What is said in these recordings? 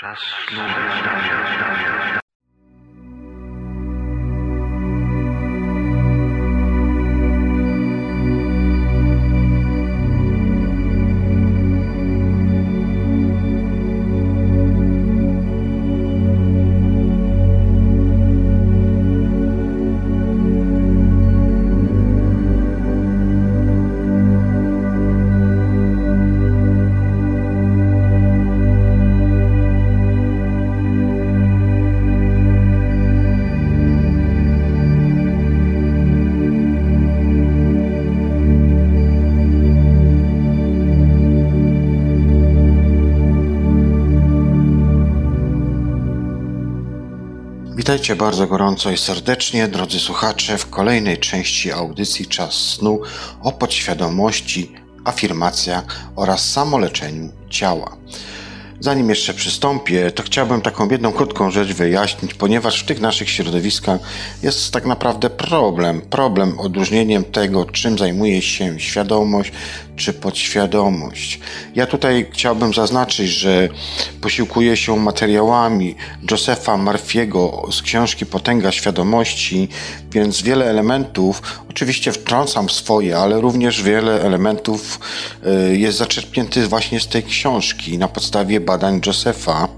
Czas snu. Witajcie bardzo gorąco i serdecznie, drodzy słuchacze, w kolejnej części audycji Czas Snu o podświadomości, afirmacjach oraz samoleczeniu ciała. Zanim jeszcze przystąpię, to chciałbym taką jedną krótką rzecz wyjaśnić, ponieważ w tych naszych środowiskach jest tak naprawdę problem. Problem odróżnieniem tego, czym zajmuje się świadomość czy podświadomość. Ja tutaj chciałbym zaznaczyć, że posiłkuję się materiałami Josepha Murphy'ego z książki Potęga Świadomości, więc wiele elementów, oczywiście wtrącam swoje, ale również wiele elementów y, jest zaczerpniętych właśnie z tej książki na podstawie badań Josepha.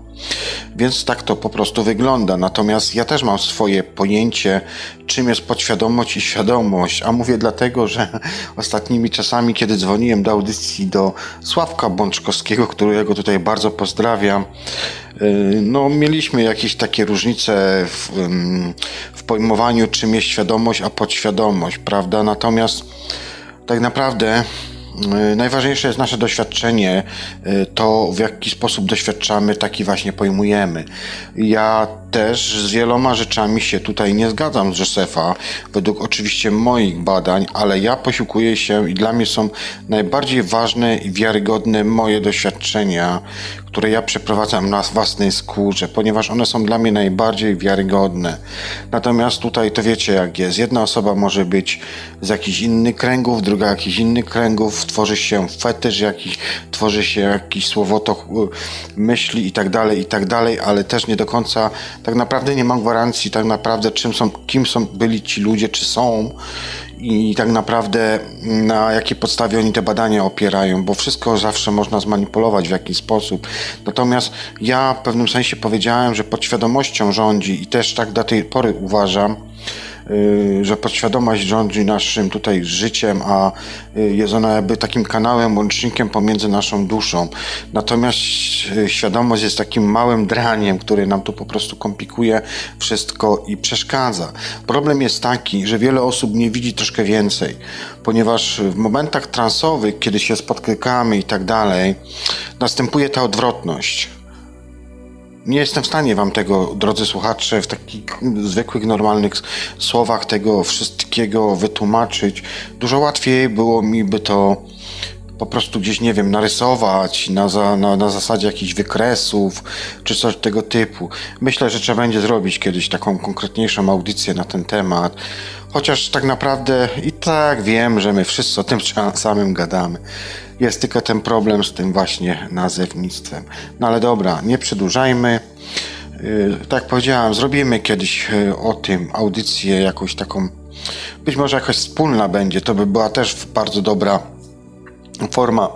Więc tak to po prostu wygląda. Natomiast ja też mam swoje pojęcie, czym jest podświadomość i świadomość. A mówię dlatego, że ostatnimi czasami, kiedy dzwoniłem do audycji do Sławka Bączkowskiego, którego tutaj bardzo pozdrawiam, no mieliśmy jakieś takie różnice w, w pojmowaniu, czym jest świadomość, a podświadomość, prawda? Natomiast tak naprawdę Y, najważniejsze jest nasze doświadczenie, y, to w jaki sposób doświadczamy, taki właśnie pojmujemy. Ja też z wieloma rzeczami się tutaj nie zgadzam z Josefa, według oczywiście moich badań, ale ja posiłkuję się i dla mnie są najbardziej ważne i wiarygodne moje doświadczenia, które ja przeprowadzam na własnej skórze, ponieważ one są dla mnie najbardziej wiarygodne. Natomiast tutaj to wiecie jak jest. Jedna osoba może być z jakichś innych kręgów, druga jakichś innych kręgów, tworzy się fetysz jakiś, tworzy się jakiś słowotok y, myśli i tak dalej, i tak dalej, ale też nie do końca tak naprawdę nie mam gwarancji tak naprawdę czym są, kim są byli ci ludzie, czy są i tak naprawdę na jakiej podstawie oni te badania opierają, bo wszystko zawsze można zmanipulować w jakiś sposób. Natomiast ja w pewnym sensie powiedziałem, że podświadomością rządzi i też tak do tej pory uważam, że podświadomość rządzi naszym tutaj życiem, a y, jest ona jakby takim kanałem, łącznikiem pomiędzy naszą duszą. Natomiast y, świadomość jest takim małym draniem, który nam tu po prostu komplikuje wszystko i przeszkadza. Problem jest taki, że wiele osób nie widzi troszkę więcej, ponieważ w momentach transowych, kiedy się spotykamy i tak dalej, następuje ta odwrotność nie jestem w stanie wam tego, drodzy słuchacze, w takich zwykłych, normalnych słowach tego wszystkiego wytłumaczyć. Dużo łatwiej było mi by to po prostu gdzieś, nie wiem, narysować na, za, na, na zasadzie jakichś wykresów czy coś tego typu. Myślę, że trzeba będzie zrobić kiedyś taką konkretniejszą audycję na ten temat. Chociaż tak naprawdę i tak wiem, że my wszyscy o tym samym gadamy. Jest tylko ten problem z tym właśnie nazewnictwem. No ale dobra, nie przedłużajmy. Y, tak powiedziałem, zrobimy kiedyś y, o tym audycję jakąś taką, być może jakaś wspólna będzie, to by była też bardzo dobra forma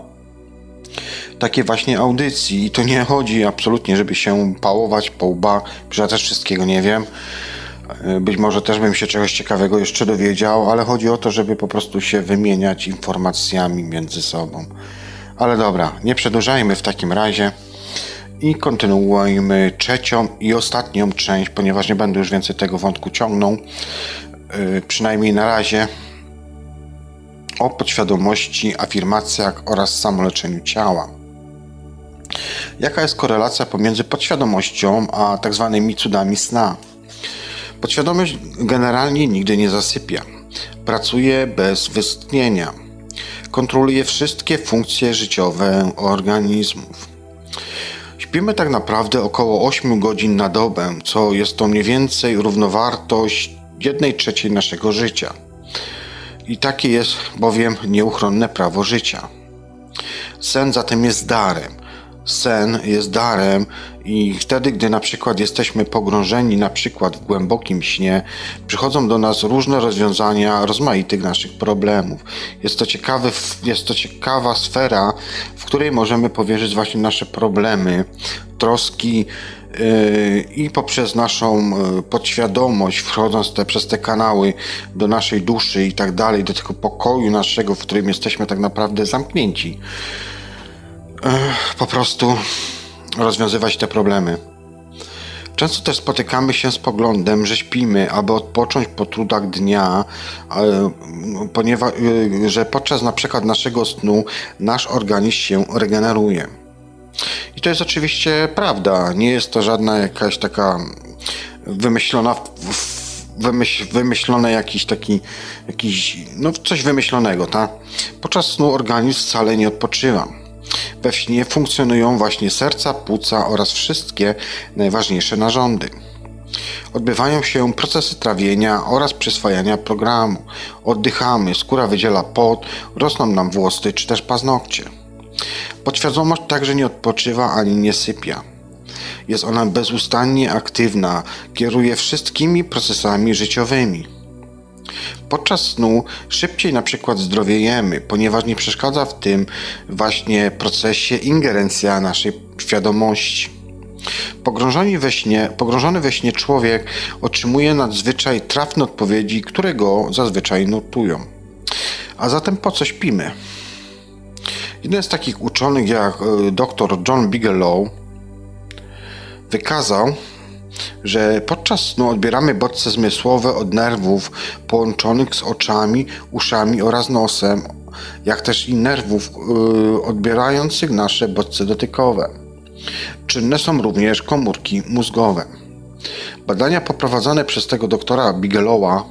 takiej właśnie audycji i to nie chodzi absolutnie, żeby się pałować po łba, że ja też wszystkiego nie wiem. Y, być może też bym się czegoś ciekawego jeszcze dowiedział, ale chodzi o to, żeby po prostu się wymieniać informacjami między sobą. Ale dobra, nie przedłużajmy w takim razie i kontynuujmy trzecią i ostatnią część, ponieważ nie będę już więcej tego wątku ciągnął, yy, przynajmniej na razie, o podświadomości, afirmacjach oraz samoleczeniu ciała. Jaka jest korelacja pomiędzy podświadomością a tak zwanymi cudami sna? Podświadomość generalnie nigdy nie zasypia. Pracuje bez westchnienia. Kontroluje wszystkie funkcje życiowe organizmów. Śpimy tak naprawdę około 8 godzin na dobę, co jest to mniej więcej równowartość 1 trzeciej naszego życia. I takie jest bowiem nieuchronne prawo życia. Sen zatem jest darem. Sen jest darem i wtedy, gdy na przykład jesteśmy pogrążeni na przykład w głębokim śnie, przychodzą do nas różne rozwiązania rozmaitych naszych problemów. Jest to, ciekawy, jest to ciekawa sfera, w której możemy powierzyć właśnie nasze problemy, troski, i poprzez naszą yy, podświadomość, wchodząc te, przez te kanały do naszej duszy i tak dalej, do tego pokoju naszego, w którym jesteśmy tak naprawdę zamknięci, yy, po prostu rozwiązywać te problemy. Często też spotykamy się z poglądem, że śpimy, aby odpocząć po trudach dnia, ponieważ, że podczas na przykład naszego snu nasz organizm się regeneruje. I to jest oczywiście prawda. Nie jest to żadna jakaś taka wymyślona wymyśl, wymyślone jakiś taki, jakiś, no coś wymyślonego, tak? Podczas snu organizm wcale nie odpoczywa. We śnie funkcjonują właśnie serca, płuca oraz wszystkie najważniejsze narządy. Odbywają się procesy trawienia oraz przyswajania programu. Oddychamy, skóra wydziela pot, rosną nam włosy czy też paznokcie. Podświadomość także nie odpoczywa ani nie sypia. Jest ona bezustannie aktywna, kieruje wszystkimi procesami życiowymi. Podczas snu szybciej na przykład zdrowiejemy, ponieważ nie przeszkadza w tym właśnie procesie ingerencja naszej świadomości. Pogrążony we śnie, pogrążony we śnie człowiek otrzymuje nadzwyczaj trafne odpowiedzi, które go zazwyczaj notują. A zatem po co śpimy? Jeden z takich uczonych jak e, dr John Bigelow wykazał, że podczas snu odbieramy bodźce zmysłowe od nerwów połączonych z oczami, uszami oraz nosem, jak też i nerwów yy, odbierających nasze bodźce dotykowe. Czynne są również komórki mózgowe. Badania poprowadzone przez tego doktora Bigelowa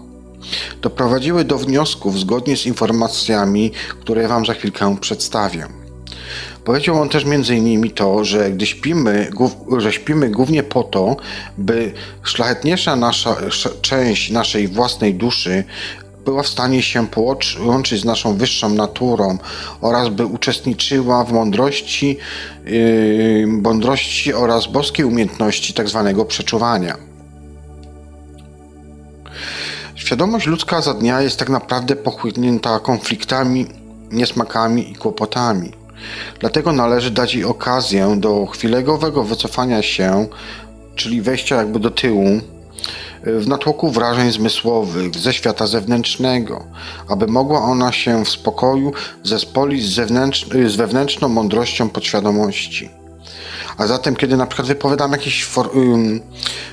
doprowadziły do wniosków zgodnie z informacjami, które Wam za chwilkę przedstawię. Powiedział on też innymi to, że gdy śpimy, że śpimy głównie po to, by szlachetniejsza nasza część naszej własnej duszy była w stanie się połączyć z naszą wyższą naturą oraz by uczestniczyła w mądrości, yy, mądrości oraz boskiej umiejętności tzw. Tak przeczuwania. Świadomość ludzka za dnia jest tak naprawdę pochłonięta konfliktami, niesmakami i kłopotami. Dlatego należy dać jej okazję do chwilowego wycofania się, czyli wejścia jakby do tyłu, w natłoku wrażeń zmysłowych ze świata zewnętrznego, aby mogła ona się w spokoju zespolić z, z wewnętrzną mądrością podświadomości. A zatem, kiedy na przykład wypowiadam jakieś for, um,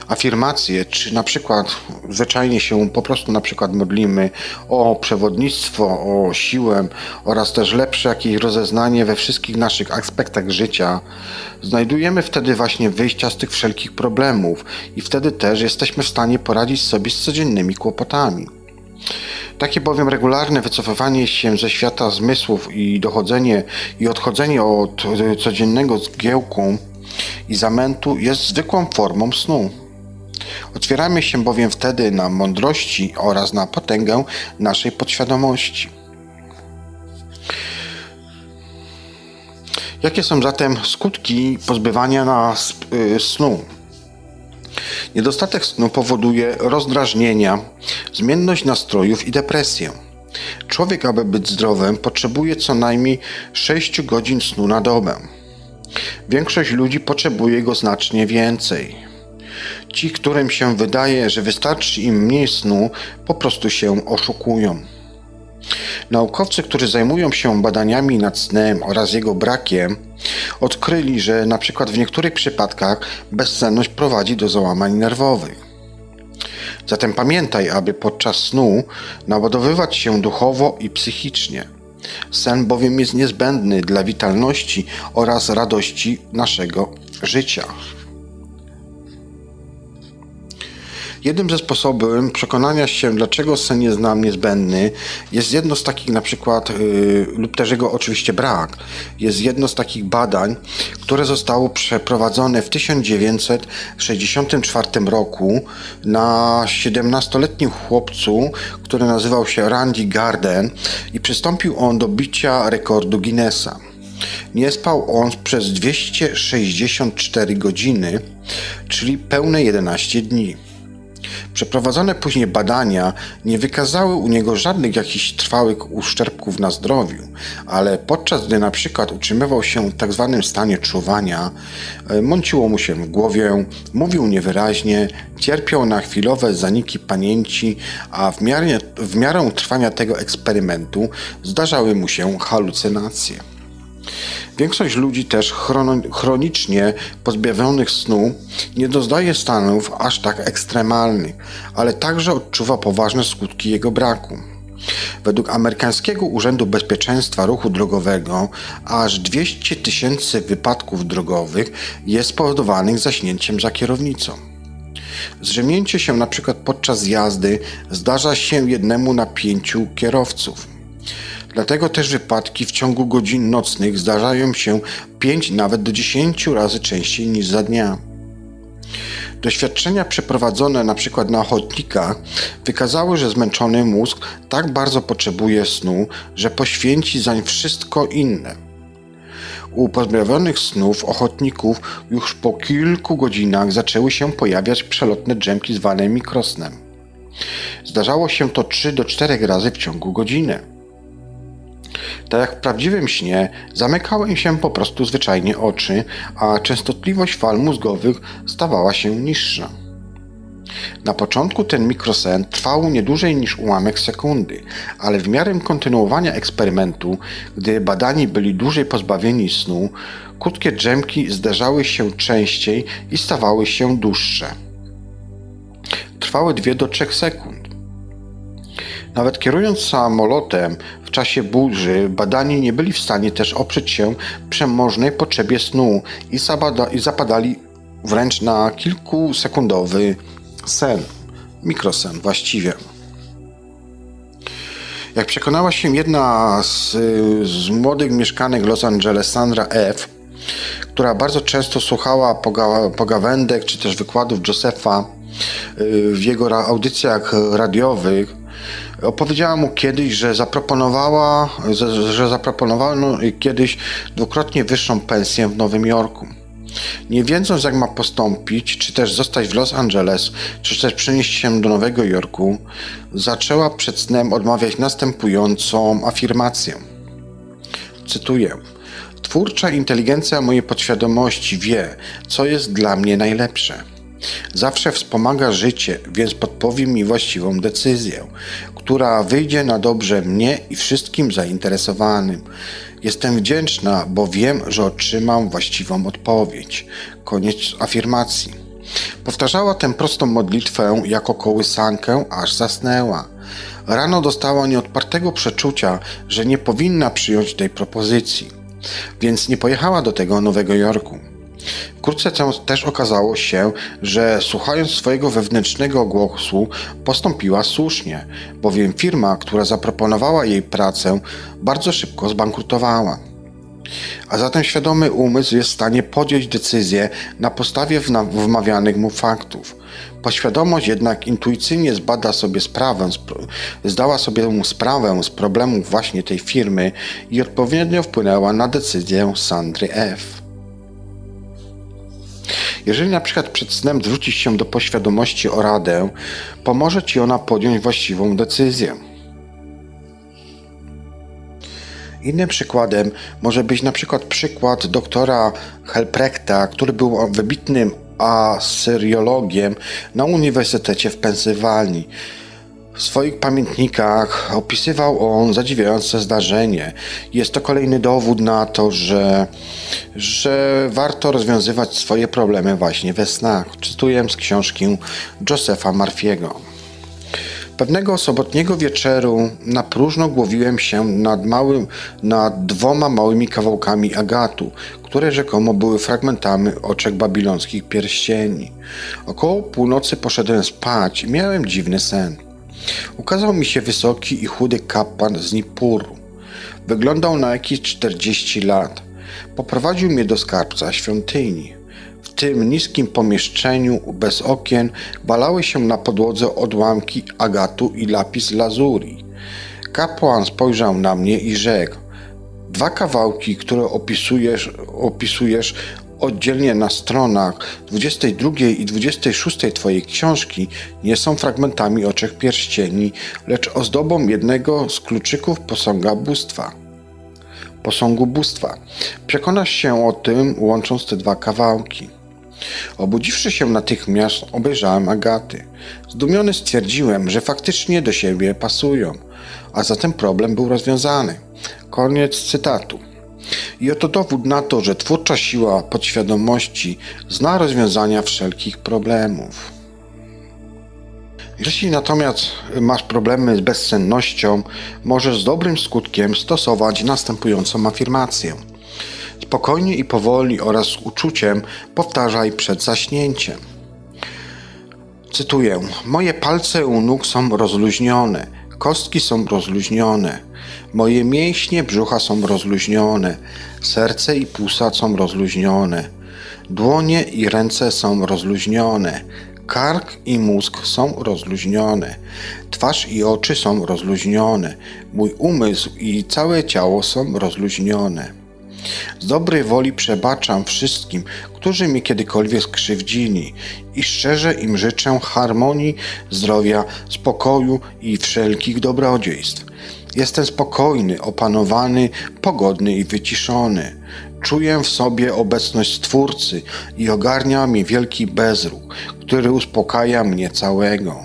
afirmacje, czy na przykład zwyczajnie się po prostu na przykład modlimy o przewodnictwo, o siłę oraz też lepsze jakieś rozeznanie we wszystkich naszych aspektach życia, znajdujemy wtedy właśnie wyjścia z tych wszelkich problemów i wtedy też jesteśmy w stanie poradzić sobie z codziennymi kłopotami. Takie bowiem regularne wycofywanie się ze świata zmysłów i dochodzenie i odchodzenie od codziennego zgiełku i zamętu jest zwykłą formą snu. Otwieramy się bowiem wtedy na mądrości oraz na potęgę naszej podświadomości. Jakie są zatem skutki pozbywania nas y, snu? Niedostatek snu powoduje rozdrażnienia, zmienność nastrojów i depresję. Człowiek, aby być zdrowym, potrzebuje co najmniej 6 godzin snu na dobę. Większość ludzi potrzebuje go znacznie więcej. Ci, którym się wydaje, że wystarczy im mniej snu, po prostu się oszukują. Naukowcy, którzy zajmują się badaniami nad snem oraz jego brakiem, odkryli, że przykład w niektórych przypadkach bezsenność prowadzi do załamań nerwowych. Zatem pamiętaj, aby podczas snu naładowywać się duchowo i psychicznie. Sen bowiem jest niezbędny dla witalności oraz radości naszego życia. Jednym ze sposobów przekonania się, dlaczego sen jest nam niezbędny, jest jedno z takich na przykład, yy, lub też jego oczywiście brak, jest jedno z takich badań, które zostało przeprowadzone w 1964 roku na 17-letnim chłopcu, który nazywał się Randy Garden i przystąpił on do bicia rekordu Guinnessa. Nie spał on przez 264 godziny, czyli pełne 11 dni. Przeprowadzone później badania nie wykazały u niego żadnych jakichś trwałych uszczerbków na zdrowiu, ale podczas gdy na przykład utrzymywał się w tak zwanym stanie czuwania, e, mąciło mu się w głowie, mówił niewyraźnie, cierpiał na chwilowe zaniki pamięci, a w miarę, w miarę trwania tego eksperymentu zdarzały mu się halucynacje. Większość ludzi też chronicznie pozbawionych snu nie doznaje stanów aż tak ekstremalnych, ale także odczuwa poważne skutki jego braku. Według amerykańskiego Urzędu Bezpieczeństwa Ruchu Drogowego aż 200 tysięcy wypadków drogowych jest spowodowanych zaśnięciem za kierownicą. Zrzemięcie się przykład podczas jazdy zdarza się jednemu na pięciu kierowców. Dlatego też wypadki w ciągu godzin nocnych zdarzają się 5 nawet do 10 razy częściej niż za dnia. Doświadczenia przeprowadzone np. na ochotnikach wykazały, że zmęczony mózg tak bardzo potrzebuje snu, że poświęci zań wszystko inne. U pozbawionych snów ochotników już po kilku godzinach zaczęły się pojawiać przelotne drzemki zwane mikrosnem. Zdarzało się to 3 do 4 razy w ciągu godziny. Tak jak w prawdziwym śnie, zamykały im się po prostu zwyczajnie oczy, a częstotliwość fal mózgowych stawała się niższa. Na początku ten mikrosen trwał nie dłużej niż ułamek sekundy, ale w miarę kontynuowania eksperymentu, gdy badani byli dłużej pozbawieni snu, krótkie drzemki zdarzały się częściej i stawały się dłuższe. Trwały 2 do 3 sekund. Nawet kierując samolotem w czasie burzy, badani nie byli w stanie też oprzeć się przemożnej potrzebie snu i, i zapadali wręcz na kilkusekundowy sen, mikrosen właściwie. Jak przekonała się jedna z, z młodych mieszkanek Los Angeles, Sandra F., która bardzo często słuchała poga pogawędek czy też wykładów Josepha y, w jego audycjach radiowych, Opowiedziała mu kiedyś, że zaproponowała, że zaproponowano kiedyś dwukrotnie wyższą pensję w Nowym Jorku. Nie wiedząc, jak ma postąpić, czy też zostać w Los Angeles, czy też przenieść się do Nowego Jorku, zaczęła przed snem odmawiać następującą afirmację. Cytuję. Twórcza inteligencja mojej podświadomości wie, co jest dla mnie najlepsze. Zawsze wspomaga życie, więc podpowie mi właściwą decyzję, która wyjdzie na dobrze mnie i wszystkim zainteresowanym. Jestem wdzięczna, bo wiem, że otrzymam właściwą odpowiedź. Koniec afirmacji. Powtarzała tę prostą modlitwę jako kołysankę, aż zasnęła. Rano dostała nieodpartego przeczucia, że nie powinna przyjąć tej propozycji, więc nie pojechała do tego Nowego Jorku. Wkrótce też okazało się, że słuchając swojego wewnętrznego głosu, postąpiła słusznie, bowiem firma, która zaproponowała jej pracę, bardzo szybko zbankrutowała. A zatem świadomy umysł jest w stanie podjąć decyzję na podstawie wmawianych mu faktów. Poświadomość jednak intuicyjnie zbada sobie sprawę, zdała sobie mu sprawę z problemów właśnie tej firmy i odpowiednio wpłynęła na decyzję Sandry F. Jeżeli na przykład przed snem zwrócisz się do poświadomości o radę, pomoże ci ona podjąć właściwą decyzję. Innym przykładem może być na przykład przykład doktora Helprechta, który był wybitnym asyriologiem na Uniwersytecie w Pensylwanii. W swoich pamiętnikach opisywał on zadziwiające zdarzenie. Jest to kolejny dowód na to, że, że warto rozwiązywać swoje problemy właśnie we snach. Czytuję z książki Josepha Marfiego. Pewnego sobotniego wieczeru na próżno głowiłem się nad, małym, nad dwoma małymi kawałkami agatu, które rzekomo były fragmentami oczek babilońskich pierścieni. Około północy poszedłem spać i miałem dziwny sen. Ukazał mi się wysoki i chudy kapłan z Nippuru. Wyglądał na jakieś 40 lat. Poprowadził mnie do skarbca świątyni. W tym niskim pomieszczeniu bez okien balały się na podłodze odłamki agatu i lapis lazuri. Kapłan spojrzał na mnie i rzekł: Dwa kawałki, które opisujesz, opisujesz oddzielnie na stronach 22 i 26 Twojej książki nie są fragmentami oczek pierścieni, lecz ozdobą jednego z kluczyków posąga bóstwa. Posągu bóstwa. Przekonasz się o tym, łącząc te dwa kawałki. Obudziwszy się natychmiast, obejrzałem Agaty. Zdumiony stwierdziłem, że faktycznie do siebie pasują, a zatem problem był rozwiązany. Koniec cytatu. I oto dowód na to, że twórcza siła podświadomości zna rozwiązania wszelkich problemów. Jeśli natomiast masz problemy z bezsennością, możesz z dobrym skutkiem stosować następującą afirmację. Spokojnie i powoli oraz z uczuciem powtarzaj przed zaśnięciem. Cytuję: Moje palce u nóg są rozluźnione, kostki są rozluźnione, moje mięśnie brzucha są rozluźnione, serce i płuca są rozluźnione, dłonie i ręce są rozluźnione, kark i mózg są rozluźnione, twarz i oczy są rozluźnione, mój umysł i całe ciało są rozluźnione. Z dobrej woli przebaczam wszystkim, którzy mi kiedykolwiek skrzywdzili i szczerze im życzę harmonii, zdrowia, spokoju i wszelkich dobrodziejstw. Jestem spokojny, opanowany, pogodny i wyciszony. Czuję w sobie obecność Stwórcy i ogarnia mnie wielki bezruch, który uspokaja mnie całego.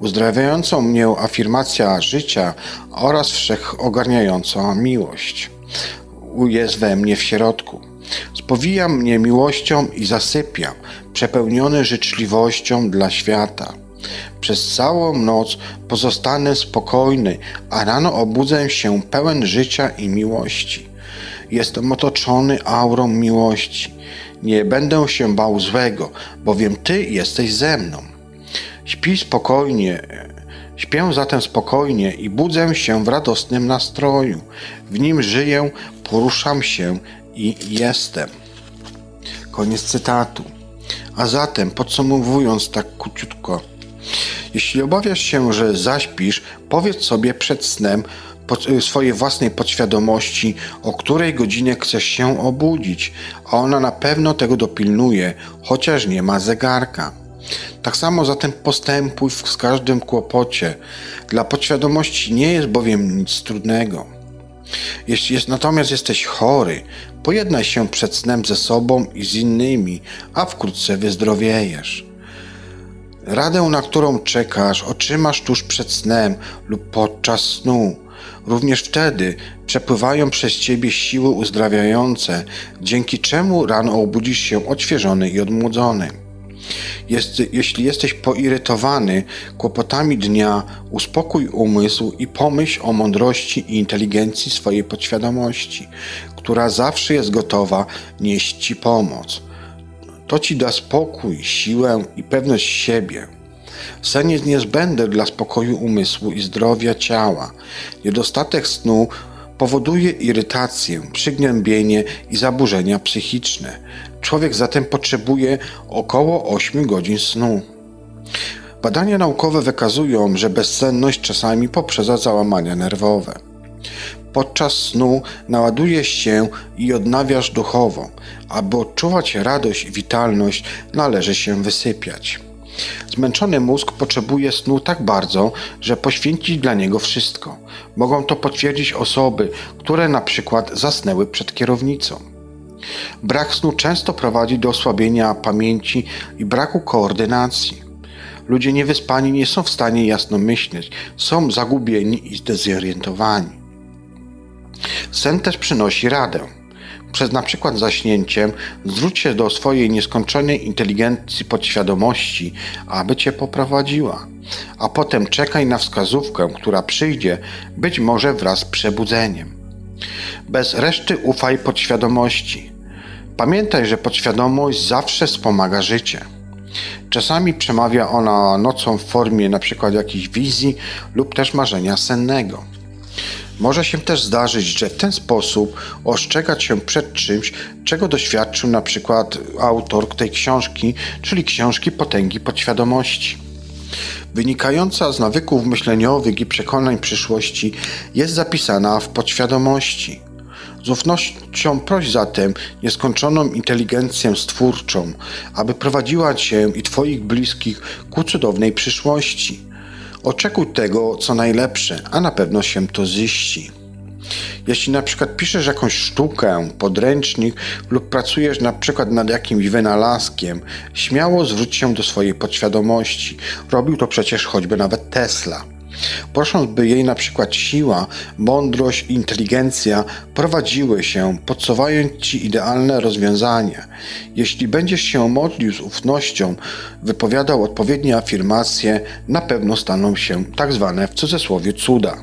Uzdrawiającą mnie afirmacja życia oraz wszechogarniająca miłość jest we mnie w środku. Spowija mnie miłością i zasypiam, przepełniony życzliwością dla świata. Przez całą noc pozostanę spokojny, a rano obudzę się pełen życia i miłości. Jestem otoczony aurą miłości. Nie będę się bał złego, bowiem Ty jesteś ze mną. Śpi spokojnie, śpię zatem spokojnie i budzę się w radosnym nastroju. W nim żyję, poruszam się i jestem. Koniec cytatu. A zatem, podsumowując tak króciutko, jeśli obawiasz się, że zaśpisz, powiedz sobie przed snem swojej własnej podświadomości, o której godzinie chcesz się obudzić, a ona na pewno tego dopilnuje, chociaż nie ma zegarka. Tak samo zatem postępuj w każdym kłopocie. Dla podświadomości nie jest bowiem nic trudnego. Jeśli jest, natomiast jesteś chory, pojednaj się przed snem ze sobą i z innymi, a wkrótce wyzdrowiejesz. Radę, na którą czekasz, otrzymasz tuż przed snem lub podczas snu. Również wtedy przepływają przez ciebie siły uzdrawiające, dzięki czemu rano obudzisz się odświeżony i odmłodzony. Jest, jeśli jesteś poirytowany kłopotami dnia, uspokój umysł i pomyśl o mądrości i inteligencji swojej podświadomości, która zawsze jest gotowa nieść ci pomoc. To ci da spokój, siłę i pewność siebie. Sen jest niezbędny dla spokoju umysłu i zdrowia ciała. Niedostatek snu powoduje irytację, przygnębienie i zaburzenia psychiczne. Człowiek zatem potrzebuje około 8 godzin snu. Badania naukowe wykazują, że bezsenność czasami poprzedza załamania nerwowe. Podczas snu naładujesz się i odnawiasz duchowo. Aby odczuwać radość i witalność, należy się wysypiać. Zmęczony mózg potrzebuje snu tak bardzo, że poświęci dla niego wszystko. Mogą to potwierdzić osoby, które na przykład zasnęły przed kierownicą. Brak snu często prowadzi do osłabienia pamięci i braku koordynacji. Ludzie niewyspani nie są w stanie jasno myśleć, są zagubieni i zdezorientowani. Sen też przynosi radę. Przez na przykład zaśnięciem zwróć się do swojej nieskończonej inteligencji podświadomości, aby cię poprowadziła, a potem czekaj na wskazówkę, która przyjdzie, być może wraz z przebudzeniem. Bez reszty ufaj podświadomości. Pamiętaj, że podświadomość zawsze wspomaga życie. Czasami przemawia ona nocą w formie np. jakiejś wizji lub też marzenia sennego. Może się też zdarzyć, że w ten sposób ostrzegać się przed czymś, czego doświadczył na przykład autor tej książki, czyli książki Potęgi Podświadomości. Wynikająca z nawyków myśleniowych i przekonań przyszłości jest zapisana w podświadomości. Z ufnością proś zatem nieskończoną inteligencję stwórczą, aby prowadziła Cię i Twoich bliskich ku cudownej przyszłości. Oczekuj tego, co najlepsze, a na pewno się to ziści. Jeśli na przykład piszesz jakąś sztukę, podręcznik lub pracujesz na przykład nad jakimś wynalazkiem, śmiało zwróć się do swojej podświadomości. Robił to przecież choćby nawet Tesla. Prosząc, by jej na przykład siła, mądrość inteligencja prowadziły się, podsuwając ci idealne rozwiązanie. Jeśli będziesz się modlił z ufnością, wypowiadał odpowiednie afirmacje, na pewno staną się tak zwane w cudzysłowie cuda.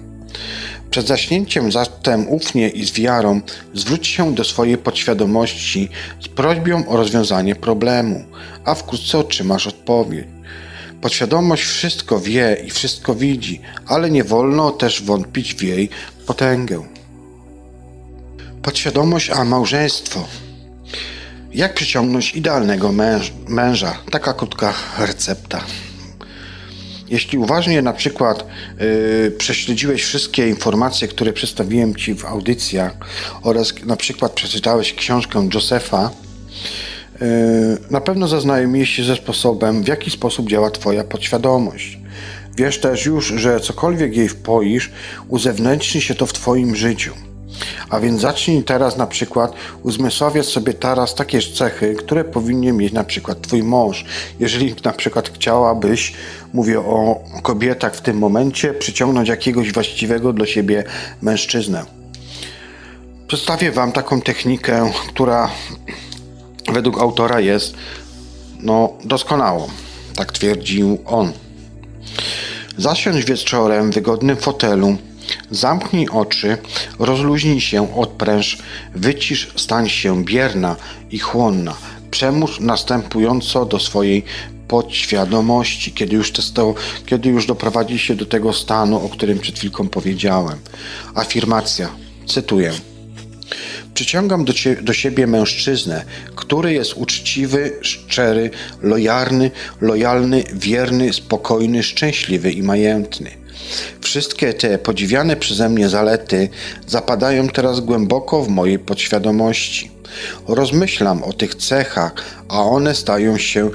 Przed zaśnięciem zatem ufnie i z wiarą zwróć się do swojej podświadomości z prośbą o rozwiązanie problemu, a wkrótce otrzymasz odpowiedź. Podświadomość wszystko wie i wszystko widzi, ale nie wolno też wątpić w jej potęgę. Podświadomość a małżeństwo. Jak przyciągnąć idealnego męż, męża? Taka krótka recepta. Jeśli uważnie na przykład yy, prześledziłeś wszystkie informacje, które przedstawiłem Ci w audycjach oraz na przykład przeczytałeś książkę Josefa, na pewno zaznajomiłeś się ze sposobem, w jaki sposób działa Twoja podświadomość. Wiesz też już, że cokolwiek jej wpoisz, uzewnętrzni się to w Twoim życiu. A więc zacznij teraz na przykład uzmysławiać sobie teraz takie cechy, które powinien mieć na przykład twój mąż. Jeżeli na przykład chciałabyś, mówię o kobietach w tym momencie, przyciągnąć jakiegoś właściwego dla siebie mężczyznę. Przedstawię wam taką technikę, która według autora jest no, doskonałą. Tak twierdził on. Zasiądź wieczorem w wygodnym fotelu, Zamknij oczy, rozluźnij się, odpręż, wycisz, stań się bierna i chłonna. Przemóż następująco do swojej podświadomości, kiedy już, testo, kiedy już doprowadzi się do tego stanu, o którym przed chwilką powiedziałem. Afirmacja, cytuję. Przyciągam do, cie, do siebie mężczyznę, który jest uczciwy, szczery, lojalny, lojalny, wierny, spokojny, szczęśliwy i majętny. Wszystkie te podziwiane przeze mnie zalety zapadają teraz głęboko w mojej podświadomości. Rozmyślam o tych cechach, a one stają się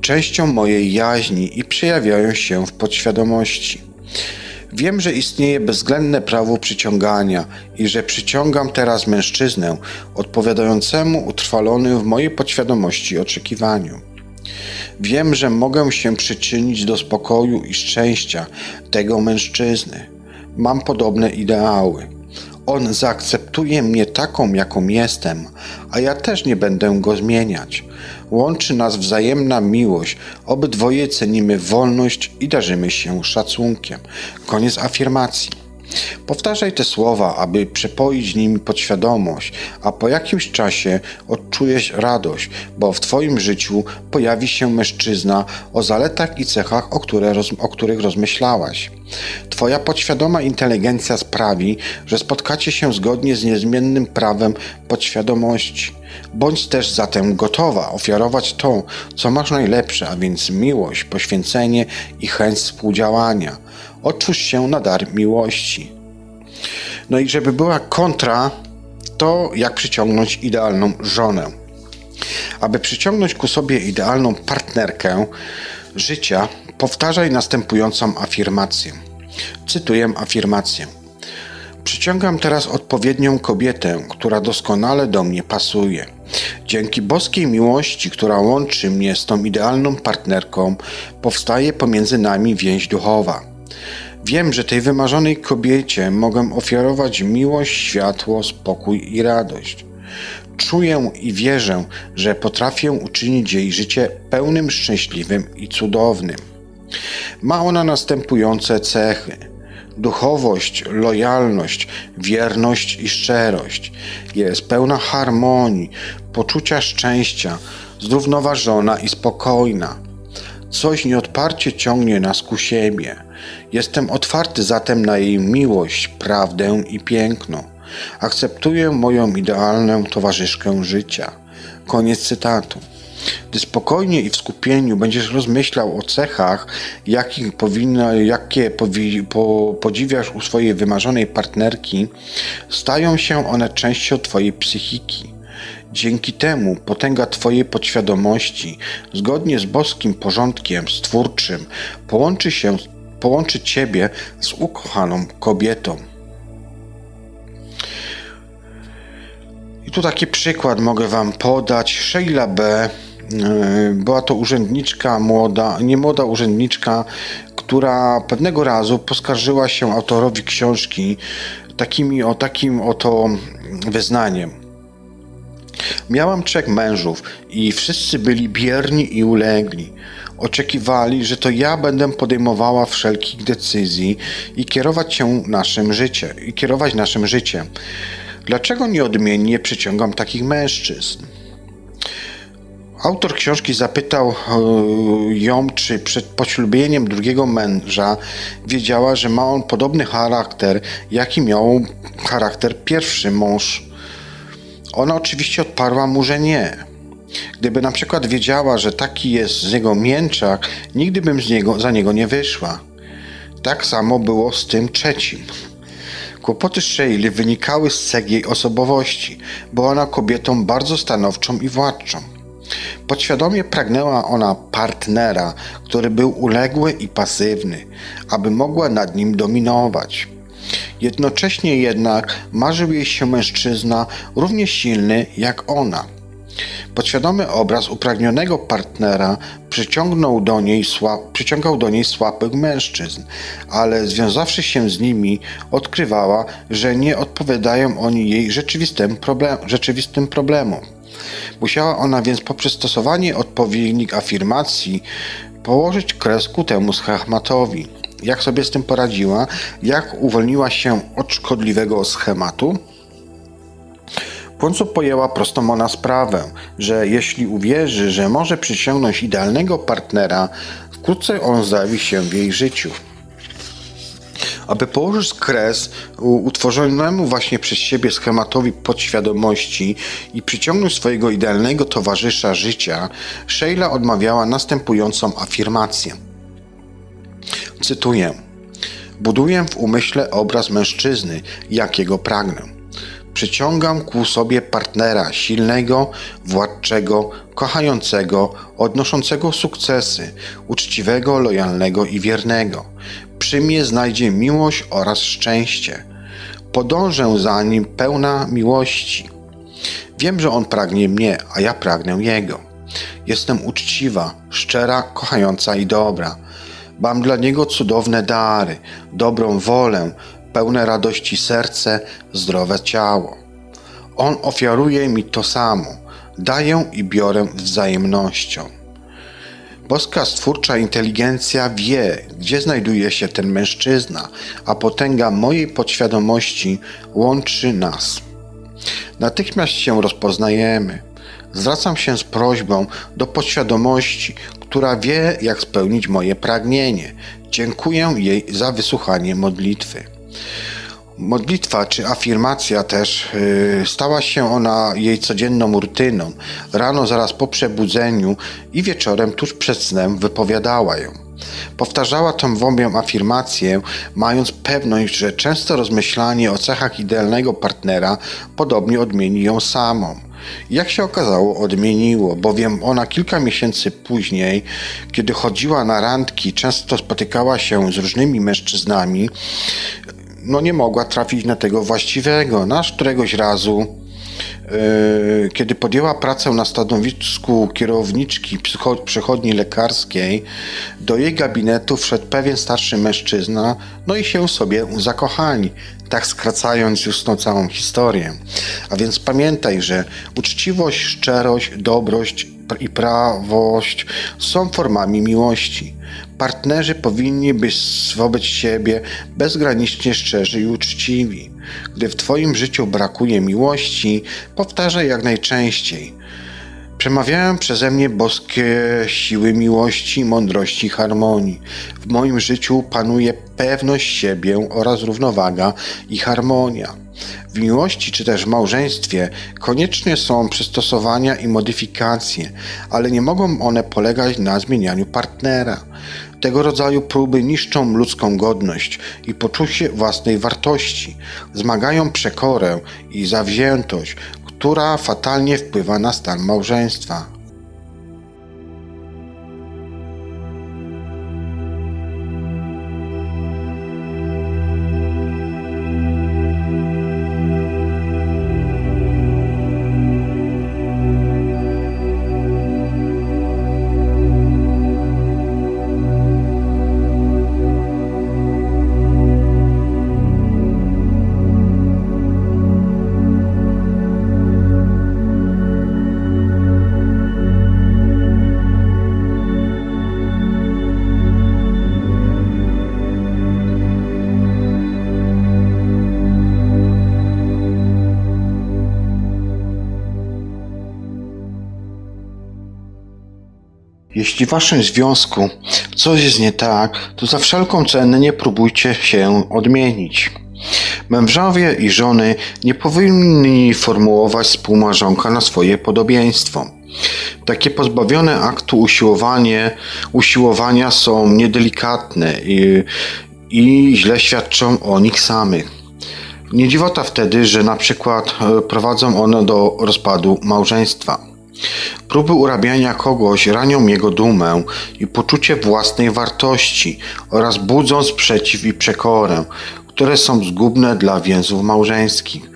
częścią mojej jaźni i przejawiają się w podświadomości. Wiem, że istnieje bezwzględne prawo przyciągania i że przyciągam teraz mężczyznę odpowiadającemu utrwalonym w mojej podświadomości oczekiwaniu. Wiem, że mogę się przyczynić do spokoju i szczęścia tego mężczyzny. Mam podobne ideały. On zaakceptuje mnie taką, jaką jestem, a ja też nie będę go zmieniać. Łączy nas wzajemna miłość, obydwoje cenimy wolność i darzymy się szacunkiem. Koniec afirmacji. Powtarzaj te słowa, aby przepoić nimi podświadomość, a po jakimś czasie odczujesz radość, bo w Twoim życiu pojawi się mężczyzna o zaletach i cechach, o, które, o których rozmyślałaś. Twoja podświadoma inteligencja sprawi, że spotkacie się zgodnie z niezmiennym prawem podświadomości. Bądź też zatem gotowa ofiarować to, co masz najlepsze, a więc miłość, poświęcenie i chęć współdziałania. Otwórz się na dar miłości. No i żeby była kontra, to jak przyciągnąć idealną żonę. Aby przyciągnąć ku sobie idealną partnerkę życia, powtarzaj następującą afirmację. Cytuję afirmację. Przyciągam teraz odpowiednią kobietę, która doskonale do mnie pasuje. Dzięki boskiej miłości, która łączy mnie z tą idealną partnerką, powstaje pomiędzy nami więź duchowa. Wiem, że tej wymarzonej kobiecie mogę ofiarować miłość, światło, spokój i radość. Czuję i wierzę, że potrafię uczynić jej życie pełnym, szczęśliwym i cudownym. Ma ona następujące cechy: duchowość, lojalność, wierność i szczerość. Jest pełna harmonii, poczucia szczęścia, zrównoważona i spokojna. Coś nieodparcie ciągnie nas ku siebie. Jestem otwarty zatem na jej miłość, prawdę i piękno. Akceptuję moją idealną towarzyszkę życia. Koniec cytatu. Gdy spokojnie i w skupieniu będziesz rozmyślał o cechach, jakich jakie powi, po, podziwiasz u swojej wymarzonej partnerki, stają się one częścią Twojej psychiki. Dzięki temu potęga Twojej podświadomości, zgodnie z boskim porządkiem stwórczym, połączy się, połączy Ciebie z ukochaną kobietą. I tu taki przykład mogę Wam podać. Sheila B. E, była to urzędniczka młoda, nie młoda urzędniczka, która pewnego razu poskarżyła się autorowi książki takimi, o takim oto wyznaniem. Miałam trzech mężów i wszyscy byli bierni i ulegli. Oczekiwali, że to ja będę podejmowała wszelkich decyzji i kierować się naszym życiem, i kierować naszym życiem. Dlaczego nieodmiennie przyciągam takich mężczyzn? Autor książki zapytał e, ją, czy przed poślubieniem drugiego męża wiedziała, że ma on podobny charakter, jaki miał charakter pierwszy mąż. Ona oczywiście odparła mu, że nie. Gdyby na przykład wiedziała, że taki jest z jego mięczak, nigdy bym z niego, za niego nie wyszła. Tak samo było z tym trzecim. Kłopoty Sheili wynikały z cech jej osobowości. Była ona kobietą bardzo stanowczą i władczą. Podświadomie pragnęła ona partnera, który był uległy i pasywny, aby mogła nad nim dominować. Jednocześnie jednak marzył jej się mężczyzna równie silny jak ona. Podświadomy obraz upragnionego partnera przyciągnął do niej przyciągał do niej słabych mężczyzn, ale związawszy się z nimi, odkrywała, że nie odpowiadają oni jej rzeczywistym, problem, rzeczywistym problemom. Musiała ona więc poprzez stosowanie odpowiednich afirmacji położyć kres ku temu schematowi. Jak sobie z tym poradziła? Jak uwolniła się od szkodliwego schematu? Końcu pojęła prostą ona sprawę, że jeśli uwierzy, że może przyciągnąć idealnego partnera, wkrótce on zjawi się w jej życiu. Aby położyć kres utworzonemu właśnie przez siebie schematowi podświadomości i przyciągnąć swojego idealnego towarzysza życia, Sheila odmawiała następującą afirmację. Cytuję: Buduję w umyśle obraz mężczyzny, jakiego pragnę. Przyciągam ku sobie partnera silnego, władczego, kochającego, odnoszącego sukcesy, uczciwego, lojalnego i wiernego. Przy mnie znajdzie miłość oraz szczęście. Podążę za nim pełna miłości. Wiem, że on pragnie mnie, a ja pragnę jego. Jestem uczciwa, szczera, kochająca i dobra. Mam dla niego cudowne dary, dobrą wolę, pełne radości serce, zdrowe ciało. On ofiaruje mi to samo, daję i biorę wzajemnością. Boska stwórcza inteligencja wie, gdzie znajduje się ten mężczyzna, a potęga mojej podświadomości łączy nas. Natychmiast się rozpoznajemy. Zwracam się z prośbą do podświadomości, która wie, jak spełnić moje pragnienie. Dziękuję jej za wysłuchanie modlitwy. Modlitwa czy afirmacja też yy, stała się ona jej codzienną rutyną. Rano zaraz po przebudzeniu i wieczorem tuż przed snem wypowiadała ją. Powtarzała tą wobią afirmację, mając pewność, że często rozmyślanie o cechach idealnego partnera podobnie odmieni ją samą. Jak się okazało, odmieniło, bowiem ona kilka miesięcy później, kiedy chodziła na randki, często spotykała się z różnymi mężczyznami, no nie mogła trafić na tego właściwego. Nasz któregoś razu, yy, kiedy podjęła pracę na stanowisku kierowniczki przychodni lekarskiej, do jej gabinetu wszedł pewien starszy mężczyzna, no i się sobie zakochali tak skracając już tą całą historię. A więc pamiętaj, że uczciwość, szczerość, dobrość i prawość są formami miłości. Partnerzy powinni być wobec siebie bezgranicznie szczerzy i uczciwi. Gdy w Twoim życiu brakuje miłości, powtarzaj jak najczęściej. Przemawiają przeze mnie boskie siły miłości, mądrości i harmonii. W moim życiu panuje pewność siebie oraz równowaga i harmonia. W miłości czy też w małżeństwie konieczne są przystosowania i modyfikacje, ale nie mogą one polegać na zmienianiu partnera. Tego rodzaju próby niszczą ludzką godność i poczucie własnej wartości, wzmagają przekorę i zawziętość, która fatalnie wpływa na stan małżeństwa. Jeśli w waszym związku coś jest nie tak, to za wszelką cenę nie próbujcie się odmienić. Mężowie i żony nie powinni formułować współmarzonka na swoje podobieństwo. Takie pozbawione aktu usiłowanie, usiłowania są niedelikatne i, i źle świadczą o nich samych. Nie dziwota wtedy, że na przykład e, prowadzą one do rozpadu małżeństwa. Próby urabiania kogoś ranią jego dumę i poczucie własnej wartości oraz budzą sprzeciw i przekorę, które są zgubne dla więzów małżeńskich.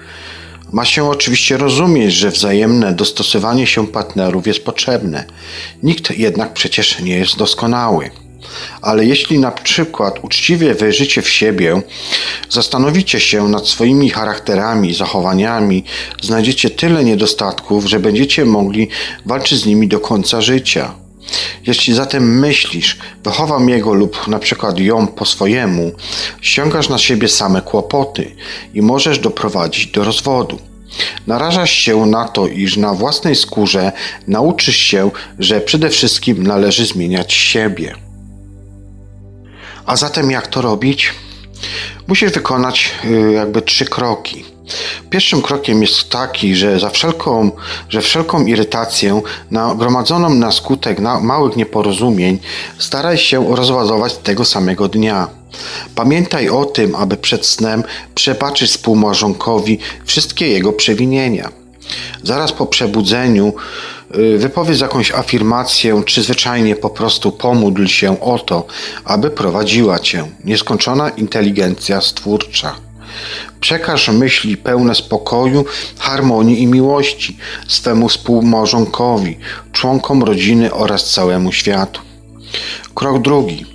Ma się oczywiście rozumieć, że wzajemne dostosowanie się partnerów jest potrzebne. Nikt jednak przecież nie jest doskonały. Ale jeśli na przykład uczciwie wejrzycie w siebie, zastanowicie się nad swoimi charakterami, zachowaniami, znajdziecie tyle niedostatków, że będziecie mogli walczyć z nimi do końca życia. Jeśli zatem myślisz, wychowam jego lub na przykład ją po swojemu, ściągasz na siebie same kłopoty i możesz doprowadzić do rozwodu. Narażasz się na to, iż na własnej skórze nauczysz się, że przede wszystkim należy zmieniać siebie. A zatem jak to robić? Musisz wykonać y, jakby trzy kroki. Pierwszym krokiem jest taki, że za wszelką, że wszelką irytację nagromadzoną na skutek na małych nieporozumień staraj się rozładować tego samego dnia. Pamiętaj o tym, aby przed snem przebaczyć współmałżonkowi wszystkie jego przewinienia. Zaraz po przebudzeniu wypowiedz jakąś afirmację, czy zwyczajnie po prostu pomódl się o to, aby prowadziła cię nieskończona inteligencja stwórcza. Przekaż myśli pełne spokoju, harmonii i miłości swemu współmałżonkowi, członkom rodziny oraz całemu światu. Krok drugi.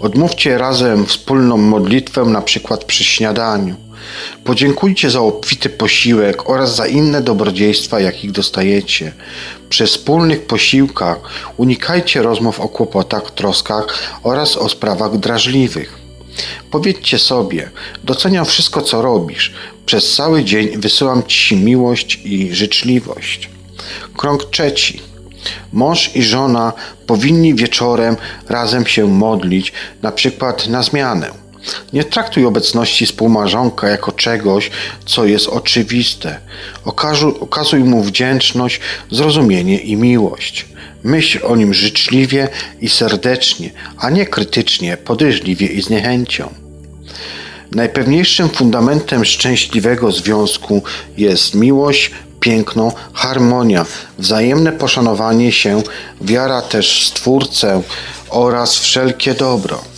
Odmówcie razem wspólną modlitwę, na przykład przy śniadaniu. Podziękujcie za obfity posiłek oraz za inne dobrodziejstwa, jakich dostajecie. Przy wspólnych posiłkach unikajcie rozmów o kłopotach, troskach oraz o sprawach drażliwych. Powiedzcie sobie: Doceniam wszystko, co robisz. Przez cały dzień wysyłam Ci miłość i życzliwość. Krąg trzeci. Mąż i żona powinni wieczorem razem się modlić, na przykład na zmianę. Nie traktuj obecności współmarzonka jako czegoś, co jest oczywiste. Okażu, okazuj mu wdzięczność, zrozumienie i miłość. Myśl o nim życzliwie i serdecznie, a nie krytycznie, podejrzliwie i z niechęcią. Najpewniejszym fundamentem szczęśliwego związku jest miłość, piękno, harmonia, wzajemne poszanowanie się, wiara też w Stwórcę oraz wszelkie dobro.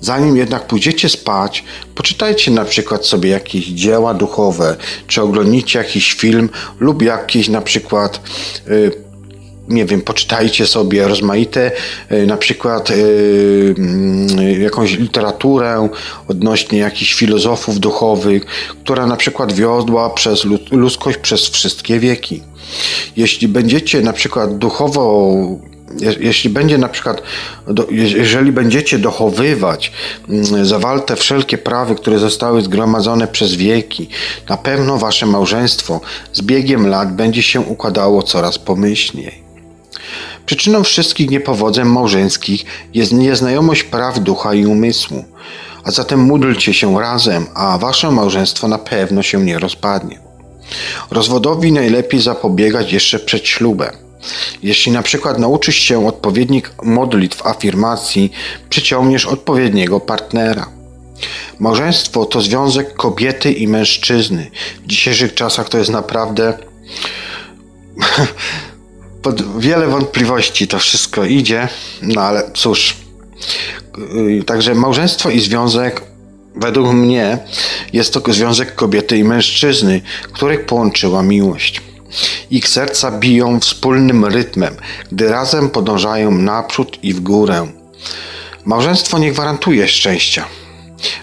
Zanim jednak pójdziecie spać, poczytajcie na przykład sobie jakieś dzieła duchowe, czy oglądnijcie jakiś film lub jakiś na przykład y, nie wiem, poczytajcie sobie rozmaite, y, na przykład y, mm, jakąś literaturę odnośnie jakichś filozofów duchowych, która na przykład wiodła przez ludzkość przez wszystkie wieki. Jeśli będziecie na przykład duchowo jeśli będzie na przykład, jeżeli będziecie dochowywać mm, zawarte wszelkie prawy, które zostały zgromadzone przez wieki, na pewno wasze małżeństwo z biegiem lat będzie się układało coraz pomyślniej. Przyczyną wszystkich niepowodzeń małżeńskich jest nieznajomość praw ducha i umysłu. A zatem módlcie się razem, a wasze małżeństwo na pewno się nie rozpadnie. Rozwodowi najlepiej zapobiegać jeszcze przed ślubem. Jeśli na przykład nauczysz się odpowiednich modlitw afirmacji, przyciągniesz odpowiedniego partnera. Małżeństwo to związek kobiety i mężczyzny. W dzisiejszych czasach to jest naprawdę pod wiele wątpliwości to wszystko idzie, no ale cóż. Y, także małżeństwo i związek, według mnie, jest to związek kobiety i mężczyzny, których połączyła miłość. Ich serca biją wspólnym rytmem, gdy razem podążają naprzód i w górę. Małżeństwo nie gwarantuje szczęścia.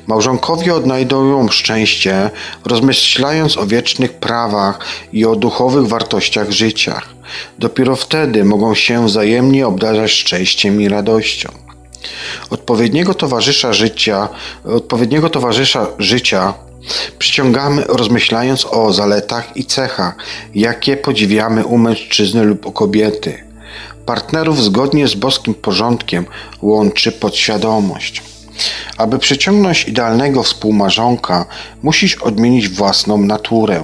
Małżonkowie odnajdują szczęście, rozmyślając o wiecznych prawach i o duchowych wartościach życia. Dopiero wtedy mogą się wzajemnie obdarzać szczęściem i radością. Odpowiedniego towarzysza życia, odpowiedniego towarzysza życia przyciągamy rozmyślając o zaletach i cechach, jakie podziwiamy u mężczyzny lub u kobiety. Partnerów zgodnie z boskim porządkiem łączy podświadomość. Aby przyciągnąć idealnego współmarzonka, musisz odmienić własną naturę.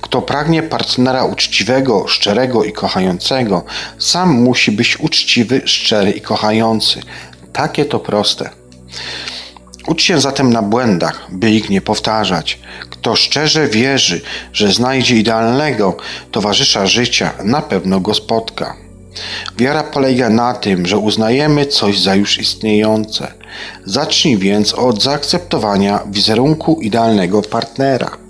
Kto pragnie partnera uczciwego, szczerego i kochającego, sam musi być uczciwy, szczery i kochający. Takie to proste. Ucz się zatem na błędach, by ich nie powtarzać. Kto szczerze wierzy, że znajdzie idealnego towarzysza życia, na pewno go spotka. Wiara polega na tym, że uznajemy coś za już istniejące. Zacznij więc od zaakceptowania wizerunku idealnego partnera.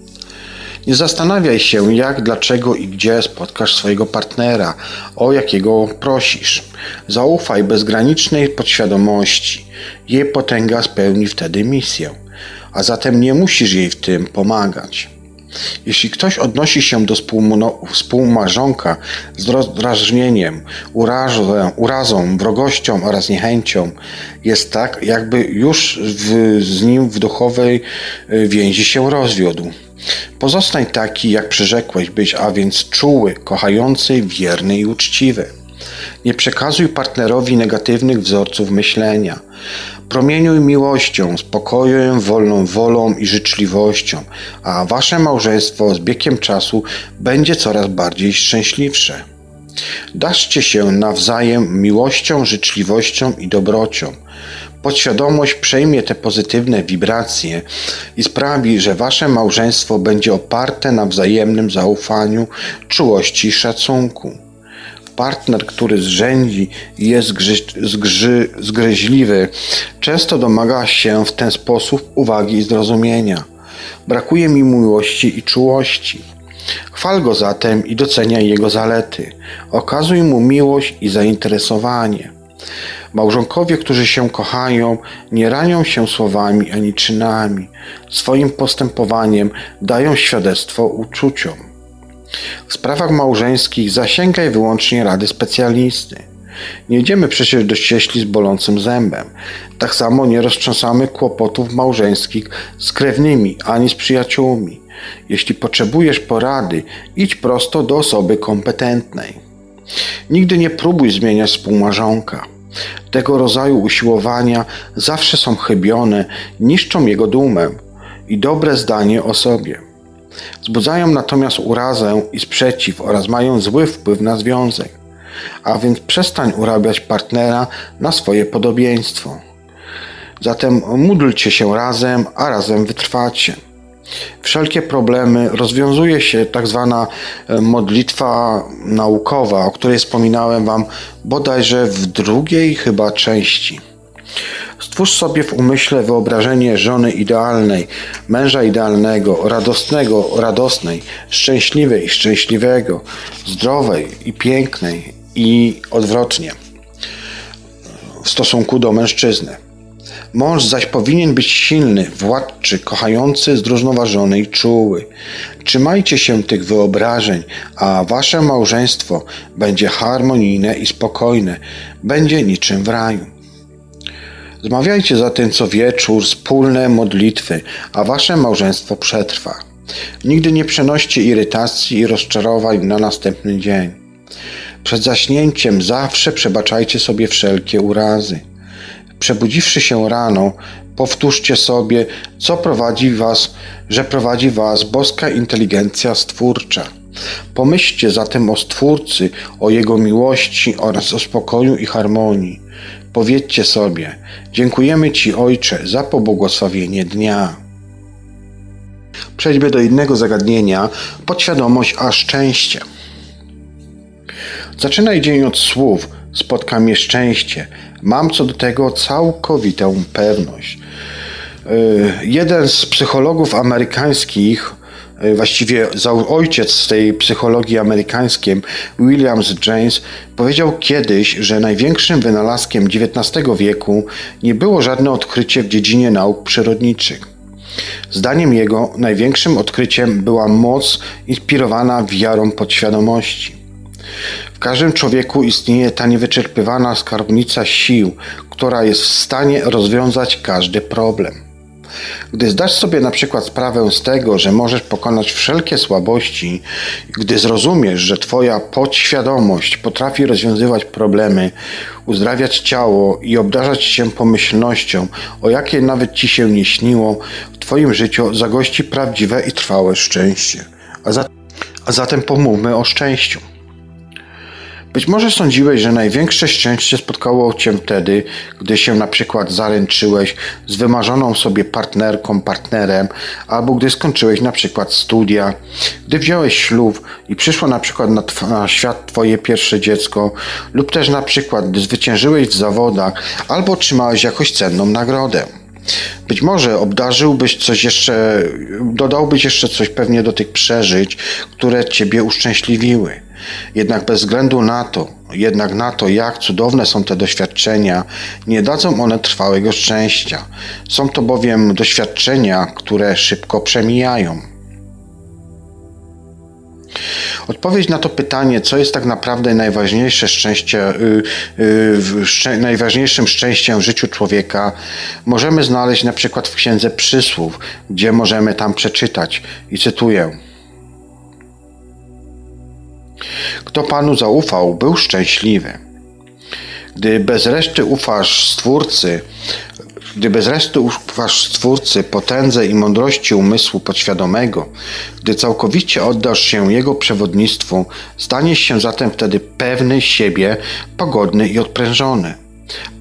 Nie zastanawiaj się, jak, dlaczego i gdzie spotkasz swojego partnera, o jakiego prosisz. Zaufaj bezgranicznej podświadomości. Jej potęga spełni wtedy misję, a zatem nie musisz jej w tym pomagać. Jeśli ktoś odnosi się do współmarzonka z rozdrażnieniem, urazą, urazą, wrogością oraz niechęcią, jest tak, jakby już w, z nim w duchowej y, więzi się rozwiódł. Pozostań taki, jak przyrzekłeś być, a więc czuły, kochający, wierny i uczciwy. Nie przekazuj partnerowi negatywnych wzorców myślenia. Promieniuj miłością, spokojem, wolną wolą i życzliwością, a wasze małżeństwo z biegiem czasu będzie coraz bardziej szczęśliwsze. Daszcie się nawzajem miłością, życzliwością i dobrocią. Podświadomość przejmie te pozytywne wibracje i sprawi, że wasze małżeństwo będzie oparte na wzajemnym zaufaniu, czułości i szacunku. Partner, który zrzędzi i jest zgrzy, zgryźliwy, często domaga się w ten sposób uwagi i zrozumienia. Brakuje mi miłości i czułości. Chwal go zatem i doceniaj jego zalety. Okazuj mu miłość i zainteresowanie. Małżonkowie, którzy się kochają, nie ranią się słowami ani czynami. Swoim postępowaniem dają świadectwo uczuciom. W sprawach małżeńskich zasięgaj wyłącznie rady specjalisty. Nie idziemy przecież do ścieśli z bolącym zębem. Tak samo nie roztrząsamy kłopotów małżeńskich z krewnymi ani z przyjaciółmi. Jeśli potrzebujesz porady, idź prosto do osoby kompetentnej. Nigdy nie próbuj zmieniać współmarzonka. Tego rodzaju usiłowania zawsze są chybione, niszczą jego dumę i dobre zdanie o sobie. Wzbudzają natomiast urazę i sprzeciw oraz mają zły wpływ na związek. A więc przestań urabiać partnera na swoje podobieństwo. Zatem módlcie się razem, a razem wytrwacie. Wszelkie problemy rozwiązuje się tak zwana e, modlitwa naukowa, o której wspominałem Wam bodajże w drugiej chyba części. Stwórz sobie w umyśle wyobrażenie żony idealnej, męża idealnego, radosnego, radosnej, szczęśliwej, szczęśliwego, zdrowej i pięknej i odwrotnie w stosunku do mężczyzny. Mąż zaś powinien być silny, władczy, kochający, zrównoważony i czuły. Trzymajcie się tych wyobrażeń, a wasze małżeństwo będzie harmonijne i spokojne, będzie niczym w raju. Zmawiajcie zatem co wieczór wspólne modlitwy, a wasze małżeństwo przetrwa. Nigdy nie przenoście irytacji i rozczarowań na następny dzień. Przed zaśnięciem zawsze przebaczajcie sobie wszelkie urazy. Przebudziwszy się rano, powtórzcie sobie, co prowadzi was, że prowadzi was boska inteligencja stwórcza. Pomyślcie zatem o Stwórcy, o Jego miłości oraz o spokoju i harmonii. Powiedzcie sobie: Dziękujemy Ci, Ojcze, za pobłogosławienie dnia. Przejdźmy do innego zagadnienia: podświadomość a szczęście. Zaczynaj dzień od słów: Spotka mnie szczęście. Mam co do tego całkowitą pewność. Yy, jeden z psychologów amerykańskich, yy, właściwie ojciec tej psychologii amerykańskiej, Williams James, powiedział kiedyś, że największym wynalazkiem XIX wieku nie było żadne odkrycie w dziedzinie nauk przyrodniczych. Zdaniem jego największym odkryciem była moc inspirowana wiarą podświadomości. Każdym człowieku istnieje ta niewyczerpywana skarbnica sił, która jest w stanie rozwiązać każdy problem. Gdy zdasz sobie na przykład sprawę z tego, że możesz pokonać wszelkie słabości, gdy zrozumiesz, że Twoja podświadomość potrafi rozwiązywać problemy, uzdrawiać ciało i obdarzać się pomyślnością, o jakiej nawet Ci się nie śniło, w Twoim życiu zagości prawdziwe i trwałe szczęście. A, za, a zatem pomówmy o szczęściu. Być może sądziłeś, że największe szczęście spotkało cię wtedy, gdy się na przykład zaręczyłeś z wymarzoną sobie partnerką, partnerem, albo gdy skończyłeś na przykład studia, gdy wziąłeś ślub i przyszło na przykład na, na świat twoje pierwsze dziecko, lub też na przykład gdy zwyciężyłeś w zawodach, albo otrzymałeś jakąś cenną nagrodę. Być może obdarzyłbyś coś jeszcze, dodałbyś jeszcze coś pewnie do tych przeżyć, które ciebie uszczęśliwiły. Jednak bez względu na to, jednak na to, jak cudowne są te doświadczenia, nie dadzą one trwałego szczęścia. Są to bowiem doświadczenia, które szybko przemijają. Odpowiedź na to pytanie, co jest tak naprawdę najważniejsze szczęście, yy, yy, najważniejszym szczęściem w życiu człowieka, możemy znaleźć na przykład w Księdze Przysłów, gdzie możemy tam przeczytać i cytuję. Kto Panu zaufał, był szczęśliwy. Gdy bez reszty ufasz Stwórcy, gdy bez reszty ufasz Stwórcy potędze i mądrości umysłu podświadomego, gdy całkowicie oddasz się Jego przewodnictwu, staniesz się zatem wtedy pewny siebie, pogodny i odprężony.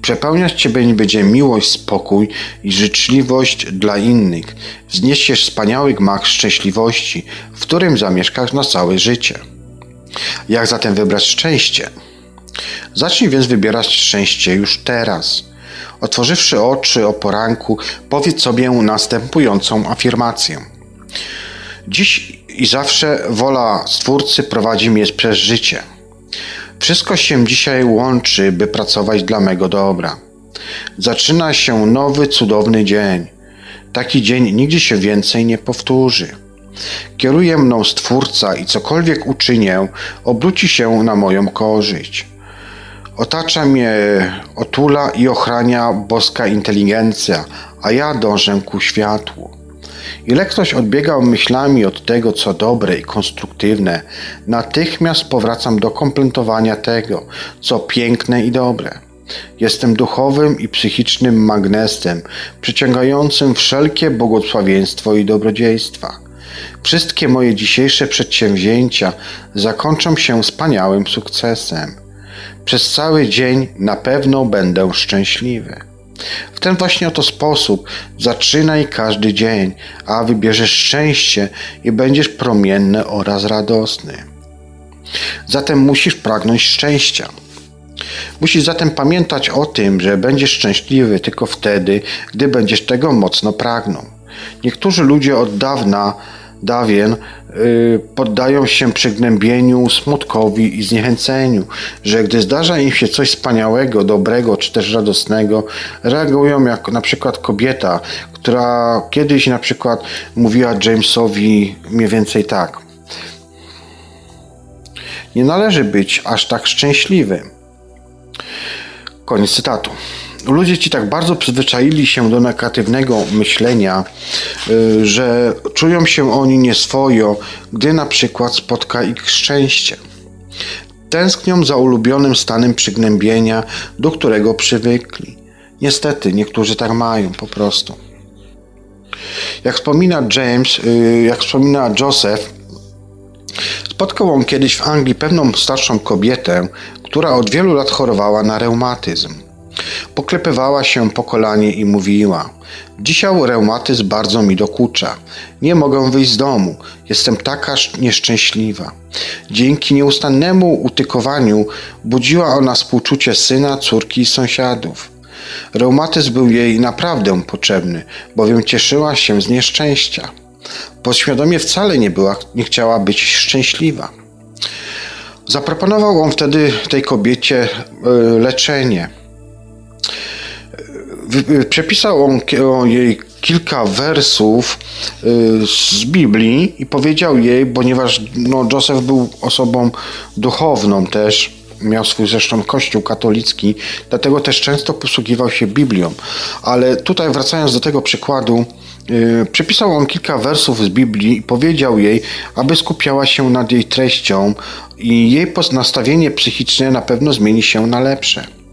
Przepełniać Ciebie będzie miłość, spokój i życzliwość dla innych. Wzniesiesz wspaniały gmach szczęśliwości, w którym zamieszkasz na całe życie. Jak zatem wybrać szczęście? Zacznij więc wybierać szczęście już teraz. Otworzywszy oczy o poranku, powiedz sobie następującą afirmację. Dziś i zawsze wola Stwórcy prowadzi mnie przez życie. Wszystko się dzisiaj łączy, by pracować dla mego dobra. Zaczyna się nowy, cudowny dzień. Taki dzień nigdzie się więcej nie powtórzy. Kieruje mną Stwórca i cokolwiek uczynię, obróci się na moją korzyść. Otacza mnie, otula i ochrania boska inteligencja, a ja dążę ku światłu. Ile ktoś odbiegał myślami od tego, co dobre i konstruktywne, natychmiast powracam do komplementowania tego, co piękne i dobre. Jestem duchowym i psychicznym magnesem, przyciągającym wszelkie błogosławieństwo i dobrodziejstwa. Wszystkie moje dzisiejsze przedsięwzięcia zakończą się wspaniałym sukcesem. Przez cały dzień na pewno będę szczęśliwy. W ten właśnie oto sposób zaczynaj każdy dzień, a wybierzesz szczęście i będziesz promienny oraz radosny. Zatem musisz pragnąć szczęścia. Musisz zatem pamiętać o tym, że będziesz szczęśliwy tylko wtedy, gdy będziesz tego mocno pragnął. Niektórzy ludzie od dawna dawien y, poddają się przygnębieniu, smutkowi i zniechęceniu, że gdy zdarza im się coś wspaniałego, dobrego czy też radosnego, reagują jak na przykład kobieta, która kiedyś na przykład mówiła Jamesowi mniej więcej tak. Nie należy być aż tak szczęśliwym. Koniec cytatu. Ludzie ci tak bardzo przyzwyczaili się do negatywnego myślenia, y, że czują się oni nieswojo, gdy na przykład spotka ich szczęście. Tęsknią za ulubionym stanem przygnębienia, do którego przywykli. Niestety, niektórzy tak mają po prostu. Jak wspomina James, y, jak wspomina Joseph, spotkał on kiedyś w Anglii pewną starszą kobietę, która od wielu lat chorowała na reumatyzm. Poklepywała się po kolanie i mówiła: Dzisiaj reumatyzm bardzo mi dokucza. Nie mogę wyjść z domu. Jestem taka nieszczęśliwa. Dzięki nieustannemu utykowaniu budziła ona współczucie syna, córki i sąsiadów. Reumatyzm był jej naprawdę potrzebny, bowiem cieszyła się z nieszczęścia. Podświadomie wcale nie była, nie chciała być szczęśliwa. Zaproponował on wtedy tej kobiecie e, leczenie. Przepisał on jej kilka wersów y, z Biblii i powiedział jej, ponieważ no, Joseph był osobą duchowną też, miał swój zresztą kościół katolicki, dlatego też często posługiwał się Biblią. Ale tutaj wracając do tego przykładu, yy, przepisał on kilka wersów z Biblii i powiedział jej, aby skupiała się nad jej treścią i jej nastawienie psychiczne na pewno zmieni się na lepsze.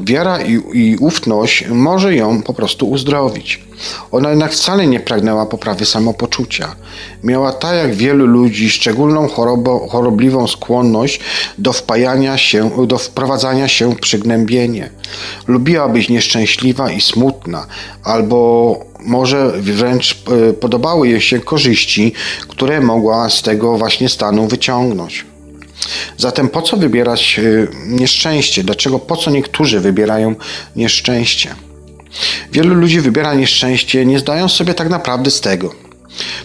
Wiara i, i ufność może ją po prostu uzdrowić. Ona jednak wcale nie pragnęła poprawy samopoczucia. Miała tak jak wielu ludzi szczególną chorobo, chorobliwą skłonność do wpajania się, do wprowadzania się w przygnębienie. Lubiła być nieszczęśliwa i smutna, albo może wręcz e, podobały jej się korzyści, które mogła z tego właśnie stanu wyciągnąć. Zatem po co wybierać y, nieszczęście? Dlaczego po co niektórzy wybierają nieszczęście? Wielu ludzi wybiera nieszczęście, nie zdają sobie tak naprawdę z tego.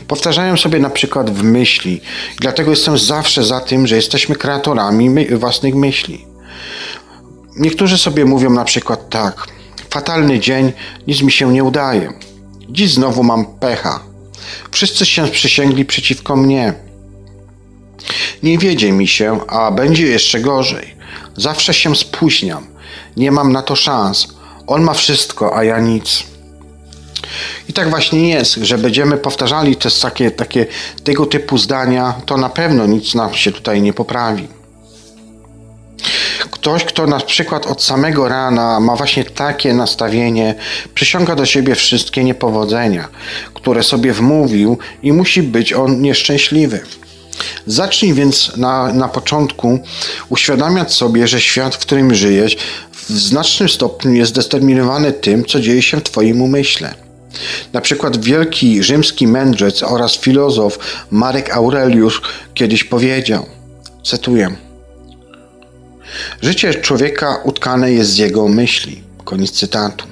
Powtarzają sobie na przykład w myśli, dlatego jestem zawsze za tym, że jesteśmy kreatorami my własnych myśli. Niektórzy sobie mówią na przykład tak: fatalny dzień, nic mi się nie udaje. Dziś znowu mam pecha. Wszyscy się przysięgli przeciwko mnie. Nie wiedzie mi się, a będzie jeszcze gorzej. Zawsze się spóźniam. Nie mam na to szans. On ma wszystko, a ja nic. I tak właśnie jest, że będziemy powtarzali te takie, takie tego typu zdania, to na pewno nic nam się tutaj nie poprawi. Ktoś, kto na przykład od samego rana ma właśnie takie nastawienie, przyciąga do siebie wszystkie niepowodzenia, które sobie wmówił i musi być on nieszczęśliwy. Zacznij więc na, na początku uświadamiać sobie, że świat, w którym żyjesz, w znacznym stopniu jest zdeterminowany tym, co dzieje się w Twoim umyśle. Na przykład wielki rzymski mędrzec oraz filozof Marek Aureliusz kiedyś powiedział, cytuję, Życie człowieka utkane jest z jego myśli. Koniec cytatu.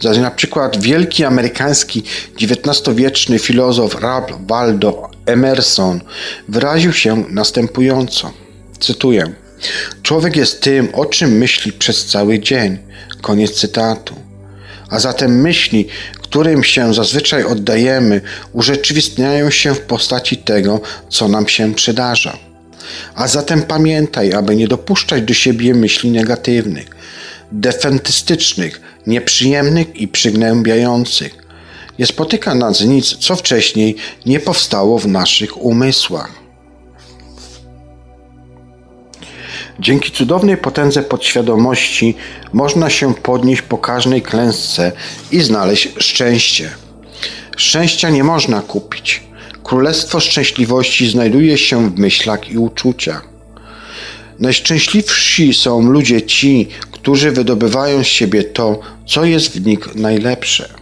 Zaś na przykład wielki amerykański XIX-wieczny filozof Ralph Waldo Emerson wyraził się następująco. Cytuję: Człowiek jest tym, o czym myśli przez cały dzień. Koniec cytatu. A zatem myśli, którym się zazwyczaj oddajemy, urzeczywistniają się w postaci tego, co nam się przydarza. A zatem pamiętaj, aby nie dopuszczać do siebie myśli negatywnych, defentystycznych, nieprzyjemnych i przygnębiających nie spotyka nas nic, co wcześniej nie powstało w naszych umysłach. Dzięki cudownej potędze podświadomości można się podnieść po każdej klęsce i znaleźć szczęście. Szczęścia nie można kupić. Królestwo szczęśliwości znajduje się w myślach i uczuciach. Najszczęśliwsi są ludzie ci, którzy wydobywają z siebie to, co jest w nich najlepsze.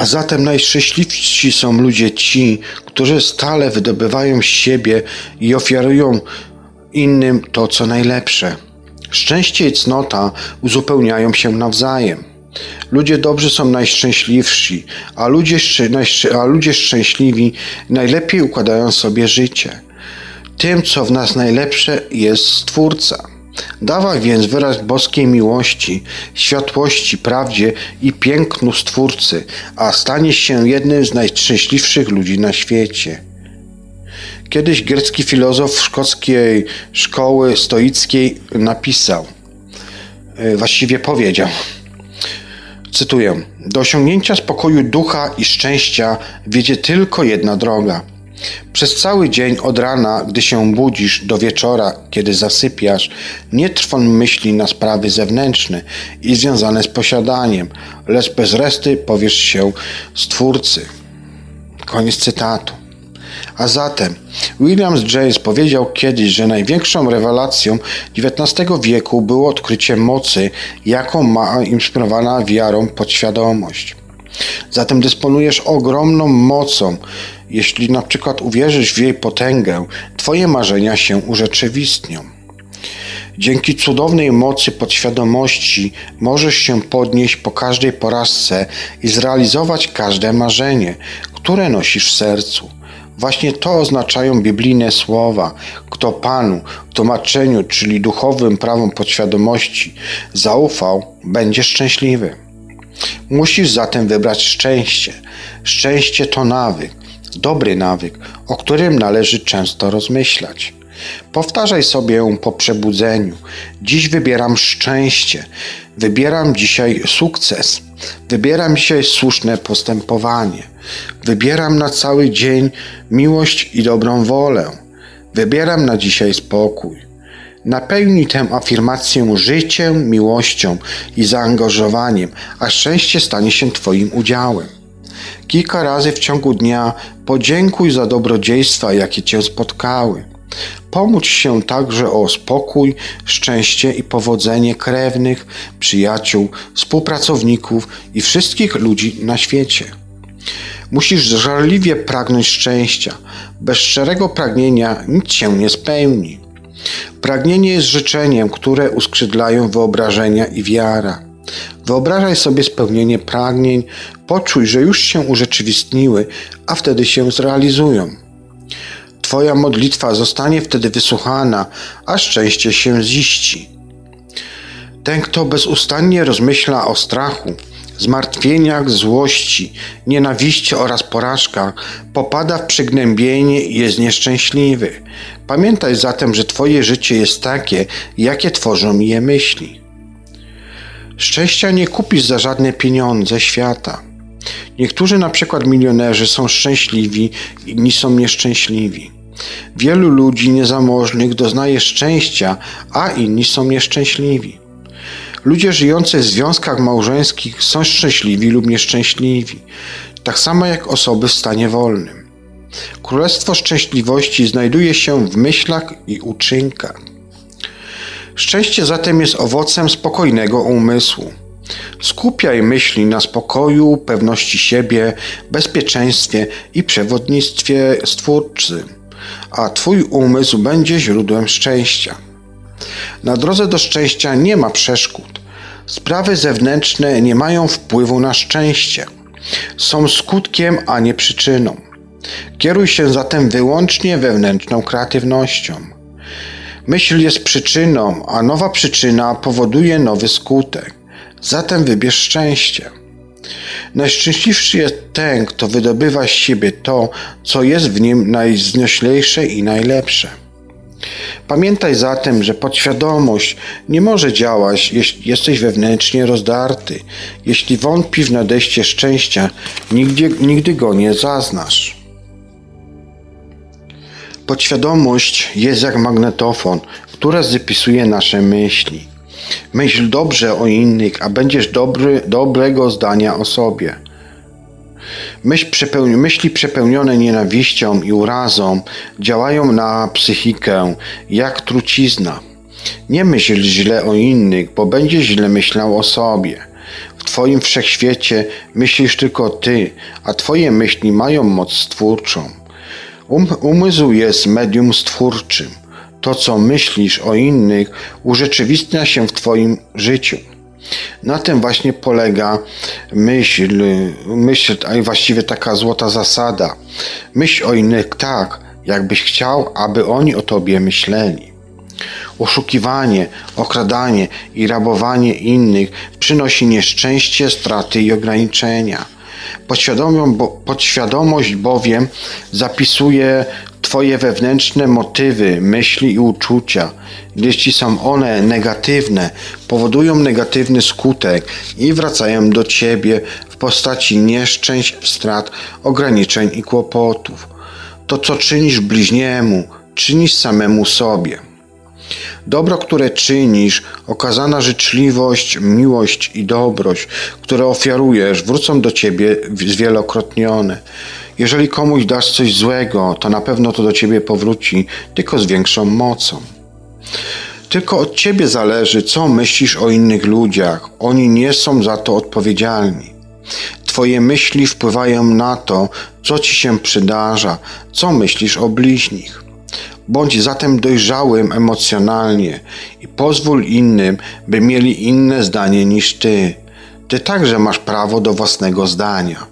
A zatem najszczęśliwsi są ludzie ci, którzy stale wydobywają z siebie i ofiarują innym to, co najlepsze. Szczęście i cnota uzupełniają się nawzajem. Ludzie dobrzy są najszczęśliwsi, a ludzie, a ludzie szczęśliwi najlepiej układają sobie życie. Tym, co w nas najlepsze, jest Stwórca. Dawaj więc wyraz boskiej miłości, światłości, prawdzie i pięknu Stwórcy, a staniesz się jednym z najszczęśliwszych ludzi na świecie. Kiedyś grecki filozof szkockiej szkoły stoickiej napisał, e, właściwie powiedział, cytuję: Do osiągnięcia spokoju ducha i szczęścia wiedzie tylko jedna droga. Przez cały dzień od rana, gdy się budzisz, do wieczora, kiedy zasypiasz, nie trwą myśli na sprawy zewnętrzne i związane z posiadaniem, lecz bez reszty powiesz się Stwórcy. Koniec cytatu. A zatem Williams James powiedział kiedyś, że największą rewelacją XIX wieku było odkrycie mocy, jaką ma inspirowana wiarą podświadomość. Zatem dysponujesz ogromną mocą. Jeśli na przykład uwierzysz w jej potęgę, Twoje marzenia się urzeczywistnią. Dzięki cudownej mocy podświadomości możesz się podnieść po każdej porażce i zrealizować każde marzenie, które nosisz w sercu. Właśnie to oznaczają biblijne słowa. Kto Panu w tłumaczeniu, czyli duchowym prawom podświadomości zaufał, będzie szczęśliwy. Musisz zatem wybrać szczęście. Szczęście to nawyk, dobry nawyk, o którym należy często rozmyślać. Powtarzaj sobie po przebudzeniu. Dziś wybieram szczęście. Wybieram dzisiaj sukces. Wybieram dzisiaj słuszne postępowanie. Wybieram na cały dzień miłość i dobrą wolę. Wybieram na dzisiaj spokój. Napełnij tę afirmację życiem, miłością i zaangażowaniem, a szczęście stanie się Twoim udziałem. Kilka razy w ciągu dnia podziękuj za dobrodziejstwa, jakie Cię spotkały. Pomóż się także o spokój, szczęście i powodzenie krewnych, przyjaciół, współpracowników i wszystkich ludzi na świecie. Musisz żarliwie pragnąć szczęścia. Bez szczerego pragnienia nic się nie spełni. Pragnienie jest życzeniem, które uskrzydlają wyobrażenia i wiara. Wyobrażaj sobie spełnienie pragnień, poczuj, że już się urzeczywistniły, a wtedy się zrealizują. Twoja modlitwa zostanie wtedy wysłuchana, a szczęście się ziści. Ten, kto bezustannie rozmyśla o strachu, zmartwieniach, złości, nienawiści oraz porażkach, popada w przygnębienie i jest nieszczęśliwy. Pamiętaj zatem, że Twoje życie jest takie, jakie tworzą je myśli. Szczęścia nie kupisz za żadne pieniądze świata. Niektórzy, na przykład milionerzy, są szczęśliwi, inni są nieszczęśliwi. Wielu ludzi niezamożnych doznaje szczęścia, a inni są nieszczęśliwi. Ludzie żyjący w związkach małżeńskich są szczęśliwi lub nieszczęśliwi, tak samo jak osoby w stanie wolnym. Królestwo szczęśliwości znajduje się w myślach i uczynkach. Szczęście zatem jest owocem spokojnego umysłu. Skupiaj myśli na spokoju, pewności siebie, bezpieczeństwie i przewodnictwie Stwórcy, a Twój umysł będzie źródłem szczęścia. Na drodze do szczęścia nie ma przeszkód. Sprawy zewnętrzne nie mają wpływu na szczęście. Są skutkiem, a nie przyczyną. Kieruj się zatem wyłącznie wewnętrzną kreatywnością. Myśl jest przyczyną, a nowa przyczyna powoduje nowy skutek. Zatem wybierz szczęście. Najszczęśliwszy jest ten, kto wydobywa z siebie to, co jest w nim najznioślejsze i najlepsze. Pamiętaj zatem, że podświadomość nie może działać, jeśli jesteś wewnętrznie rozdarty. Jeśli wątpisz w nadejście szczęścia, nigdy, nigdy go nie zaznasz. Podświadomość jest jak magnetofon, która zapisuje nasze myśli. Myśl dobrze o innych, a będziesz dobry, dobrego zdania o sobie. Myśl przepełni, myśli przepełnione nienawiścią i urazą działają na psychikę jak trucizna. Nie myśl źle o innych, bo będziesz źle myślał o sobie. W Twoim wszechświecie myślisz tylko Ty, a Twoje myśli mają moc stwórczą. Um, umysł jest medium stwórczym. To, co myślisz o innych, urzeczywistnia się w Twoim życiu. Na tym właśnie polega myśl, myśl, a właściwie taka złota zasada. Myśl o innych tak, jakbyś chciał, aby oni o tobie myśleli. Oszukiwanie, okradanie i rabowanie innych przynosi nieszczęście, straty i ograniczenia. Podświadomość bowiem zapisuje Twoje wewnętrzne motywy, myśli i uczucia. Jeśli są one negatywne, powodują negatywny skutek i wracają do Ciebie w postaci nieszczęść, strat, ograniczeń i kłopotów. To, co czynisz bliźniemu, czynisz samemu sobie. Dobro, które czynisz, okazana życzliwość, miłość i dobroć, które ofiarujesz, wrócą do ciebie zwielokrotnione. Jeżeli komuś dasz coś złego, to na pewno to do ciebie powróci, tylko z większą mocą. Tylko od ciebie zależy, co myślisz o innych ludziach. Oni nie są za to odpowiedzialni. Twoje myśli wpływają na to, co ci się przydarza, co myślisz o bliźnich. Bądź zatem dojrzałym emocjonalnie i pozwól innym, by mieli inne zdanie niż ty. Ty także masz prawo do własnego zdania.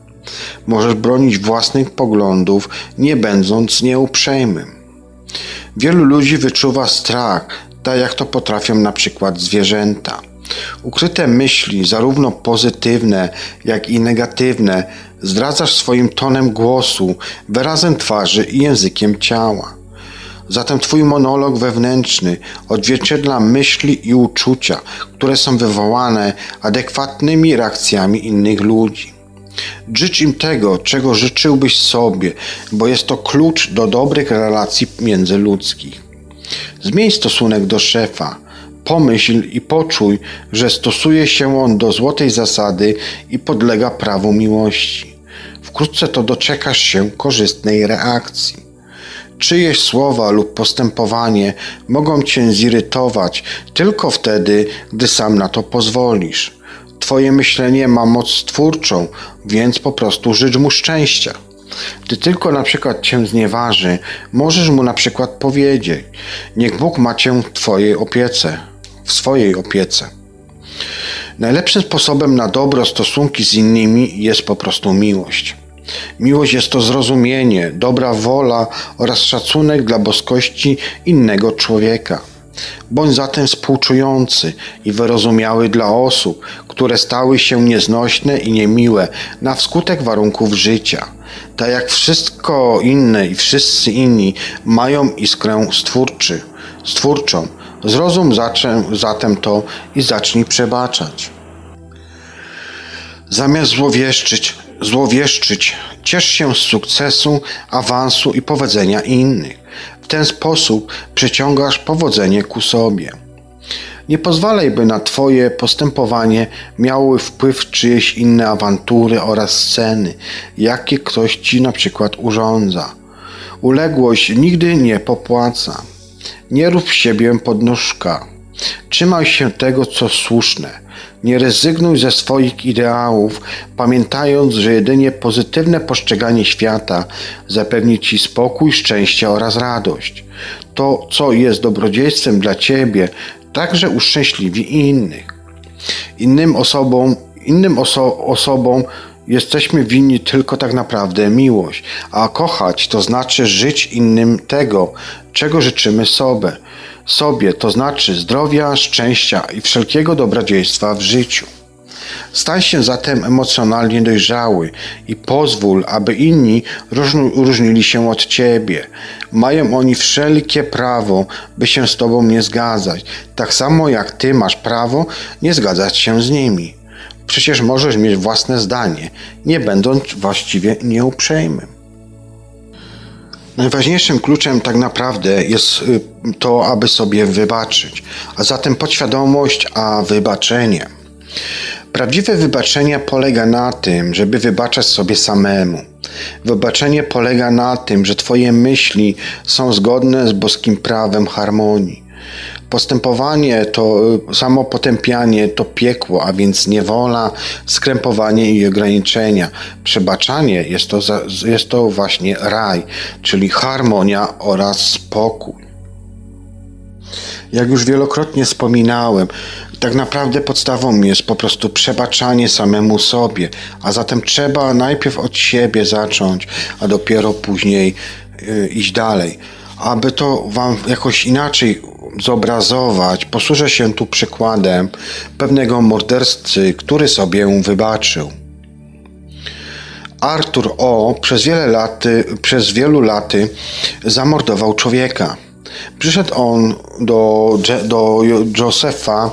Możesz bronić własnych poglądów, nie będąc nieuprzejmym. Wielu ludzi wyczuwa strach, tak jak to potrafią na przykład zwierzęta. Ukryte myśli, zarówno pozytywne, jak i negatywne, zdradzasz swoim tonem głosu, wyrazem twarzy i językiem ciała. Zatem Twój monolog wewnętrzny odzwierciedla myśli i uczucia, które są wywołane adekwatnymi reakcjami innych ludzi. Życz im tego, czego życzyłbyś sobie, bo jest to klucz do dobrych relacji międzyludzkich. Zmień stosunek do szefa. Pomyśl i poczuj, że stosuje się on do złotej zasady i podlega prawu miłości. Wkrótce to doczekasz się korzystnej reakcji. Czyjeś słowa lub postępowanie mogą cię zirytować tylko wtedy, gdy sam na to pozwolisz. Twoje myślenie ma moc twórczą, więc po prostu życz mu szczęścia. Gdy tylko na przykład cię znieważy, możesz mu na przykład powiedzieć: Niech Bóg ma cię w Twojej opiece, w swojej opiece. Najlepszym sposobem na dobro stosunki z innymi jest po prostu miłość. Miłość jest to zrozumienie, dobra wola oraz szacunek dla boskości innego człowieka. Bądź zatem współczujący i wyrozumiały dla osób, które stały się nieznośne i niemiłe na wskutek warunków życia. Tak jak wszystko inne i wszyscy inni mają iskrę stwórczy, stwórczą. Zrozum zatem to i zacznij przebaczać. Zamiast złowieszczyć, złowieszczyć, ciesz się z sukcesu, awansu i powodzenia innych. W ten sposób przyciągasz powodzenie ku sobie. Nie pozwalaj, by na Twoje postępowanie miały wpływ czyjeś inne awantury oraz sceny, jakie ktoś Ci na przykład urządza. Uległość nigdy nie popłaca. Nie rób siebie podnóżka. Trzymaj się tego, co słuszne nie rezygnuj ze swoich ideałów, pamiętając, że jedynie pozytywne postrzeganie świata zapewni Ci spokój, szczęście oraz radość. To, co jest dobrodziejstwem dla Ciebie, także uszczęśliwi innych. Innym osobom, innym oso osobom jesteśmy winni tylko tak naprawdę miłość, a kochać to znaczy żyć innym tego, czego życzymy sobie sobie, to znaczy zdrowia, szczęścia i wszelkiego dobrodziejstwa w życiu. Stań się zatem emocjonalnie dojrzały i pozwól, aby inni różnili się od ciebie. Mają oni wszelkie prawo, by się z tobą nie zgadzać, tak samo jak ty masz prawo nie zgadzać się z nimi. Przecież możesz mieć własne zdanie, nie będąc właściwie nieuprzejmym. Najważniejszym kluczem tak naprawdę jest y, to, aby sobie wybaczyć, a zatem podświadomość, a wybaczenie. Prawdziwe wybaczenie polega na tym, żeby wybaczać sobie samemu. Wybaczenie polega na tym, że Twoje myśli są zgodne z boskim prawem harmonii. Postępowanie to samo potępianie to piekło, a więc niewola, skrępowanie i ograniczenia. Przebaczanie jest to, jest to właśnie raj, czyli harmonia oraz spokój. Jak już wielokrotnie wspominałem, tak naprawdę podstawą jest po prostu przebaczanie samemu sobie, a zatem trzeba najpierw od siebie zacząć, a dopiero później yy, iść dalej. Aby to Wam jakoś inaczej zobrazować, posłużę się tu przykładem pewnego mordercy, który sobie wybaczył. Artur O. przez wiele laty, przez wielu laty zamordował człowieka. Przyszedł on do, do Josefa,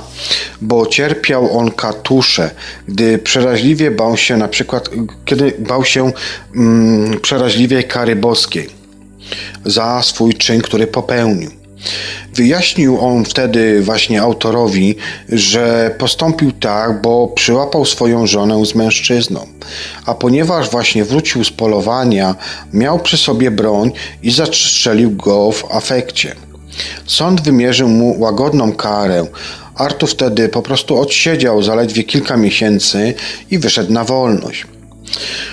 bo cierpiał on katusze, gdy przeraźliwie bał się na przykład, kiedy bał się mm, przeraźliwej kary boskiej za swój czyn, który popełnił. Wyjaśnił on wtedy właśnie autorowi, że postąpił tak, bo przyłapał swoją żonę z mężczyzną. A ponieważ właśnie wrócił z polowania, miał przy sobie broń i zastrzelił go w afekcie. Sąd wymierzył mu łagodną karę. Artu wtedy po prostu odsiedział zaledwie kilka miesięcy i wyszedł na wolność.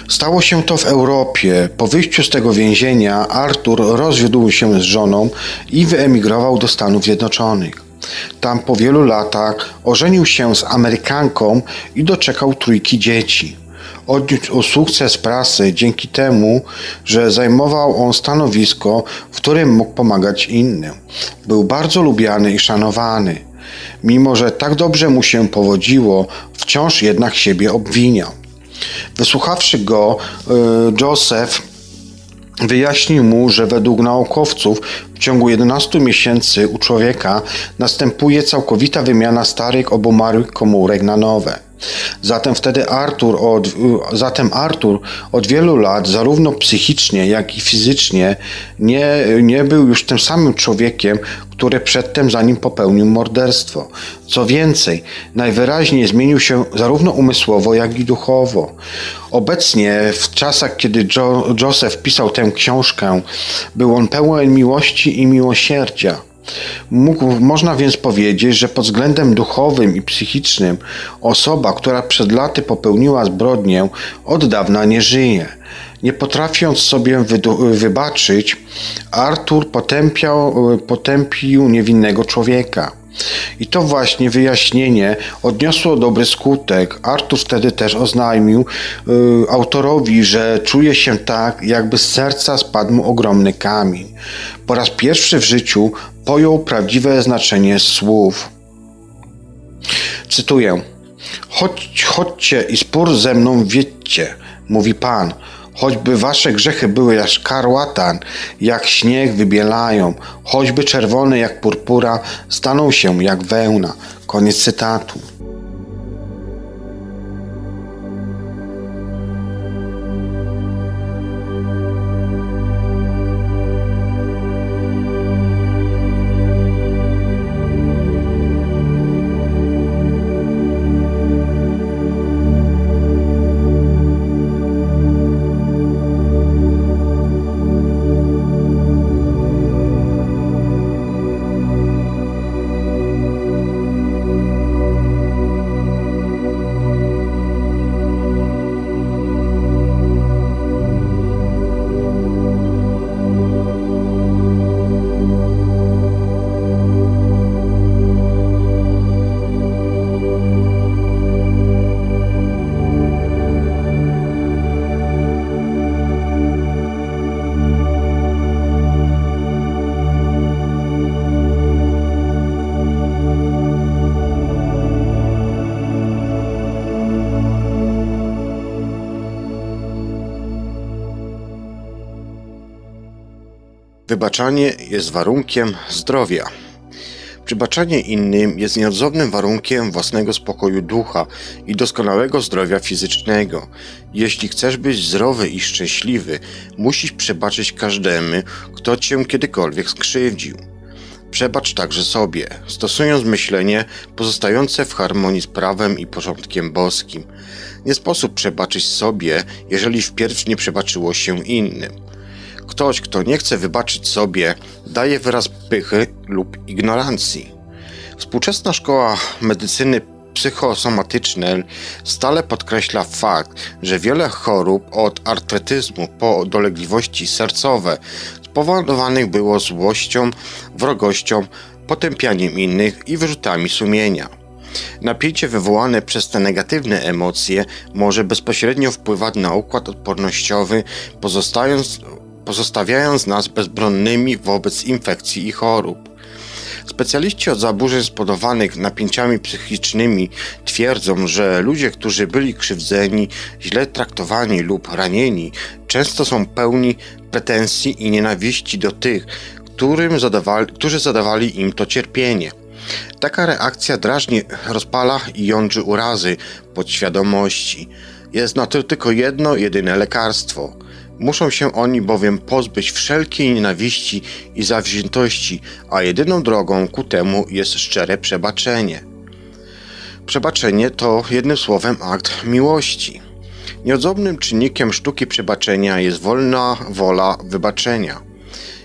Stało się to w Europie. Po wyjściu z tego więzienia Artur rozwiódł się z żoną i wyemigrował do Stanów Zjednoczonych. Tam po wielu latach ożenił się z Amerykanką i doczekał trójki dzieci. Odniósł sukces prasy dzięki temu, że zajmował on stanowisko, w którym mógł pomagać innym. Był bardzo lubiany i szanowany. Mimo, że tak dobrze mu się powodziło, wciąż jednak siebie obwiniał. Wysłuchawszy go, e, Joseph wyjaśnił mu, że według naukowców w ciągu 11 miesięcy u człowieka następuje całkowita wymiana starych obumarłych komórek na nowe. Zatem wtedy Artur od, zatem Artur od wielu lat, zarówno psychicznie, jak i fizycznie, nie, nie był już tym samym człowiekiem, który przedtem za nim popełnił morderstwo. Co więcej, najwyraźniej zmienił się zarówno umysłowo, jak i duchowo. Obecnie, w czasach, kiedy jo Joseph pisał tę książkę, był on pełen miłości i miłosierdzia. Mógł, można więc powiedzieć, że pod względem duchowym i psychicznym osoba, która przed laty popełniła zbrodnię, od dawna nie żyje. Nie potrafiąc sobie wybaczyć, Artur potępiał, potępił niewinnego człowieka. I to właśnie wyjaśnienie odniosło dobry skutek. Artur wtedy też oznajmił y, autorowi, że czuje się tak, jakby z serca spadł mu ogromny kamień. Po raz pierwszy w życiu pojął prawdziwe znaczenie słów. Cytuję: Chodź, chodźcie i spór ze mną wiedźcie, mówi Pan. Choćby wasze grzechy były jak szkarłatan, jak śnieg wybielają, choćby czerwone jak purpura, staną się jak wełna. Koniec cytatu. Wybaczanie jest warunkiem zdrowia. Przybaczanie innym jest nieodzownym warunkiem własnego spokoju ducha i doskonałego zdrowia fizycznego. Jeśli chcesz być zdrowy i szczęśliwy, musisz przebaczyć każdemu, kto cię kiedykolwiek skrzywdził. Przebacz także sobie, stosując myślenie pozostające w harmonii z prawem i porządkiem boskim. Nie sposób przebaczyć sobie, jeżeli wpierw nie przebaczyło się innym. Ktoś, kto nie chce wybaczyć sobie, daje wyraz pychy lub ignorancji. Współczesna szkoła medycyny psychosomatycznej stale podkreśla fakt, że wiele chorób od artretyzmu po dolegliwości sercowe spowodowanych było złością, wrogością, potępianiem innych i wyrzutami sumienia. Napięcie wywołane przez te negatywne emocje może bezpośrednio wpływać na układ odpornościowy, pozostając, pozostawiając nas bezbronnymi wobec infekcji i chorób. Specjaliści od zaburzeń spowodowanych napięciami psychicznymi twierdzą, że ludzie, którzy byli krzywdzeni, źle traktowani lub ranieni, często są pełni pretensji i nienawiści do tych, którym zadawali, którzy zadawali im to cierpienie. Taka reakcja drażni, rozpala i jądrzy urazy podświadomości. Jest na to tylko jedno, jedyne lekarstwo. Muszą się oni bowiem pozbyć wszelkiej nienawiści i zawziętości, a jedyną drogą ku temu jest szczere przebaczenie. Przebaczenie to jednym słowem akt miłości. Nieodzownym czynnikiem sztuki przebaczenia jest wolna wola wybaczenia.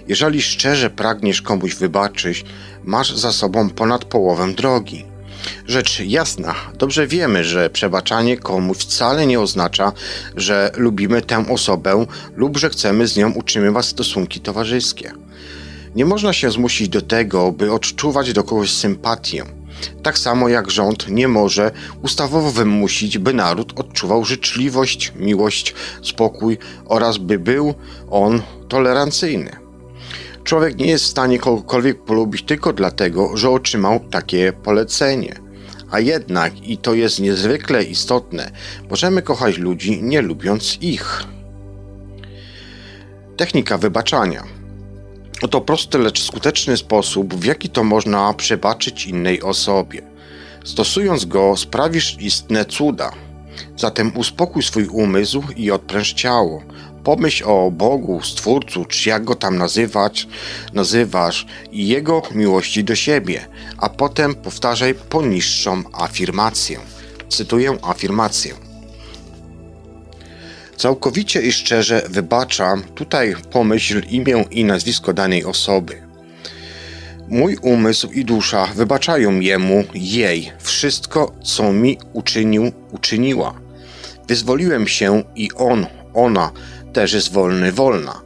Jeżeli szczerze pragniesz komuś wybaczyć, masz za sobą ponad połowę drogi. Rzecz jasna, dobrze wiemy, że przebaczanie komuś wcale nie oznacza, że lubimy tę osobę lub że chcemy z nią utrzymywać stosunki towarzyskie. Nie można się zmusić do tego, by odczuwać do kogoś sympatię. Tak samo jak rząd nie może ustawowo wymusić, by naród odczuwał życzliwość, miłość, spokój oraz by był on tolerancyjny. Człowiek nie jest w stanie kogokolwiek polubić tylko dlatego, że otrzymał takie polecenie. A jednak, i to jest niezwykle istotne, możemy kochać ludzi nie lubiąc ich. Technika wybaczania. Oto prosty, lecz skuteczny sposób, w jaki to można przebaczyć innej osobie. Stosując go, sprawisz istne cuda. Zatem uspokój swój umysł i odpręż ciało. Pomyśl o Bogu, Stwórcu, czy jak go tam nazywać, nazywasz, i Jego miłości do siebie, a potem powtarzaj poniższą afirmację. Cytuję afirmację. Całkowicie i szczerze wybaczam, tutaj pomyśl imię i nazwisko danej osoby. Mój umysł i dusza wybaczają jemu, jej, wszystko, co mi uczynił, uczyniła. Wyzwoliłem się i on, ona też jest wolny, wolna.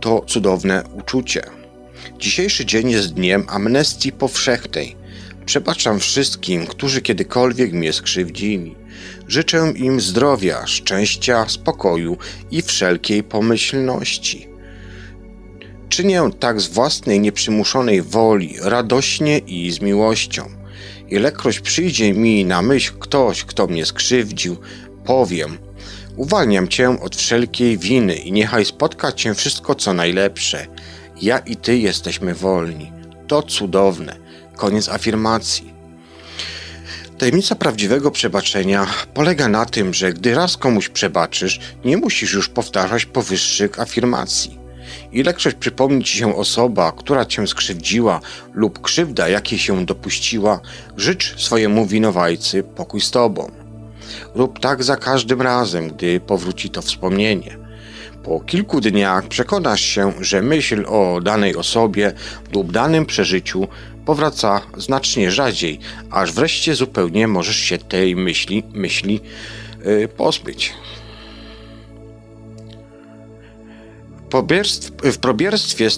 To cudowne uczucie. Dzisiejszy dzień jest dniem amnestii powszechnej. Przebaczam wszystkim, którzy kiedykolwiek mnie skrzywdzili. Życzę im zdrowia, szczęścia, spokoju i wszelkiej pomyślności. Czynię tak z własnej nieprzymuszonej woli, radośnie i z miłością. Ilekroć przyjdzie mi na myśl ktoś, kto mnie skrzywdził, powiem: Uwalniam cię od wszelkiej winy i niechaj spotka cię wszystko, co najlepsze. Ja i ty jesteśmy wolni. To cudowne. Koniec afirmacji. Tajemnica prawdziwego przebaczenia polega na tym, że gdy raz komuś przebaczysz, nie musisz już powtarzać powyższych afirmacji. Ilekroć przypomni ci się osoba, która cię skrzywdziła lub krzywda, jakiej się dopuściła, życz swojemu winowajcy pokój z tobą. Rób tak za każdym razem, gdy powróci to wspomnienie. Po kilku dniach przekonasz się, że myśl o danej osobie lub danym przeżyciu powraca znacznie rzadziej, aż wreszcie zupełnie możesz się tej myśli, myśli yy, pozbyć. W probierstwie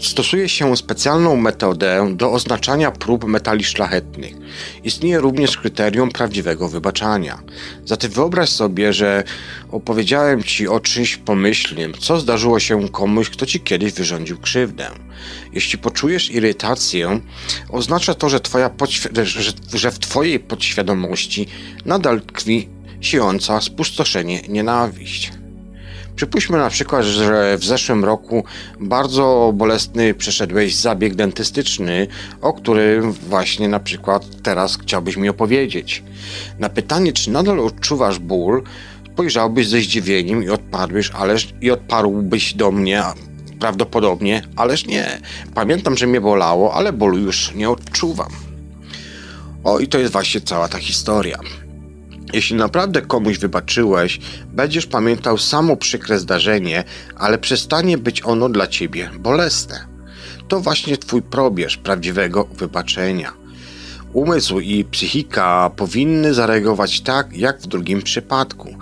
stosuje się specjalną metodę do oznaczania prób metali szlachetnych. Istnieje również kryterium prawdziwego wybaczania. Zatem wyobraź sobie, że opowiedziałem ci o czymś pomyślnym, co zdarzyło się komuś, kto ci kiedyś wyrządził krzywdę. Jeśli poczujesz irytację, oznacza to, że, twoja że, że w twojej podświadomości nadal tkwi siejąca spustoszenie nienawiść. Przypuśćmy na przykład, że w zeszłym roku bardzo bolesny przeszedłeś zabieg dentystyczny, o którym właśnie na przykład teraz chciałbyś mi opowiedzieć. Na pytanie, czy nadal odczuwasz ból, spojrzałbyś ze zdziwieniem i odparłbyś, ależ i odparłbyś do mnie prawdopodobnie, ależ nie. Pamiętam, że mnie bolało, ale bólu już nie odczuwam. O, i to jest właśnie cała ta historia. Jeśli naprawdę komuś wybaczyłeś, będziesz pamiętał samo przykre zdarzenie, ale przestanie być ono dla ciebie bolesne. To właśnie twój probierz prawdziwego wybaczenia. Umysł i psychika powinny zareagować tak, jak w drugim przypadku.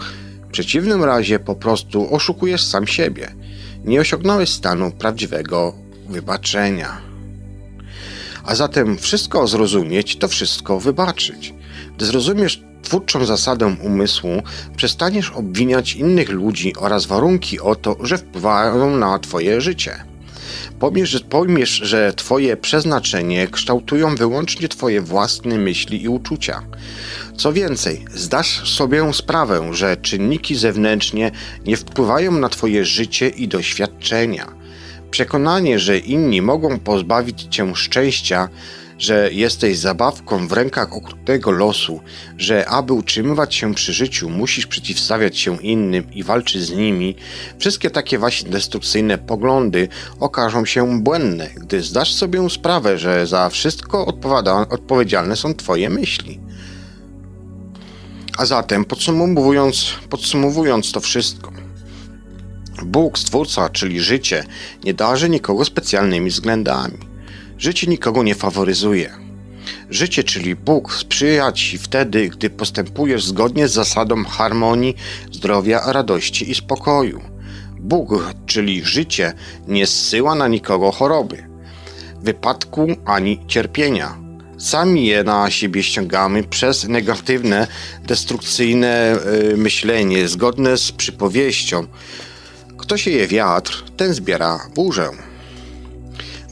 W przeciwnym razie po prostu oszukujesz sam siebie. Nie osiągnąłeś stanu prawdziwego wybaczenia. A zatem wszystko zrozumieć to wszystko wybaczyć. Gdy zrozumiesz twórczą zasadę umysłu, przestaniesz obwiniać innych ludzi oraz warunki o to, że wpływają na Twoje życie. Pojmiesz, pojmiesz, że Twoje przeznaczenie kształtują wyłącznie Twoje własne myśli i uczucia. Co więcej, zdasz sobie sprawę, że czynniki zewnętrznie nie wpływają na Twoje życie i doświadczenia. Przekonanie, że inni mogą pozbawić Cię szczęścia, że jesteś zabawką w rękach okrutnego losu, że aby utrzymywać się przy życiu, musisz przeciwstawiać się innym i walczyć z nimi, wszystkie takie właśnie destrukcyjne poglądy okażą się błędne, gdy zdasz sobie sprawę, że za wszystko odpowiedzialne są Twoje myśli. A zatem, podsumowując, podsumowując to wszystko, Bóg, Stwórca, czyli życie, nie darzy nikogo specjalnymi względami. Życie nikogo nie faworyzuje. Życie, czyli Bóg, sprzyja ci wtedy, gdy postępujesz zgodnie z zasadą harmonii, zdrowia, radości i spokoju. Bóg, czyli życie, nie zsyła na nikogo choroby, wypadku ani cierpienia. Sami je na siebie ściągamy przez negatywne, destrukcyjne yy, myślenie, zgodne z przypowieścią. Kto sieje wiatr, ten zbiera burzę.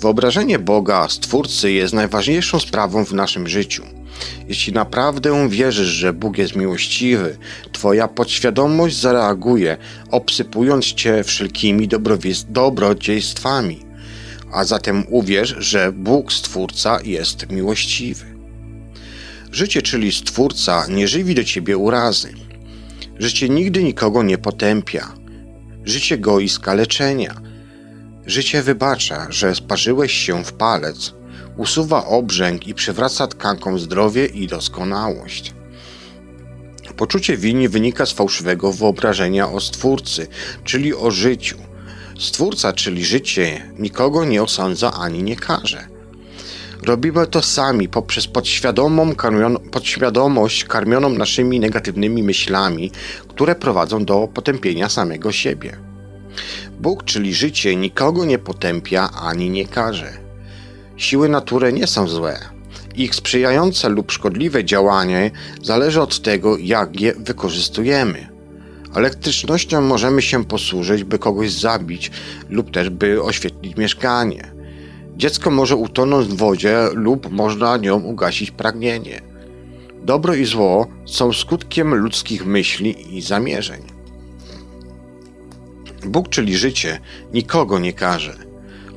Wyobrażenie Boga, Stwórcy, jest najważniejszą sprawą w naszym życiu. Jeśli naprawdę wierzysz, że Bóg jest miłościwy, Twoja podświadomość zareaguje, obsypując Cię wszelkimi dobrodziejstwami. A zatem uwierz, że Bóg, Stwórca, jest miłościwy. Życie, czyli Stwórca, nie żywi do Ciebie urazy. Życie nigdy nikogo nie potępia. Życie goi skaleczenia – Życie wybacza, że sparzyłeś się w palec, usuwa obrzęk i przywraca tkankom zdrowie i doskonałość. Poczucie winy wynika z fałszywego wyobrażenia o Stwórcy, czyli o życiu. Stwórca, czyli życie, nikogo nie osądza ani nie karze. Robimy to sami poprzez podświadomą, podświadomość karmioną naszymi negatywnymi myślami, które prowadzą do potępienia samego siebie. Bóg, czyli życie, nikogo nie potępia ani nie karze. Siły natury nie są złe. Ich sprzyjające lub szkodliwe działanie zależy od tego, jak je wykorzystujemy. Elektrycznością możemy się posłużyć, by kogoś zabić lub też by oświetlić mieszkanie. Dziecko może utonąć w wodzie lub można nią ugasić pragnienie. Dobro i zło są skutkiem ludzkich myśli i zamierzeń. Bóg, czyli życie, nikogo nie karze.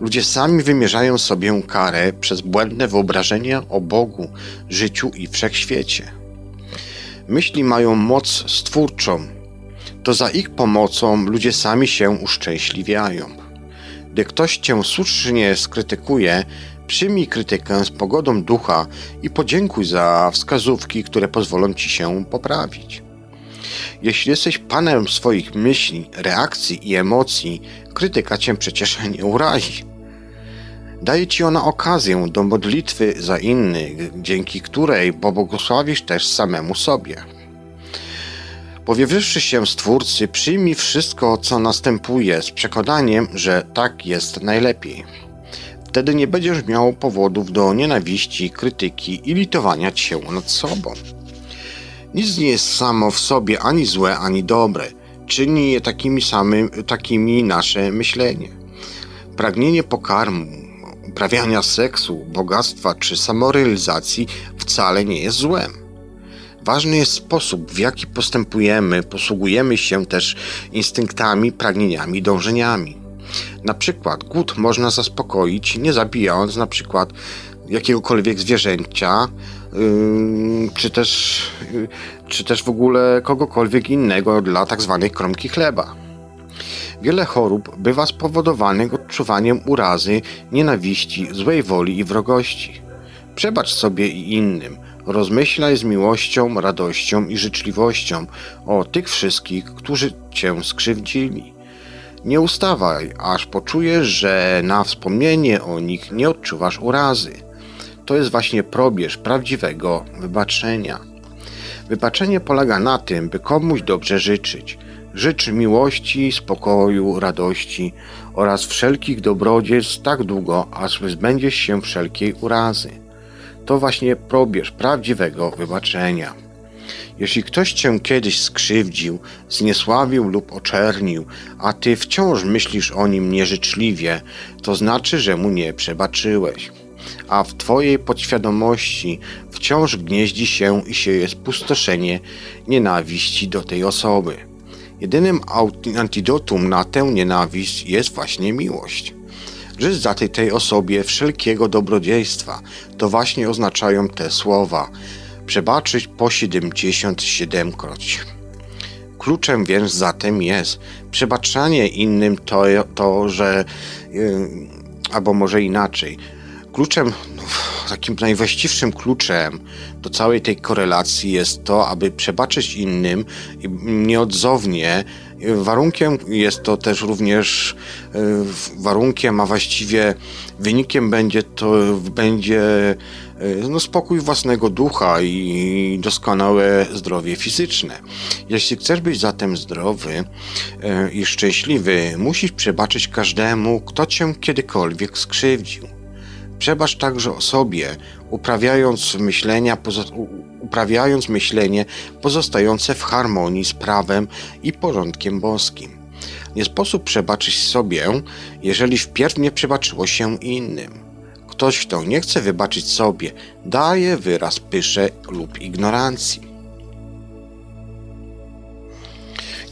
Ludzie sami wymierzają sobie karę przez błędne wyobrażenia o Bogu, życiu i wszechświecie. Myśli mają moc stwórczą. To za ich pomocą ludzie sami się uszczęśliwiają. Gdy ktoś cię słusznie skrytykuje, przyjmij krytykę z pogodą ducha i podziękuj za wskazówki, które pozwolą ci się poprawić. Jeśli jesteś panem swoich myśli, reakcji i emocji, krytyka cię przecież nie urazi. Daje ci ona okazję do modlitwy za innych, dzięki której pobłogosławisz też samemu sobie. Powiewszy się Stwórcy, przyjmij wszystko, co następuje, z przekonaniem, że tak jest najlepiej. Wtedy nie będziesz miał powodów do nienawiści, krytyki i litowania się nad sobą. Nic nie jest samo w sobie ani złe, ani dobre. Czyni je takimi samym, takimi nasze myślenie. Pragnienie pokarmu, uprawiania seksu, bogactwa czy samorealizacji wcale nie jest złem. Ważny jest sposób, w jaki postępujemy, posługujemy się też instynktami, pragnieniami, dążeniami. Na przykład głód można zaspokoić nie zabijając na przykład jakiegokolwiek zwierzęcia, czy też, czy też w ogóle kogokolwiek innego dla tak zwanej kromki chleba. Wiele chorób bywa spowodowanych odczuwaniem urazy, nienawiści, złej woli i wrogości. Przebacz sobie i innym. Rozmyślaj z miłością, radością i życzliwością o tych wszystkich, którzy cię skrzywdzili. Nie ustawaj, aż poczujesz, że na wspomnienie o nich nie odczuwasz urazy to jest właśnie probierz prawdziwego wybaczenia. Wybaczenie polega na tym, by komuś dobrze życzyć. Życz miłości, spokoju, radości oraz wszelkich dobrodziejstw tak długo, aż wyzbędziesz się wszelkiej urazy. To właśnie probierz prawdziwego wybaczenia. Jeśli ktoś cię kiedyś skrzywdził, zniesławił lub oczernił, a ty wciąż myślisz o nim nieżyczliwie, to znaczy, że mu nie przebaczyłeś. A w twojej podświadomości wciąż gnieździ się i sieje spustoszenie nienawiści do tej osoby. Jedynym antidotum na tę nienawiść jest właśnie miłość. Życz za tej, tej osobie wszelkiego dobrodziejstwa. To właśnie oznaczają te słowa przebaczyć po 77 kroć. Kluczem więc zatem jest przebaczanie innym to, to że, yy, albo może inaczej, kluczem, no, takim najwłaściwszym kluczem do całej tej korelacji jest to, aby przebaczyć innym nieodzownie. Warunkiem jest to też również y, warunkiem, a właściwie wynikiem będzie to będzie y, no, spokój własnego ducha i doskonałe zdrowie fizyczne. Jeśli chcesz być zatem zdrowy y, i szczęśliwy, musisz przebaczyć każdemu, kto cię kiedykolwiek skrzywdził. Przebacz także osobie, uprawiając, myślenia, uprawiając myślenie pozostające w harmonii z prawem i porządkiem boskim. Nie sposób przebaczyć sobie, jeżeli wpierw nie przebaczyło się innym. Ktoś, kto nie chce wybaczyć sobie, daje wyraz pysze lub ignorancji.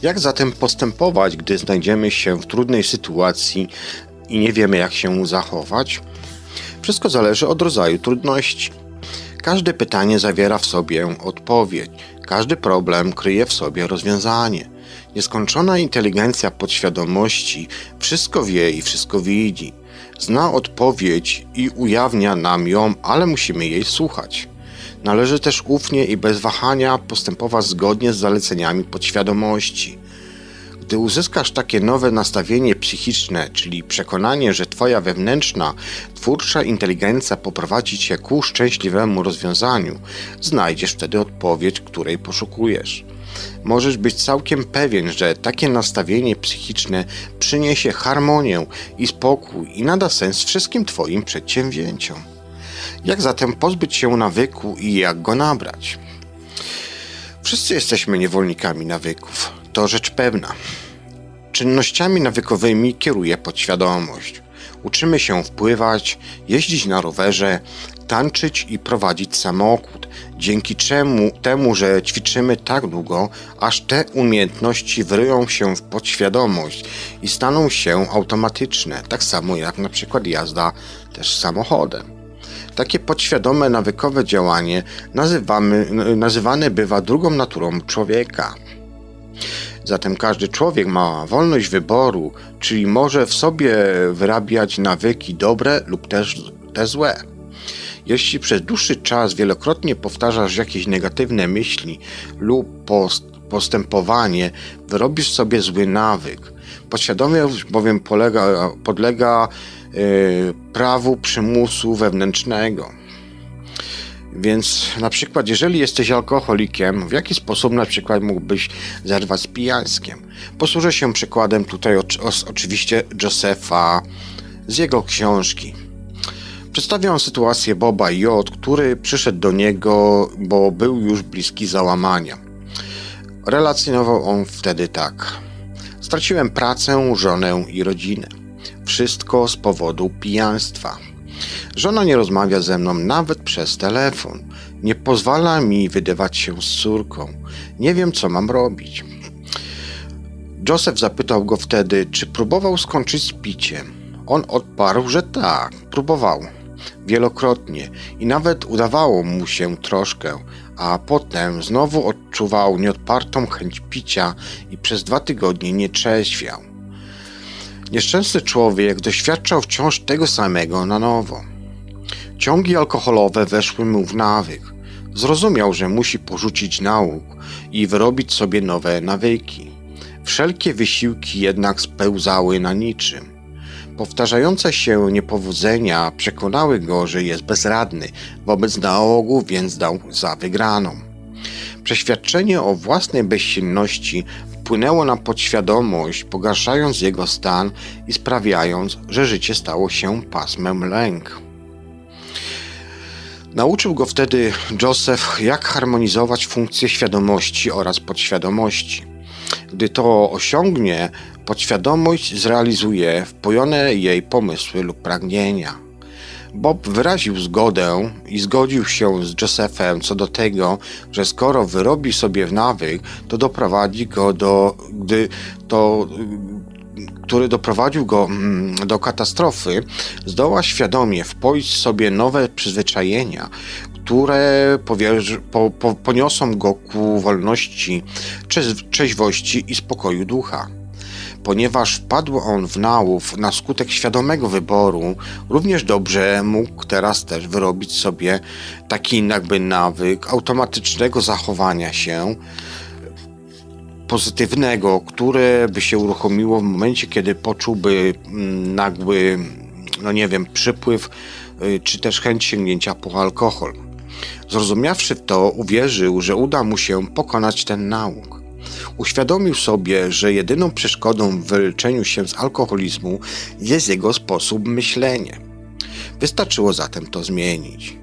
Jak zatem postępować, gdy znajdziemy się w trudnej sytuacji i nie wiemy, jak się zachować? Wszystko zależy od rodzaju trudności. Każde pytanie zawiera w sobie odpowiedź, każdy problem kryje w sobie rozwiązanie. Nieskończona inteligencja podświadomości wszystko wie i wszystko widzi. Zna odpowiedź i ujawnia nam ją, ale musimy jej słuchać. Należy też ufnie i bez wahania postępować zgodnie z zaleceniami podświadomości. Gdy uzyskasz takie nowe nastawienie psychiczne, czyli przekonanie, że Twoja wewnętrzna, twórcza inteligencja poprowadzi Cię ku szczęśliwemu rozwiązaniu, znajdziesz wtedy odpowiedź, której poszukujesz. Możesz być całkiem pewien, że takie nastawienie psychiczne przyniesie harmonię i spokój i nada sens wszystkim Twoim przedsięwzięciom. Jak zatem pozbyć się nawyku i jak go nabrać? Wszyscy jesteśmy niewolnikami nawyków. To rzecz pewna. Czynnościami nawykowymi kieruje podświadomość. Uczymy się wpływać, jeździć na rowerze, tańczyć i prowadzić samochód, dzięki czemu temu, że ćwiczymy tak długo, aż te umiejętności wryją się w podświadomość i staną się automatyczne, tak samo jak na przykład jazda też samochodem. Takie podświadome, nawykowe działanie nazywamy, nazywane bywa drugą naturą człowieka. Zatem każdy człowiek ma wolność wyboru, czyli może w sobie wyrabiać nawyki dobre lub też te złe. Jeśli przez dłuższy czas wielokrotnie powtarzasz jakieś negatywne myśli lub post postępowanie, wyrobisz sobie zły nawyk. Podświadomość bowiem polega, podlega yy, prawu przymusu wewnętrznego. Więc na przykład, jeżeli jesteś alkoholikiem, w jaki sposób na przykład mógłbyś zerwać z? Posłużę się przykładem tutaj o, o, oczywiście Josepha z jego książki. Przedstawiam sytuację Boba J., który przyszedł do niego, bo był już bliski załamania. Relacjonował on wtedy tak. Straciłem pracę, żonę i rodzinę. Wszystko z powodu pijaństwa. Żona nie rozmawia ze mną nawet przez telefon. Nie pozwala mi wydawać się z córką. Nie wiem, co mam robić. Joseph zapytał go wtedy, czy próbował skończyć z piciem. On odparł, że tak, próbował. Wielokrotnie i nawet udawało mu się troszkę, a potem znowu odczuwał nieodpartą chęć picia i przez dwa tygodnie nie trzeźwiał. Nieszczęsny człowiek doświadczał wciąż tego samego na nowo. Ciągi alkoholowe weszły mu w nawyk. Zrozumiał, że musi porzucić nauk i wyrobić sobie nowe nawyki. Wszelkie wysiłki jednak spełzały na niczym. Powtarzające się niepowodzenia przekonały go, że jest bezradny wobec nałogu, więc dał za wygraną. Przeświadczenie o własnej bezsilności wpłynęło na podświadomość, pogarszając jego stan i sprawiając, że życie stało się pasmem lęk. Nauczył go wtedy Joseph, jak harmonizować funkcje świadomości oraz podświadomości. Gdy to osiągnie, podświadomość zrealizuje wpojone jej pomysły lub pragnienia. Bob wyraził zgodę i zgodził się z Josephem co do tego, że skoro wyrobi sobie nawyk, to doprowadzi go do, gdy to który doprowadził go mm, do katastrofy, zdoła świadomie wpoić sobie nowe przyzwyczajenia, które powierzy, po, po, poniosą go ku wolności, trzeźwości i spokoju ducha. Ponieważ wpadł on w nałów na skutek świadomego wyboru, również dobrze mógł teraz też wyrobić sobie taki jakby nawyk automatycznego zachowania się, pozytywnego, które by się uruchomiło w momencie, kiedy poczułby mm, nagły, no nie wiem, przypływ y, czy też chęć sięgnięcia po alkohol. Zrozumiawszy to, uwierzył, że uda mu się pokonać ten nauk. Uświadomił sobie, że jedyną przeszkodą w wyleczeniu się z alkoholizmu jest jego sposób myślenia. Wystarczyło zatem to zmienić.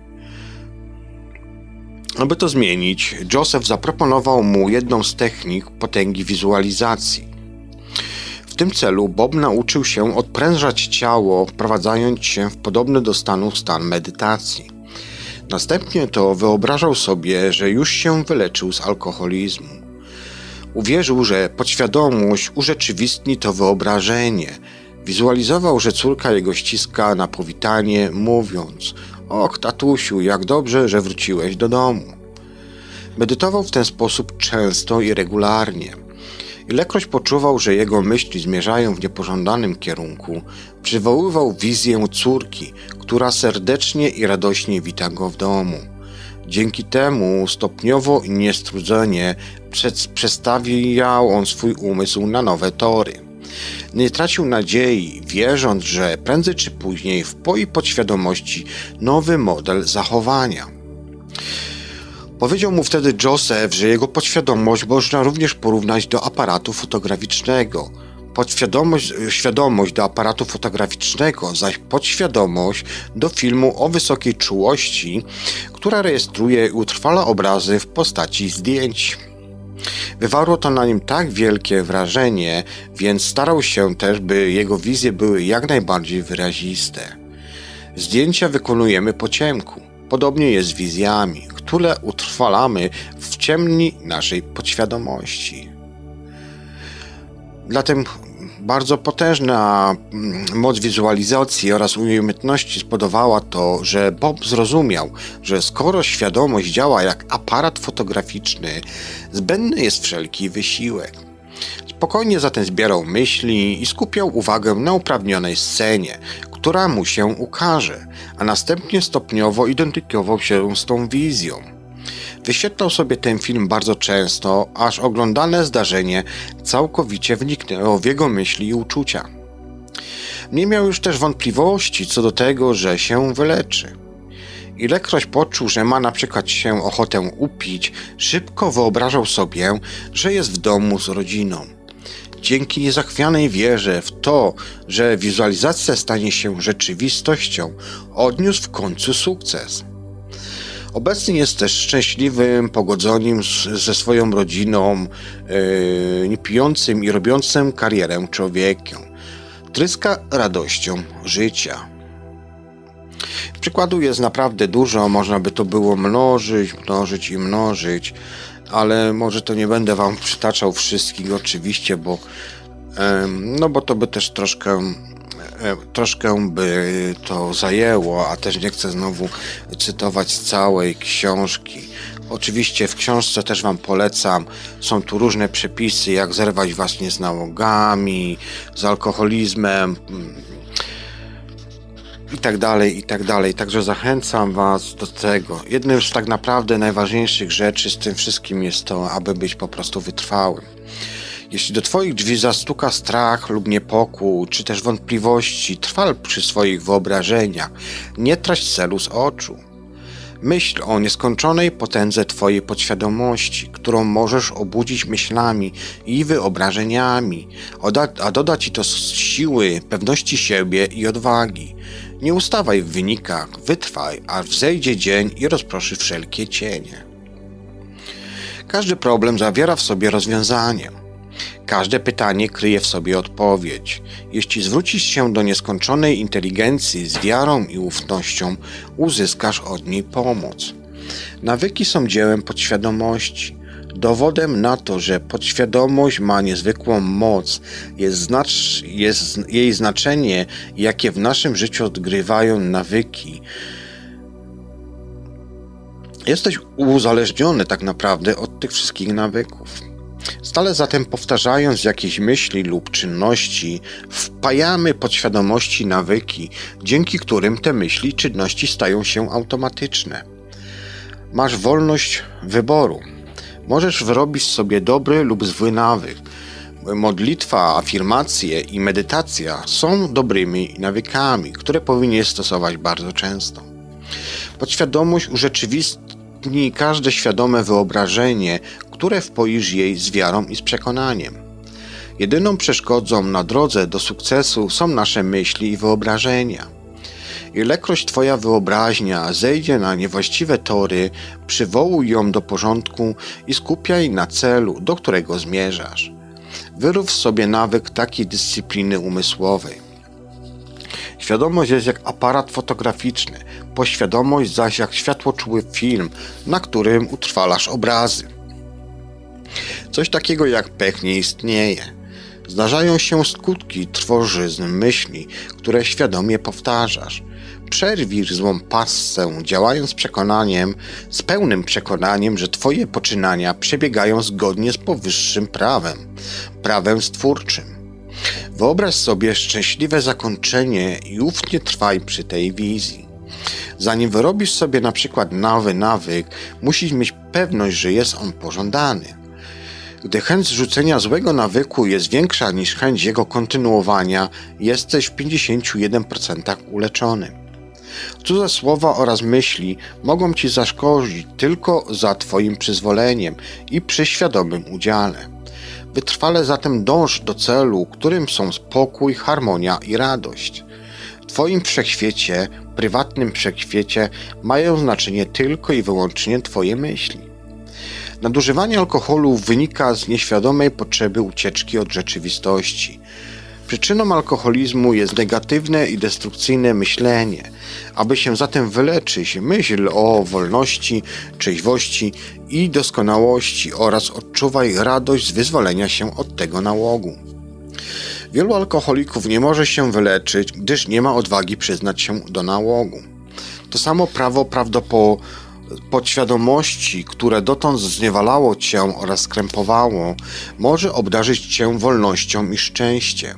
Aby to zmienić, Joseph zaproponował mu jedną z technik potęgi wizualizacji. W tym celu Bob nauczył się odprężać ciało, wprowadzając się w podobny do stanu stan medytacji. Następnie to wyobrażał sobie, że już się wyleczył z alkoholizmu. Uwierzył, że podświadomość urzeczywistni to wyobrażenie. Wizualizował, że córka jego ściska na powitanie, mówiąc: Och, tatusiu, jak dobrze, że wróciłeś do domu. Medytował w ten sposób często i regularnie. Ilekroć poczuwał, że jego myśli zmierzają w niepożądanym kierunku, przywoływał wizję córki, która serdecznie i radośnie wita go w domu. Dzięki temu stopniowo i niestrudzenie przestawiał on swój umysł na nowe tory. Nie tracił nadziei, wierząc, że prędzej czy później wpoi podświadomości nowy model zachowania. Powiedział mu wtedy Joseph, że jego podświadomość można również porównać do aparatu fotograficznego. Podświadomość świadomość do aparatu fotograficznego, zaś podświadomość do filmu o wysokiej czułości, która rejestruje i utrwala obrazy w postaci zdjęć. Wywarło to na nim tak wielkie wrażenie, więc starał się też, by jego wizje były jak najbardziej wyraziste. Zdjęcia wykonujemy po ciemku. Podobnie jest z wizjami, które utrwalamy w ciemni naszej podświadomości. Zatem bardzo potężna mm, moc wizualizacji oraz umiejętności spodobała to, że Bob zrozumiał, że skoro świadomość działa jak aparat fotograficzny, zbędny jest wszelki wysiłek. Spokojnie zatem zbierał myśli i skupiał uwagę na uprawnionej scenie, która mu się ukaże, a następnie stopniowo identyfikował się z tą wizją. Wyświetlał sobie ten film bardzo często, aż oglądane zdarzenie całkowicie wniknęło w jego myśli i uczucia. Nie miał już też wątpliwości co do tego, że się wyleczy. Ilekroć poczuł, że ma na przykład się ochotę upić, szybko wyobrażał sobie, że jest w domu z rodziną. Dzięki niezachwianej wierze w to, że wizualizacja stanie się rzeczywistością, odniósł w końcu sukces. Obecnie jest też szczęśliwym, pogodzonym ze swoją rodziną, yy, niepijącym i robiącym karierę człowiekiem. Tryska radością życia. Przykładów jest naprawdę dużo, można by to było mnożyć, mnożyć i mnożyć, ale może to nie będę wam przytaczał wszystkich oczywiście, bo no bo to by też troszkę E, troszkę by to zajęło, a też nie chcę znowu cytować całej książki. Oczywiście w książce też Wam polecam, są tu różne przepisy, jak zerwać właśnie z nałogami, z alkoholizmem mm, i tak dalej, i tak dalej. Także zachęcam Was do tego. Jednym z tak naprawdę najważniejszych rzeczy z tym wszystkim jest to, aby być po prostu wytrwałym. Jeśli do Twoich drzwi zastuka strach lub niepokój, czy też wątpliwości, trwal przy swoich wyobrażeniach, nie trać celu z oczu. Myśl o nieskończonej potędze Twojej podświadomości, którą możesz obudzić myślami i wyobrażeniami, a doda Ci to siły, pewności siebie i odwagi. Nie ustawaj w wynikach, wytrwaj, aż wzejdzie dzień i rozproszy wszelkie cienie. Każdy problem zawiera w sobie rozwiązanie. Każde pytanie kryje w sobie odpowiedź. Jeśli zwrócisz się do nieskończonej inteligencji z wiarą i ufnością, uzyskasz od niej pomoc. Nawyki są dziełem podświadomości. Dowodem na to, że podświadomość ma niezwykłą moc, jest, znacz, jest jej znaczenie, jakie w naszym życiu odgrywają nawyki. Jesteś uzależniony tak naprawdę od tych wszystkich nawyków. Stale zatem powtarzając jakieś myśli lub czynności, wpajamy podświadomości nawyki, dzięki którym te myśli czynności stają się automatyczne. Masz wolność wyboru. Możesz wyrobić sobie dobry lub zły nawyk. Modlitwa, afirmacje i medytacja są dobrymi nawykami, które powinieneś stosować bardzo często. Podświadomość urzeczywistni każde świadome wyobrażenie, które wpoisz jej z wiarą i z przekonaniem. Jedyną przeszkodą na drodze do sukcesu są nasze myśli i wyobrażenia. Ilekroć Twoja wyobraźnia zejdzie na niewłaściwe tory, przywołuj ją do porządku i skupiaj na celu, do którego zmierzasz. Wyrób sobie nawyk takiej dyscypliny umysłowej. Świadomość jest jak aparat fotograficzny, poświadomość zaś jak światłoczuły film, na którym utrwalasz obrazy. Coś takiego jak pech nie istnieje. Zdarzają się skutki trwożyzn myśli, które świadomie powtarzasz. Przerwij złą passę, działając przekonaniem, z pełnym przekonaniem, że Twoje poczynania przebiegają zgodnie z powyższym prawem, prawem stwórczym. Wyobraź sobie szczęśliwe zakończenie i ufnie trwaj przy tej wizji. Zanim wyrobisz sobie na przykład nowy nawyk, musisz mieć pewność, że jest on pożądany. Gdy chęć zrzucenia złego nawyku jest większa niż chęć jego kontynuowania, jesteś w 51% uleczony. Cudze słowa oraz myśli mogą ci zaszkodzić tylko za Twoim przyzwoleniem i przy świadomym udziale. Wytrwale zatem dąż do celu, którym są spokój, harmonia i radość. W Twoim wszechświecie, prywatnym wszechświecie mają znaczenie tylko i wyłącznie Twoje myśli. Nadużywanie alkoholu wynika z nieświadomej potrzeby ucieczki od rzeczywistości. Przyczyną alkoholizmu jest negatywne i destrukcyjne myślenie. Aby się zatem wyleczyć, myśl o wolności, trzeźwości i doskonałości oraz odczuwaj radość z wyzwolenia się od tego nałogu. Wielu alkoholików nie może się wyleczyć, gdyż nie ma odwagi przyznać się do nałogu. To samo prawo prawdopodobnie podświadomości, które dotąd zniewalało cię oraz skrępowało, może obdarzyć cię wolnością i szczęściem.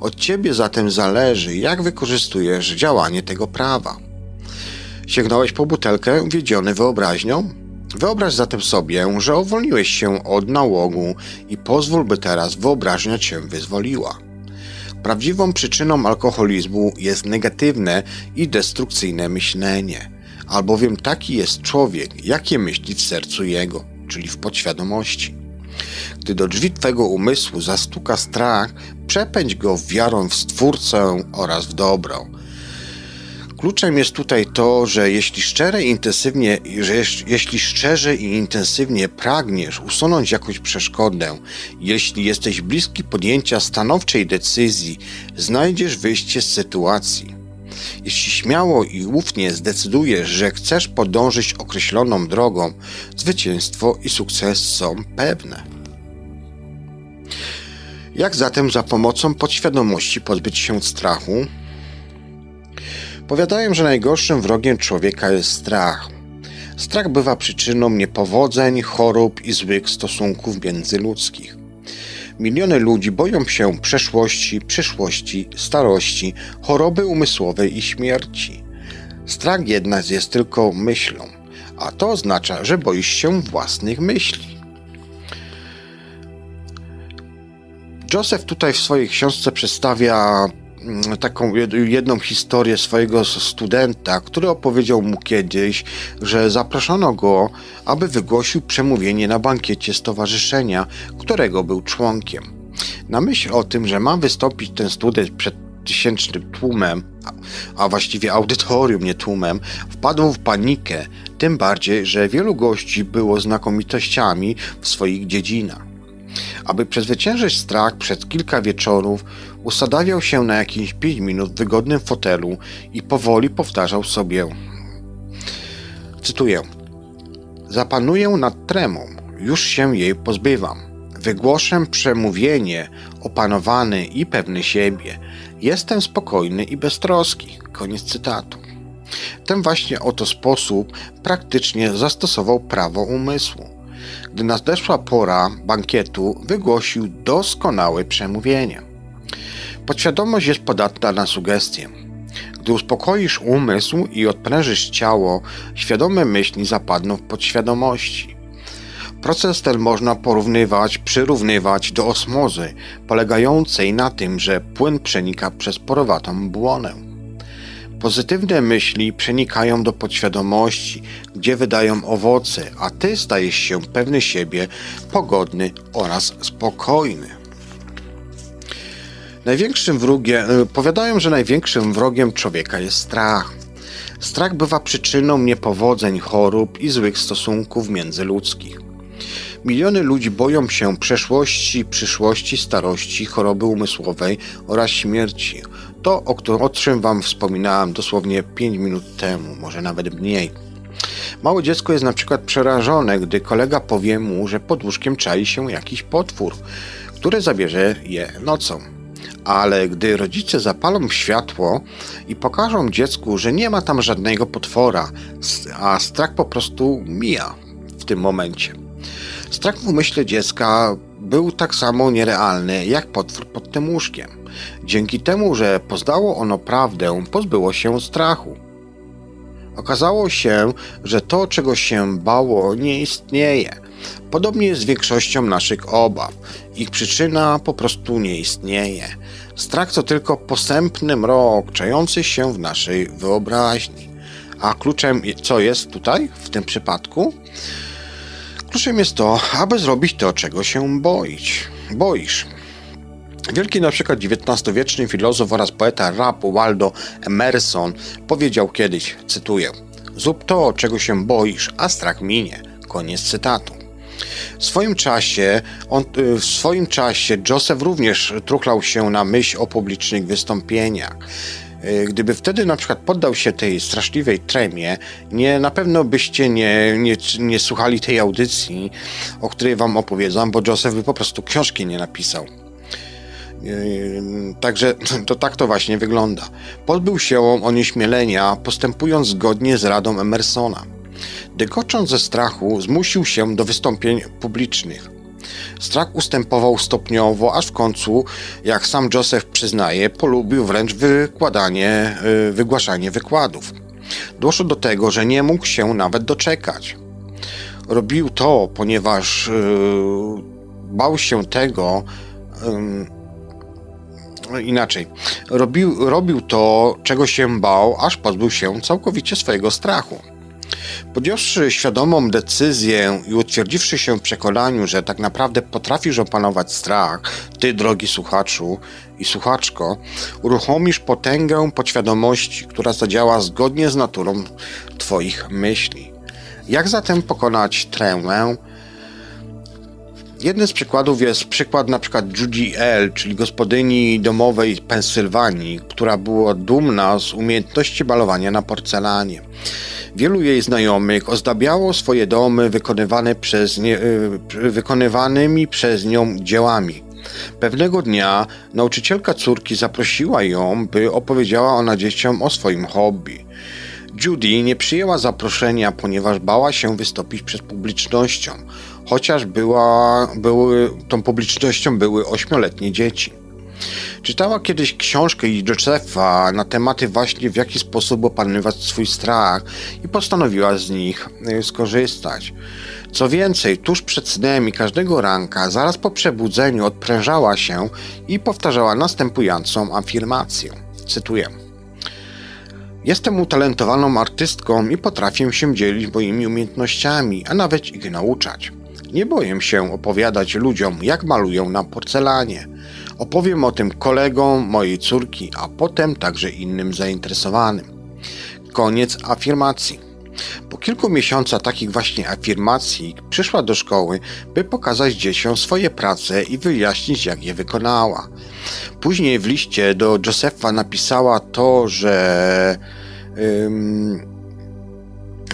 Od ciebie zatem zależy, jak wykorzystujesz działanie tego prawa. Sięgnąłeś po butelkę wiedziony wyobraźnią? Wyobraź zatem sobie, że uwolniłeś się od nałogu i pozwól, by teraz wyobraźnia cię wyzwoliła. Prawdziwą przyczyną alkoholizmu jest negatywne i destrukcyjne myślenie albowiem taki jest człowiek, jakie myśli w sercu jego, czyli w podświadomości. Gdy do drzwi Twego umysłu zastuka strach, przepędź go wiarą w Stwórcę oraz w dobro. Kluczem jest tutaj to, że jeśli szczerze intensywnie, że jeśli szczerze i intensywnie pragniesz usunąć jakąś przeszkodę, jeśli jesteś bliski podjęcia stanowczej decyzji, znajdziesz wyjście z sytuacji. Jeśli śmiało i ufnie zdecydujesz, że chcesz podążyć określoną drogą, zwycięstwo i sukces są pewne. Jak zatem za pomocą podświadomości pozbyć się strachu? Powiadają, że najgorszym wrogiem człowieka jest strach. Strach bywa przyczyną niepowodzeń, chorób i złych stosunków międzyludzkich. Miliony ludzi boją się przeszłości, przyszłości, starości, choroby umysłowej i śmierci. Strach jednak jest tylko myślą, a to oznacza, że boisz się własnych myśli. Joseph tutaj w swojej książce przedstawia taką jedną historię swojego studenta, który opowiedział mu kiedyś, że zaproszono go, aby wygłosił przemówienie na bankiecie stowarzyszenia, którego był członkiem. Na myśl o tym, że ma wystąpić ten student przed tysięcznym tłumem, a właściwie audytorium, nie tłumem, wpadł w panikę, tym bardziej, że wielu gości było znakomitościami w swoich dziedzinach. Aby przezwyciężyć strach przez kilka wieczorów, usadawiał się na jakieś 5 minut w wygodnym fotelu i powoli powtarzał sobie, cytuję, Zapanuję nad tremą, już się jej pozbywam. Wygłoszę przemówienie opanowany i pewny siebie. Jestem spokojny i beztroski. Koniec cytatu. Ten właśnie oto sposób praktycznie zastosował prawo umysłu. Gdy nadeszła pora bankietu, wygłosił doskonałe przemówienie. Podświadomość jest podatna na sugestie. Gdy uspokoisz umysł i odprężysz ciało, świadome myśli zapadną w podświadomości. Proces ten można porównywać, przyrównywać do osmozy, polegającej na tym, że płyn przenika przez porowatą błonę. Pozytywne myśli przenikają do podświadomości, gdzie wydają owoce, a ty stajesz się pewny siebie, pogodny oraz spokojny. Największym wrogiem, e, powiadają, że największym wrogiem człowieka jest strach. Strach bywa przyczyną niepowodzeń, chorób i złych stosunków międzyludzkich. Miliony ludzi boją się przeszłości, przyszłości, starości, choroby umysłowej oraz śmierci. To, o, którym, o czym Wam wspominałem dosłownie 5 minut temu, może nawet mniej. Małe dziecko jest na przykład przerażone, gdy kolega powie mu, że pod łóżkiem czai się jakiś potwór, który zabierze je nocą. Ale gdy rodzice zapalą światło i pokażą dziecku, że nie ma tam żadnego potwora, a strach po prostu mija w tym momencie. Strach w umyśle dziecka był tak samo nierealny jak potwór pod tym łóżkiem. Dzięki temu, że poznało ono prawdę, pozbyło się strachu. Okazało się, że to, czego się bało, nie istnieje. Podobnie z większością naszych obaw. Ich przyczyna po prostu nie istnieje. Strach to tylko posępny mrok, czający się w naszej wyobraźni. A kluczem, co jest tutaj, w tym przypadku? Kluczem jest to, aby zrobić to, czego się boić. boisz. Wielki na przykład XIX-wieczny filozof oraz poeta rapu Waldo Emerson powiedział kiedyś, cytuję, Zrób to, czego się boisz, a strach minie. Koniec cytatu. W swoim czasie, on, y, w swoim czasie Joseph również truchlał się na myśl o publicznych wystąpieniach. Y, gdyby wtedy na przykład poddał się tej straszliwej tremie, nie, na pewno byście nie, nie, nie słuchali tej audycji, o której wam opowiadam, bo Joseph by po prostu książki nie napisał. Y, także to tak to właśnie wygląda. Pozbył się on onieśmielenia, postępując zgodnie z radą Emersona. Dygocząc ze strachu, zmusił się do wystąpień publicznych. Strach ustępował stopniowo, aż w końcu, jak sam Joseph przyznaje, polubił wręcz wykładanie, y, wygłaszanie wykładów. Doszło do tego, że nie mógł się nawet doczekać. Robił to, ponieważ yy, bał się tego, yy, inaczej. Robił, robił to, czego się bał, aż pozbył się całkowicie swojego strachu. Podjąwszy świadomą decyzję i utwierdziwszy się w przekonaniu, że tak naprawdę potrafisz opanować strach, ty, drogi słuchaczu i słuchaczko, uruchomisz potęgę podświadomości, która zadziała zgodnie z naturą Twoich myśli. Jak zatem pokonać tremę? Jednym z przykładów jest przykład na przykład Judy L., czyli gospodyni domowej Pensylwanii, która była dumna z umiejętności balowania na porcelanie. Wielu jej znajomych ozdabiało swoje domy wykonywane przez nie, y, wykonywanymi przez nią dziełami. Pewnego dnia nauczycielka córki zaprosiła ją, by opowiedziała ona dzieciom o swoim hobby. Judy nie przyjęła zaproszenia, ponieważ bała się wystąpić przed publicznością, chociaż była, były, tą publicznością były ośmioletnie dzieci. Czytała kiedyś książkę Josepha na tematy właśnie w jaki sposób opanować swój strach i postanowiła z nich y, skorzystać. Co więcej, tuż przed snem i każdego ranka, zaraz po przebudzeniu odprężała się i powtarzała następującą afirmację. Cytuję. Jestem utalentowaną artystką i potrafię się dzielić moimi umiejętnościami, a nawet ich nauczać. Nie boję się opowiadać ludziom, jak malują na porcelanie. Opowiem o tym kolegom mojej córki, a potem także innym zainteresowanym. Koniec afirmacji. Po kilku miesiącach takich właśnie afirmacji przyszła do szkoły, by pokazać dzieciom swoje prace i wyjaśnić, jak je wykonała. Później w liście do Josepha napisała to, że.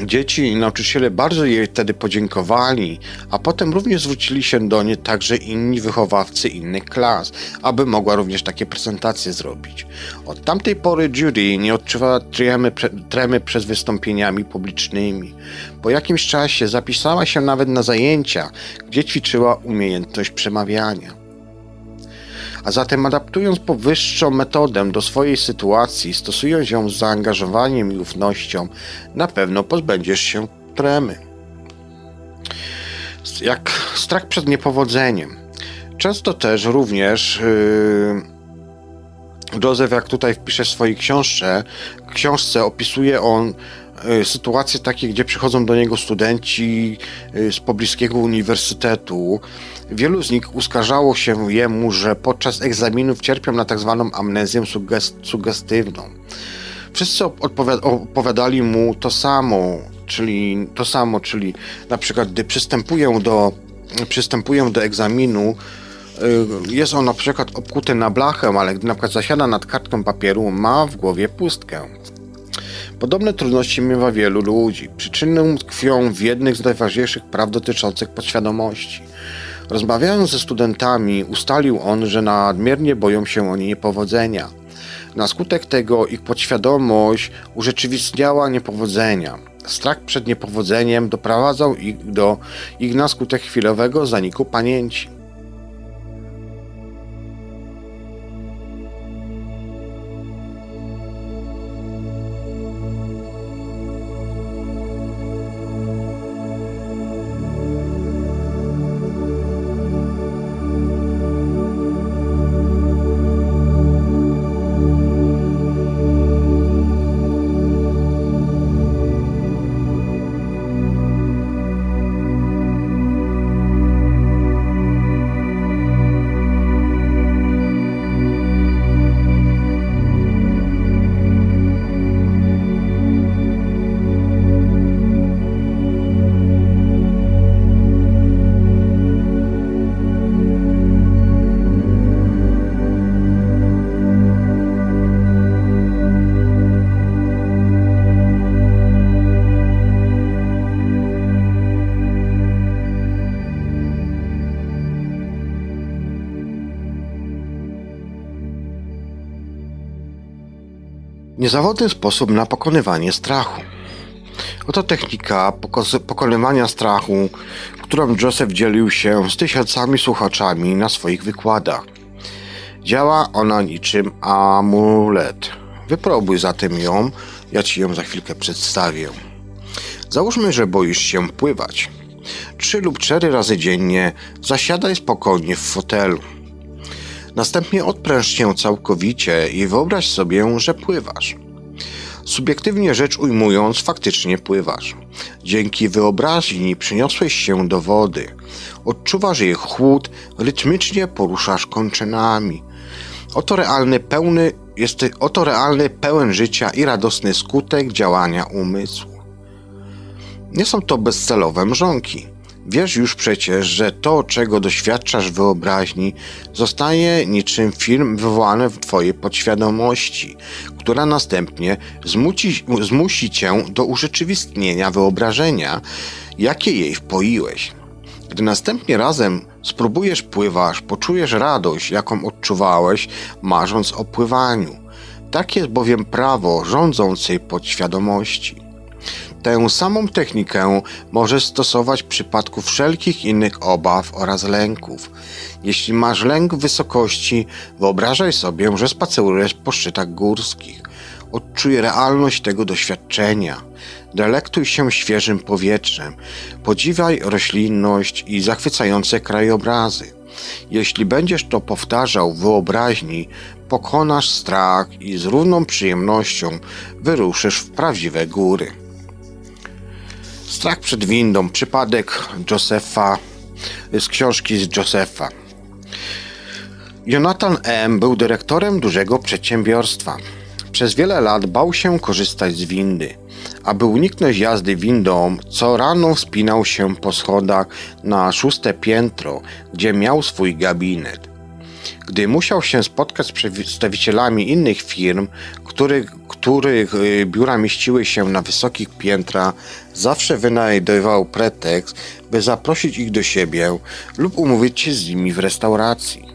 Dzieci i nauczyciele bardzo jej wtedy podziękowali, a potem również zwrócili się do niej także inni wychowawcy innych klas, aby mogła również takie prezentacje zrobić. Od tamtej pory Judy nie odczuwała tremy, tremy przez wystąpieniami publicznymi. Po jakimś czasie zapisała się nawet na zajęcia, gdzie ćwiczyła umiejętność przemawiania. A zatem adaptując powyższą metodę do swojej sytuacji, stosując ją z zaangażowaniem i ufnością, na pewno pozbędziesz się tremy. Jak strach przed niepowodzeniem. Często też również yy, Joseph, jak tutaj wpisze w swojej książce, książce opisuje on yy, sytuacje takie, gdzie przychodzą do niego studenci yy, z pobliskiego uniwersytetu, Wielu z nich uskarżało się jemu, że podczas egzaminów cierpią na tzw. Tak amnezję sugest sugestywną. Wszyscy opowiadali mu to samo, czyli to samo, czyli na przykład gdy przystępuję do, przystępuję do egzaminu, y, jest on na przykład obkuty na blachę, ale gdy na przykład zasiada nad kartką papieru, ma w głowie pustkę. Podobne trudności miewa wielu ludzi. Przyczyną tkwią w jednych z najważniejszych praw dotyczących podświadomości. Rozmawiając ze studentami, ustalił on, że nadmiernie boją się oni niepowodzenia. Na skutek tego ich podświadomość urzeczywistniała niepowodzenia. Strach przed niepowodzeniem doprowadzał ich do ich na skutek chwilowego zaniku pamięci. Niezawodny sposób na pokonywanie strachu. Oto technika pokonywania strachu, którą Joseph dzielił się z tysiącami słuchaczami na swoich wykładach. Działa ona niczym amulet. Wypróbuj zatem ją, ja ci ją za chwilkę przedstawię. Załóżmy, że boisz się pływać. Trzy lub cztery razy dziennie zasiadaj spokojnie w fotelu. Następnie odpręż się całkowicie i wyobraź sobie, że pływasz. Subiektywnie rzecz ujmując, faktycznie pływasz. Dzięki wyobraźni przyniosłeś się do wody. Odczuwasz jej chłód, rytmicznie poruszasz kończynami. Oto realny, pełny, jest, oto realny, pełen życia i radosny skutek działania umysłu. Nie są to bezcelowe mrzonki. Wiesz już przecież, że to, czego doświadczasz wyobraźni, zostaje niczym film wywołany w Twojej podświadomości, która następnie zmusi Cię do urzeczywistnienia wyobrażenia, jakie jej wpoiłeś. Gdy następnie razem spróbujesz pływać, poczujesz radość, jaką odczuwałeś, marząc o pływaniu. Tak jest bowiem prawo rządzącej podświadomości. Tę samą technikę możesz stosować w przypadku wszelkich innych obaw oraz lęków. Jeśli masz lęk wysokości, wyobrażaj sobie, że spacerujesz po szczytach górskich. Odczuj realność tego doświadczenia. Delektuj się świeżym powietrzem. Podziwiaj roślinność i zachwycające krajobrazy. Jeśli będziesz to powtarzał w wyobraźni, pokonasz strach i z równą przyjemnością wyruszysz w prawdziwe góry. Strach przed windą. Przypadek Josepha z książki z Josepha. Jonathan M. był dyrektorem dużego przedsiębiorstwa. Przez wiele lat bał się korzystać z windy. Aby uniknąć jazdy windą, co rano wspinał się po schodach na szóste piętro, gdzie miał swój gabinet. Gdy musiał się spotkać z przedstawicielami innych firm, których, których y, biura mieściły się na wysokich piętrach, zawsze wynajdował pretekst, by zaprosić ich do siebie lub umówić się z nimi w restauracji.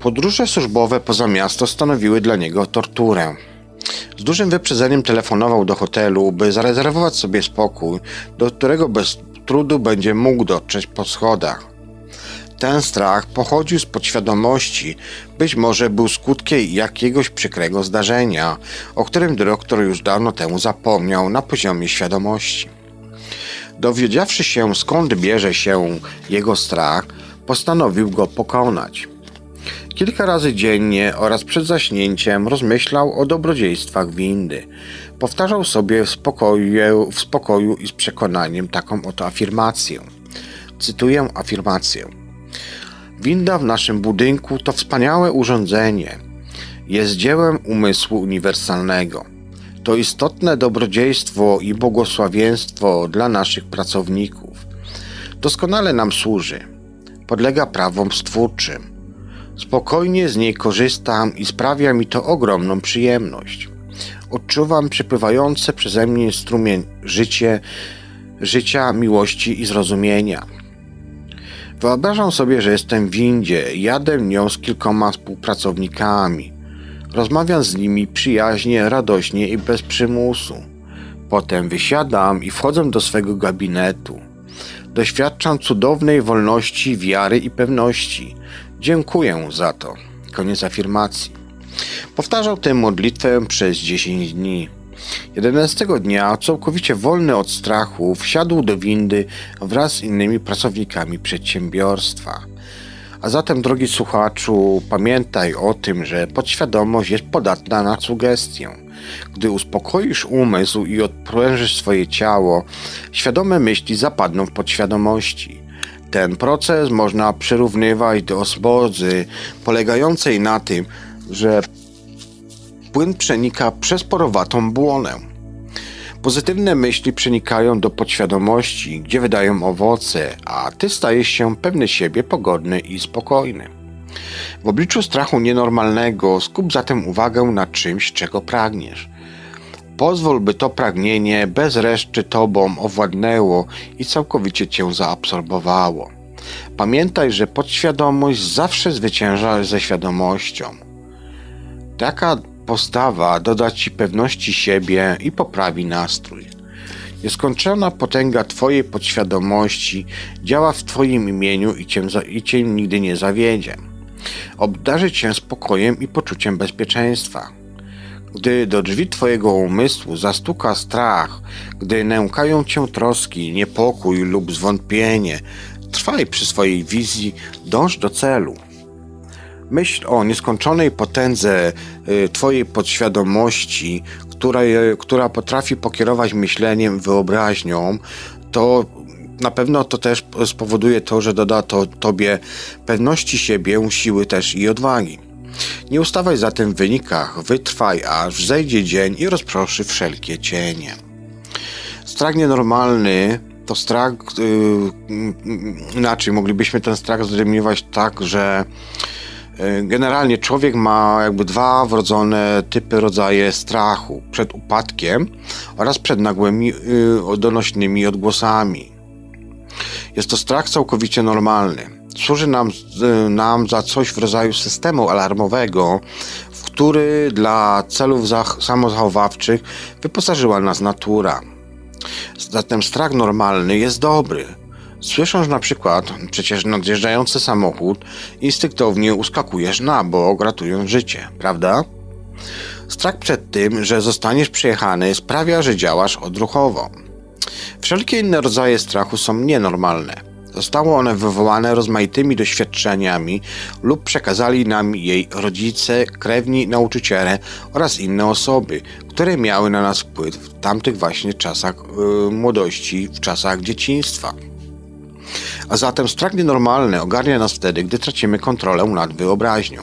Podróże służbowe poza miasto stanowiły dla niego torturę. Z dużym wyprzedzeniem telefonował do hotelu, by zarezerwować sobie spokój, do którego bez trudu będzie mógł dotrzeć po schodach. Ten strach pochodził z podświadomości, być może był skutkiem jakiegoś przykrego zdarzenia, o którym dyrektor już dawno temu zapomniał na poziomie świadomości. Dowiedziawszy się skąd bierze się jego strach, postanowił go pokonać. Kilka razy dziennie oraz przed zaśnięciem rozmyślał o dobrodziejstwach windy. Powtarzał sobie w spokoju, w spokoju i z przekonaniem taką oto afirmację. Cytuję afirmację. Winda w naszym budynku to wspaniałe urządzenie. Jest dziełem umysłu uniwersalnego. To istotne dobrodziejstwo i błogosławieństwo dla naszych pracowników. Doskonale nam służy. Podlega prawom stwórczym Spokojnie z niej korzystam i sprawia mi to ogromną przyjemność. Odczuwam przepływające przeze mnie strumień życie, życia, miłości i zrozumienia. Wyobrażam sobie, że jestem w windzie, jadę nią z kilkoma współpracownikami. Rozmawiam z nimi przyjaźnie, radośnie i bez przymusu. Potem wysiadam i wchodzę do swego gabinetu. Doświadczam cudownej wolności, wiary i pewności. Dziękuję za to. Koniec afirmacji. Powtarzał tę modlitwę przez 10 dni. 11 dnia, całkowicie wolny od strachu, wsiadł do windy wraz z innymi pracownikami przedsiębiorstwa. A zatem, drogi słuchaczu, pamiętaj o tym, że podświadomość jest podatna na sugestię. Gdy uspokoisz umysł i odprężysz swoje ciało, świadome myśli zapadną w podświadomości. Ten proces można przyrównywać do osmozy, polegającej na tym, że płyn przenika przez porowatą błonę. Pozytywne myśli przenikają do podświadomości, gdzie wydają owoce, a ty stajesz się pewny siebie, pogodny i spokojny. W obliczu strachu nienormalnego skup zatem uwagę na czymś, czego pragniesz. Pozwól, by to pragnienie bez reszty tobą owładnęło i całkowicie cię zaabsorbowało. Pamiętaj, że podświadomość zawsze zwycięża ze świadomością. Taka postawa doda ci pewności siebie i poprawi nastrój. Nieskończona potęga Twojej podświadomości działa w Twoim imieniu i cię, i cię nigdy nie zawiedzie. Obdarzy Cię spokojem i poczuciem bezpieczeństwa. Gdy do drzwi Twojego umysłu zastuka strach, gdy nękają Cię troski, niepokój lub zwątpienie, trwaj przy swojej wizji, dąż do celu. Myśl o nieskończonej potędze y, Twojej podświadomości, która, która potrafi pokierować myśleniem, wyobraźnią, to na pewno to też spowoduje to, że doda to Tobie pewności siebie, siły też i odwagi. Nie ustawaj zatem w wynikach, wytrwaj aż zejdzie dzień i rozproszy wszelkie cienie. Strach nienormalny to strach, yy, inaczej moglibyśmy ten strach zdefiniować tak, że generalnie człowiek ma jakby dwa wrodzone typy, rodzaje strachu. Przed upadkiem oraz przed nagłymi, yy, donośnymi odgłosami. Jest to strach całkowicie normalny służy nam, nam za coś w rodzaju systemu alarmowego, w który dla celów zach- samozachowawczych wyposażyła nas natura. Zatem strach normalny jest dobry. Słysząc na przykład przecież nadjeżdżający samochód, instynktownie uskakujesz na bok, ratując życie, prawda? Strach przed tym, że zostaniesz przejechany, sprawia, że działasz odruchowo. Wszelkie inne rodzaje strachu są nienormalne. Zostały one wywołane rozmaitymi doświadczeniami lub przekazali nam jej rodzice, krewni, nauczyciele oraz inne osoby, które miały na nas wpływ w tamtych właśnie czasach yy, młodości, w czasach dzieciństwa. A zatem strach nienormalny ogarnia nas wtedy, gdy tracimy kontrolę nad wyobraźnią.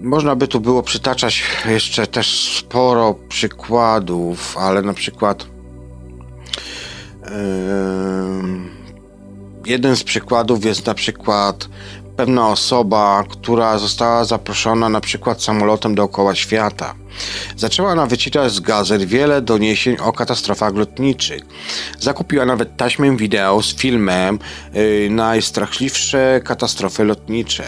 Można by tu było przytaczać jeszcze też sporo przykładów, ale na przykład yy, jeden z przykładów jest na przykład pewna osoba, która została zaproszona na przykład samolotem dookoła świata. Zaczęła ona wyczytać z gazet wiele doniesień o katastrofach lotniczych. Zakupiła nawet taśmę wideo z filmem yy, najstraszliwsze katastrofy lotnicze.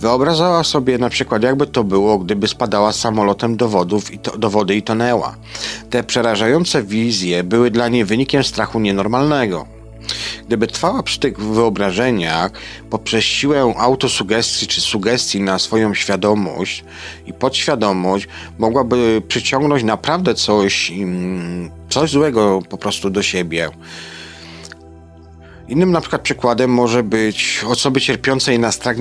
Wyobrażała sobie na przykład jakby to było, gdyby spadała samolotem do, wodów i to, do wody i tonęła. Te przerażające wizje były dla niej wynikiem strachu nienormalnego. Gdyby trwała przy tych wyobrażeniach poprzez siłę autosugestii czy sugestii na swoją świadomość i podświadomość, mogłaby przyciągnąć naprawdę coś, mm, coś złego po prostu do siebie. Innym na przykład przykładem może być osoby cierpiącej na strach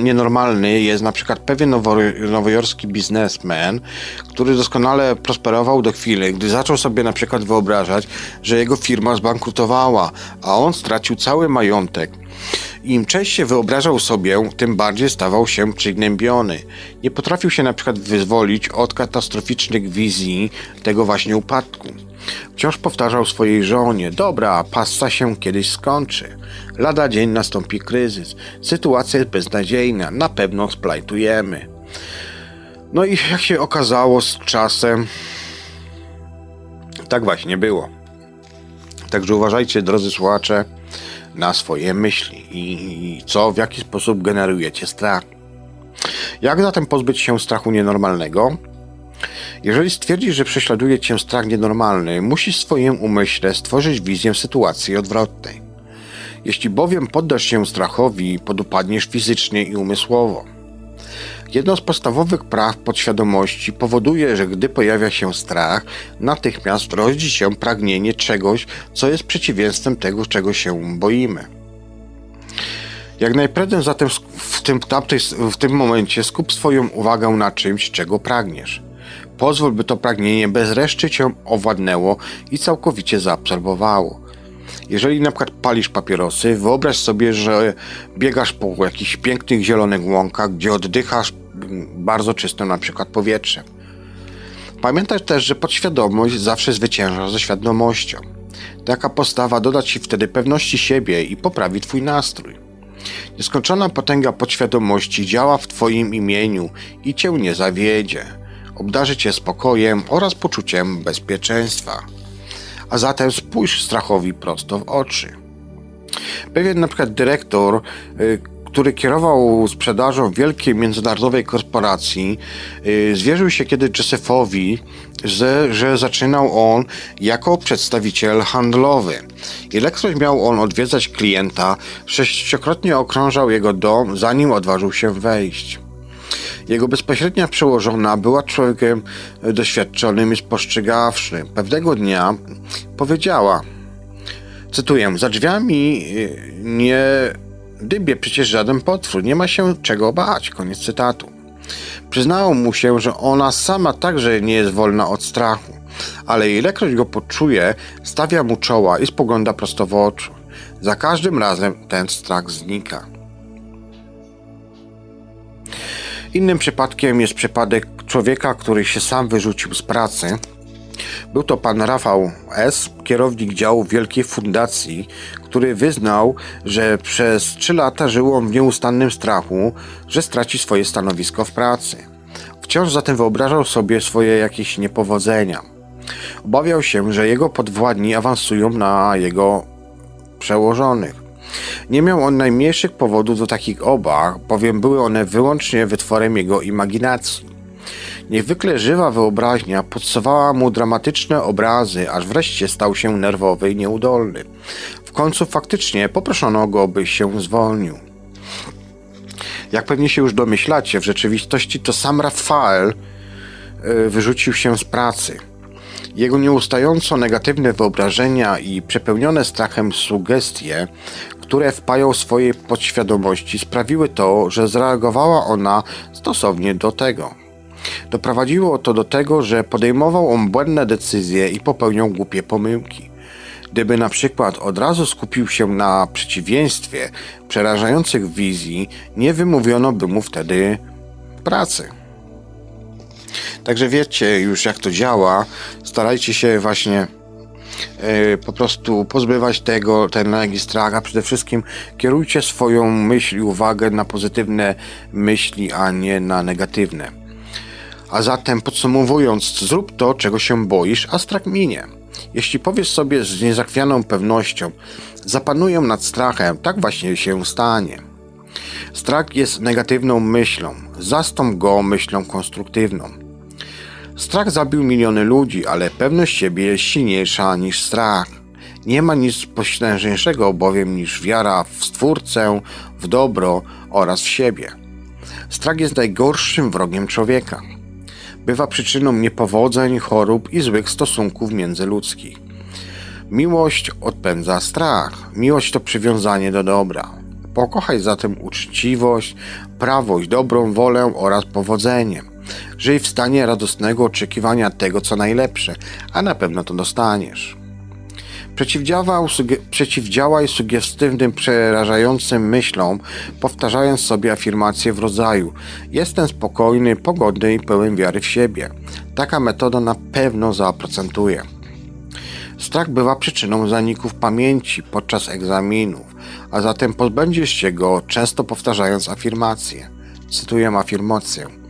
nienormalny jest na przykład pewien nowo, nowojorski biznesmen, który doskonale prosperował do chwili, gdy zaczął sobie na przykład wyobrażać, że jego firma zbankrutowała, a on stracił cały majątek. Im częściej wyobrażał sobie, tym bardziej stawał się przygnębiony. Nie potrafił się na przykład wyzwolić od katastroficznych wizji tego właśnie upadku. Wciąż powtarzał swojej żonie: Dobra, pasta się kiedyś skończy. Lada dzień nastąpi kryzys. Sytuacja jest beznadziejna. Na pewno splajtujemy. No i jak się okazało z czasem, tak właśnie było. Także uważajcie, drodzy słuchacze, na swoje myśli i co, w jaki sposób generujecie strach. Jak zatem pozbyć się strachu nienormalnego? Jeżeli stwierdzisz, że prześladuje cię strach nienormalny, musisz w swoim umyśle stworzyć wizję sytuacji odwrotnej. Jeśli bowiem poddasz się strachowi, podupadniesz fizycznie i umysłowo. Jedno z podstawowych praw podświadomości powoduje, że gdy pojawia się strach, natychmiast rodzi się pragnienie czegoś, co jest przeciwieństwem tego, czego się boimy. Jak najprędzej zatem w tym, w tym momencie skup swoją uwagę na czymś, czego pragniesz. Pozwól, by to pragnienie bez reszty cię owładnęło i całkowicie zaabsorbowało. Jeżeli na przykład palisz papierosy, wyobraź sobie, że biegasz po jakichś pięknych zielonych łąkach, gdzie oddychasz bardzo czystym na przykład powietrzem. Pamiętaj też, że podświadomość zawsze zwycięża ze świadomością. Taka postawa doda ci wtedy pewności siebie i poprawi twój nastrój. Nieskończona potęga podświadomości działa w twoim imieniu i cię nie zawiedzie. Obdarzy cię spokojem oraz poczuciem bezpieczeństwa a zatem spójrz strachowi prosto w oczy. Pewien na przykład dyrektor, y, który kierował sprzedażą wielkiej międzynarodowej korporacji, y, zwierzył się kiedy Josephowi, że, że zaczynał on jako przedstawiciel handlowy. Ilekroć miał on odwiedzać klienta, sześciokrotnie okrążał jego dom, zanim odważył się wejść. Jego bezpośrednia przełożona była człowiekiem doświadczonym i spostrzegawczym. Pewnego dnia powiedziała, cytuję, za drzwiami y, nie dybie przecież żaden potwór, nie ma się czego bać, koniec cytatu. Przyznało mu się, że ona sama także nie jest wolna od strachu, ale ilekroć go poczuje, stawia mu czoła i spogląda prosto w oczy. Za każdym razem ten strach znika. Innym przypadkiem jest przypadek człowieka, który się sam wyrzucił z pracy. Był to pan Rafał S., kierownik działu Wielkiej Fundacji, który wyznał, że przez trzy lata żył on w nieustannym strachu, że straci swoje stanowisko w pracy. Wciąż zatem wyobrażał sobie swoje jakieś niepowodzenia. Obawiał się, że jego podwładni awansują na jego przełożonych. Nie miał on najmniejszych powodów do takich obaw, bowiem były one wyłącznie wytworem jego imaginacji. Niezwykle żywa wyobraźnia podsuwała mu dramatyczne obrazy, aż wreszcie stał się nerwowy i nieudolny. W końcu faktycznie poproszono go, by się zwolnił. Jak pewnie się już domyślacie, w rzeczywistości to sam Rafael y, wyrzucił się z pracy. Jego nieustająco negatywne wyobrażenia i przepełnione strachem sugestie, które wpajał swojej podświadomości, sprawiły to, że zareagowała ona stosownie do tego. Doprowadziło to do tego, że podejmował on błędne decyzje i popełniał głupie pomyłki. Gdyby na przykład od razu skupił się na przeciwieństwie przerażających wizji, nie wymówiono by mu wtedy pracy. Także wiecie już jak to działa. Starajcie się właśnie yy, po prostu pozbywać tego, ten lęk strach, a przede wszystkim kierujcie swoją myśl i uwagę na pozytywne myśli, a nie na negatywne. A zatem podsumowując, zrób to, czego się boisz, a strach minie. Jeśli powiesz sobie z niezachwianą pewnością, zapanuję nad strachem, tak właśnie się stanie. Strach jest negatywną myślą, zastąp go myślą konstruktywną. Strach zabił miliony ludzi, ale pewność siebie jest silniejsza niż strach. Nie ma nic potężniejszego bowiem niż wiara w Stwórcę, w dobro oraz w siebie. Strach jest najgorszym wrogiem człowieka. Bywa przyczyną niepowodzeń, chorób i złych stosunków międzyludzkich. Miłość odpędza strach. Miłość to przywiązanie do dobra. Pokochaj zatem uczciwość, prawość, dobrą wolę oraz powodzenie. Żyj w stanie radosnego oczekiwania tego, co najlepsze, a na pewno to dostaniesz. Przeciwdziałaj, suge przeciwdziałaj sugestywnym, przerażającym myślom, powtarzając sobie afirmacje w rodzaju: Jestem spokojny, pogodny i pełen wiary w siebie. Taka metoda na pewno zaprocentuje. Strach bywa przyczyną zaników pamięci podczas egzaminów, a zatem pozbędziesz się go często powtarzając afirmacje. Cytuję afirmację.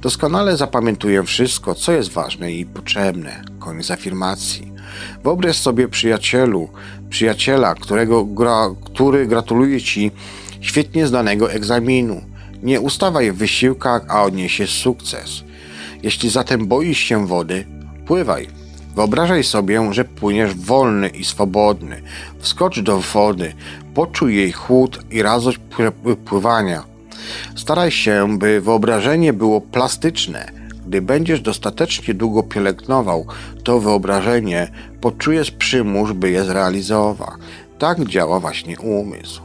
Doskonale zapamiętuję wszystko, co jest ważne i potrzebne. Koniec afirmacji. Wyobraź sobie przyjacielu, przyjaciela, którego gra, który gratuluje ci świetnie zdanego egzaminu. Nie ustawaj w wysiłkach, a odniesie sukces. Jeśli zatem boisz się wody, pływaj. Wyobrażaj sobie, że płyniesz wolny i swobodny. Wskocz do wody, poczuj jej chłód i radość pływania. Staraj się, by wyobrażenie było plastyczne. Gdy będziesz dostatecznie długo pielęgnował to wyobrażenie, poczujesz przymus, by je zrealizować. Tak działa właśnie umysł.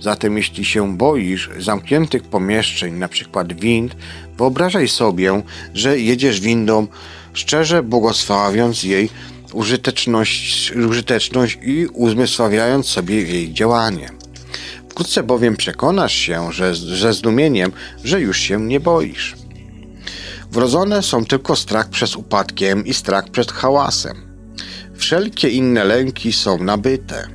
Zatem jeśli się boisz zamkniętych pomieszczeń, np. wind, wyobrażaj sobie, że jedziesz windą, szczerze błogosławiąc jej użyteczność, użyteczność i uzmysławiając sobie jej działanie. Wkrótce bowiem przekonasz się, że ze zdumieniem, że już się nie boisz. Wrodzone są tylko strach przed upadkiem i strach przed hałasem. Wszelkie inne lęki są nabyte.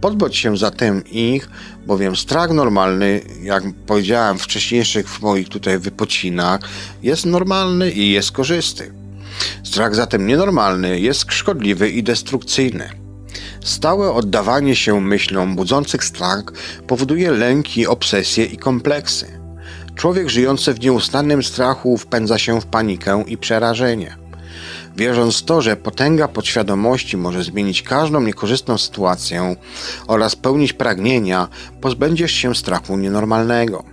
Podbądź się zatem ich, bowiem strach normalny, jak powiedziałem w wcześniejszych moich tutaj wypocinach, jest normalny i jest korzystny. Strach zatem nienormalny jest szkodliwy i destrukcyjny. Stałe oddawanie się myślom budzących strach powoduje lęki, obsesje i kompleksy. Człowiek żyjący w nieustannym strachu wpędza się w panikę i przerażenie. Wierząc w to, że potęga podświadomości może zmienić każdą niekorzystną sytuację oraz pełnić pragnienia, pozbędziesz się strachu nienormalnego.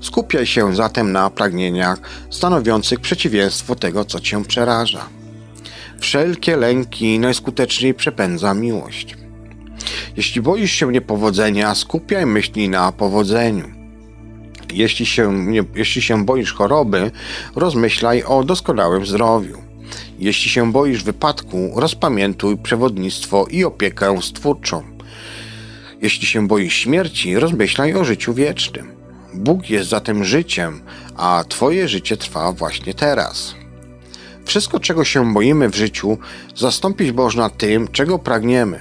Skupiaj się zatem na pragnieniach stanowiących przeciwieństwo tego, co cię przeraża. Wszelkie lęki najskuteczniej przepędza miłość. Jeśli boisz się niepowodzenia, skupiaj myśli na powodzeniu. Jeśli się, nie, jeśli się boisz choroby, rozmyślaj o doskonałym zdrowiu. Jeśli się boisz wypadku, rozpamiętuj przewodnictwo i opiekę stwórczą. Jeśli się boisz śmierci, rozmyślaj o życiu wiecznym. Bóg jest zatem życiem, a Twoje życie trwa właśnie teraz. Wszystko, czego się boimy w życiu, zastąpić można tym, czego pragniemy.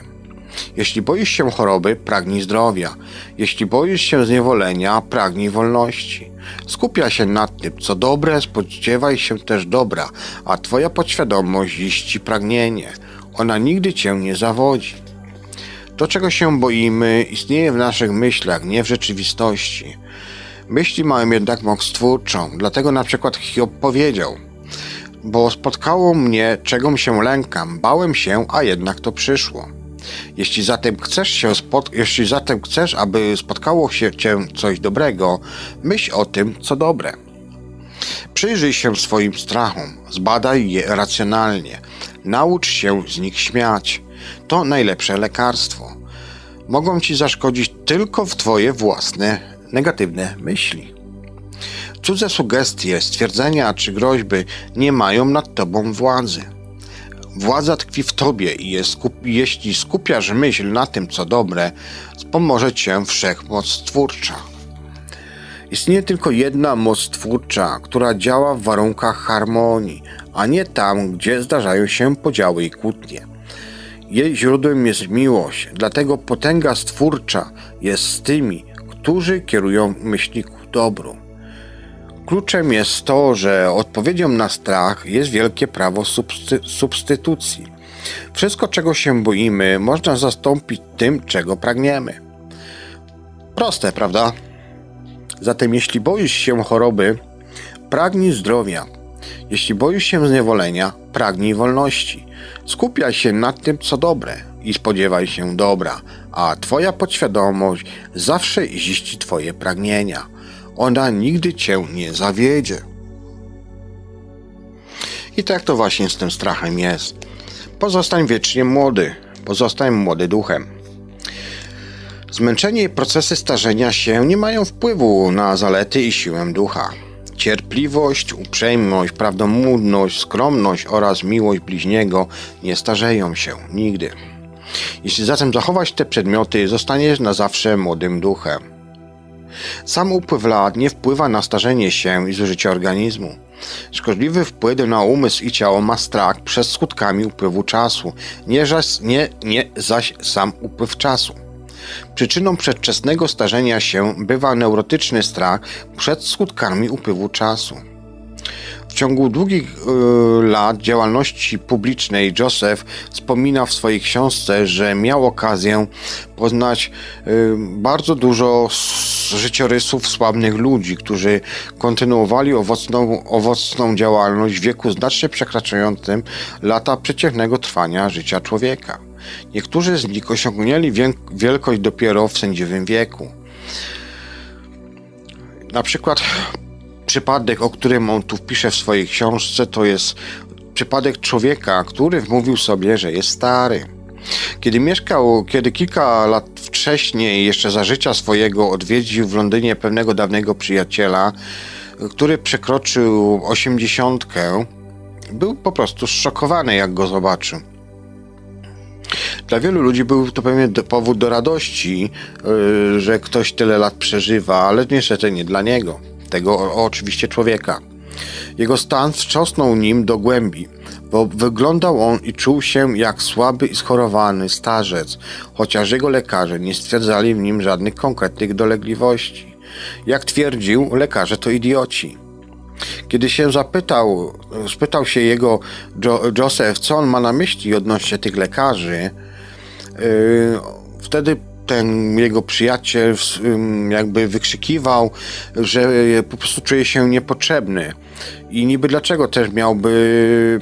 Jeśli boisz się choroby, pragnij zdrowia. Jeśli boisz się zniewolenia, pragnij wolności. Skupia się nad tym, co dobre, spodziewaj się też dobra, a Twoja podświadomość iści pragnienie. Ona nigdy Cię nie zawodzi. To, czego się boimy, istnieje w naszych myślach, nie w rzeczywistości. Myśli mają jednak moc twórczą, dlatego na przykład Hiob powiedział – bo spotkało mnie, czego się lękam, bałem się, a jednak to przyszło. Jeśli zatem chcesz się jeśli zatem chcesz, aby spotkało się cię coś dobrego, myśl o tym, co dobre. Przyjrzyj się swoim strachom, zbadaj je racjonalnie, naucz się z nich śmiać. To najlepsze lekarstwo. Mogą ci zaszkodzić tylko w twoje własne negatywne myśli. Cudze sugestie, stwierdzenia czy groźby nie mają nad tobą władzy. Władza tkwi w tobie i jest, jeśli skupiasz myśl na tym, co dobre, pomoże cię wszechmoc twórcza. Istnieje tylko jedna moc twórcza, która działa w warunkach harmonii, a nie tam, gdzie zdarzają się podziały i kłótnie. Jej źródłem jest miłość, dlatego potęga stwórcza jest z tymi, którzy kierują myśli ku dobru. Kluczem jest to, że odpowiedzią na strach jest wielkie prawo substy substytucji. Wszystko, czego się boimy, można zastąpić tym, czego pragniemy. Proste, prawda? Zatem, jeśli boisz się choroby, pragnij zdrowia. Jeśli boisz się zniewolenia, pragnij wolności. Skupiaj się nad tym, co dobre i spodziewaj się dobra, a Twoja podświadomość zawsze ziści Twoje pragnienia ona nigdy cię nie zawiedzie. I tak to właśnie z tym strachem jest. Pozostań wiecznie młody, pozostań młody duchem. Zmęczenie i procesy starzenia się nie mają wpływu na zalety i siłę ducha. Cierpliwość, uprzejmość, prawdomówność, skromność oraz miłość bliźniego nie starzeją się nigdy. Jeśli zatem zachować te przedmioty, zostaniesz na zawsze młodym duchem. Sam upływ lat nie wpływa na starzenie się i zużycie organizmu. Szkodliwy wpływ na umysł i ciało ma strach przed skutkami upływu czasu, nie, zaś, nie, nie zaś sam upływ czasu. Przyczyną przedwczesnego starzenia się bywa neurotyczny strach przed skutkami upływu czasu ciągu długich y, lat działalności publicznej Joseph wspomina w swojej książce, że miał okazję poznać y, bardzo dużo życiorysów sławnych ludzi, którzy kontynuowali owocną, owocną działalność w wieku znacznie przekraczającym lata przeciętnego trwania życia człowieka. Niektórzy z nich osiągnęli wielkość dopiero w sędziwym wieku. Na przykład przypadek, o którym on tu wpisze w swojej książce, to jest przypadek człowieka, który wmówił sobie, że jest stary. Kiedy mieszkał, kiedy kilka lat wcześniej, jeszcze za życia swojego, odwiedził w Londynie pewnego dawnego przyjaciela, który przekroczył osiemdziesiątkę, był po prostu zszokowany, jak go zobaczył. Dla wielu ludzi był to pewien powód do radości, yy, że ktoś tyle lat przeżywa, ale niestety nie dla niego tego oczywiście człowieka. Jego stan wstrząsnął nim do głębi, bo wyglądał on i czuł się jak słaby i schorowany starzec, chociaż jego lekarze nie stwierdzali w nim żadnych konkretnych dolegliwości. Jak twierdził, lekarze to idioci. Kiedy się zapytał, spytał się jego jo Joseph, co on ma na myśli odnośnie tych lekarzy, yy, wtedy ten jego przyjaciel jakby wykrzykiwał, że po prostu czuje się niepotrzebny. I niby dlaczego też miałby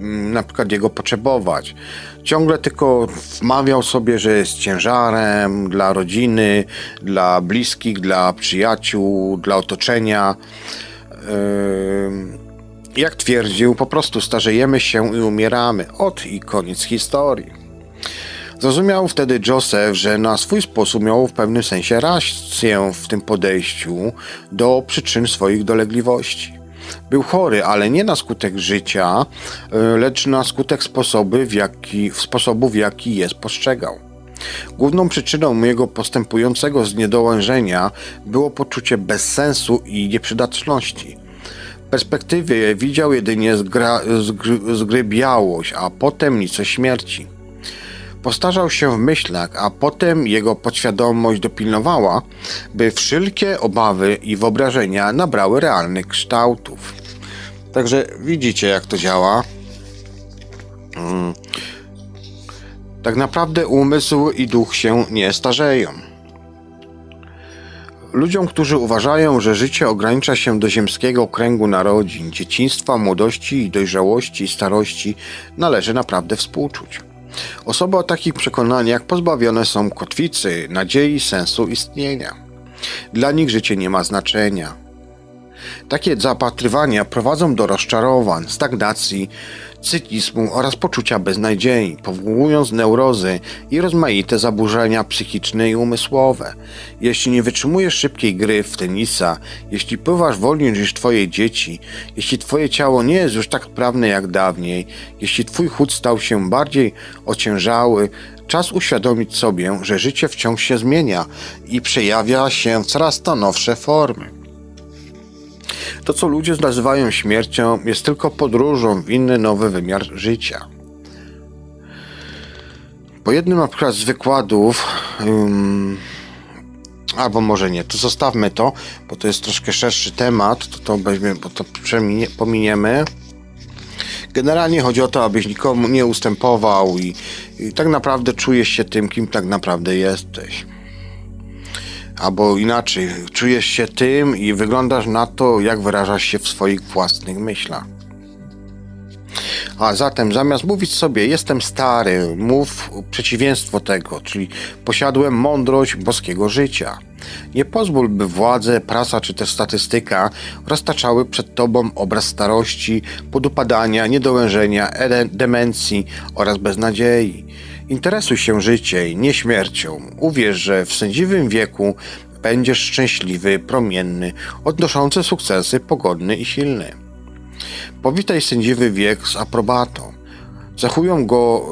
na przykład jego potrzebować. Ciągle tylko wmawiał sobie, że jest ciężarem dla rodziny, dla bliskich, dla przyjaciół, dla otoczenia. Jak twierdził, po prostu starzejemy się i umieramy. Od i koniec historii. Zrozumiał wtedy Joseph, że na swój sposób miał w pewnym sensie rację w tym podejściu do przyczyn swoich dolegliwości. Był chory, ale nie na skutek życia, e, lecz na skutek sposobu, w jaki, sposobu, w jaki je postrzegał. Główną przyczyną jego postępującego zniedołężenia było poczucie bezsensu i nieprzydatności. W perspektywie widział jedynie zgra, zgr, zgrybiałość, a potem nic o śmierci. Postarzał się w myślach, a potem jego podświadomość dopilnowała, by wszelkie obawy i wyobrażenia nabrały realnych kształtów. Także widzicie, jak to działa. Mm. Tak naprawdę umysł i duch się nie starzeją. Ludziom, którzy uważają, że życie ogranicza się do ziemskiego kręgu narodzin, dzieciństwa, młodości dojrzałości i starości, należy naprawdę współczuć. Osoby o takich przekonaniach pozbawione są kotwicy, nadziei, sensu istnienia. Dla nich życie nie ma znaczenia. Takie zapatrywania prowadzą do rozczarowań, stagnacji, cykizmu oraz poczucia beznadziei, powołując neurozy i rozmaite zaburzenia psychiczne i umysłowe. Jeśli nie wytrzymujesz szybkiej gry w tenisa, jeśli pływasz wolniej niż twoje dzieci, jeśli twoje ciało nie jest już tak sprawne jak dawniej, jeśli twój chód stał się bardziej ociężały, czas uświadomić sobie, że życie wciąż się zmienia i przejawia się w coraz to nowsze formy. To, co ludzie nazywają śmiercią, jest tylko podróżą w inny, nowy wymiar życia. Po jednym z wykładów, um, albo może nie, to zostawmy to, bo to jest troszkę szerszy temat, to, to, weźmie, bo to pominiemy. Generalnie chodzi o to, abyś nikomu nie ustępował i, i tak naprawdę czujesz się tym, kim tak naprawdę jesteś. Albo inaczej, czujesz się tym i wyglądasz na to, jak wyrażasz się w swoich własnych myślach. A zatem zamiast mówić sobie jestem stary, mów przeciwieństwo tego, czyli posiadłem mądrość boskiego życia. Nie pozwól, by władze, prasa czy też statystyka roztaczały przed tobą obraz starości, podupadania, niedowężenia, demencji oraz beznadziei. Interesuj się życiem, nie śmiercią. Uwierz, że w sędziwym wieku będziesz szczęśliwy, promienny, odnoszący sukcesy, pogodny i silny. Powitaj sędziwy wiek z aprobatą. Cechują go,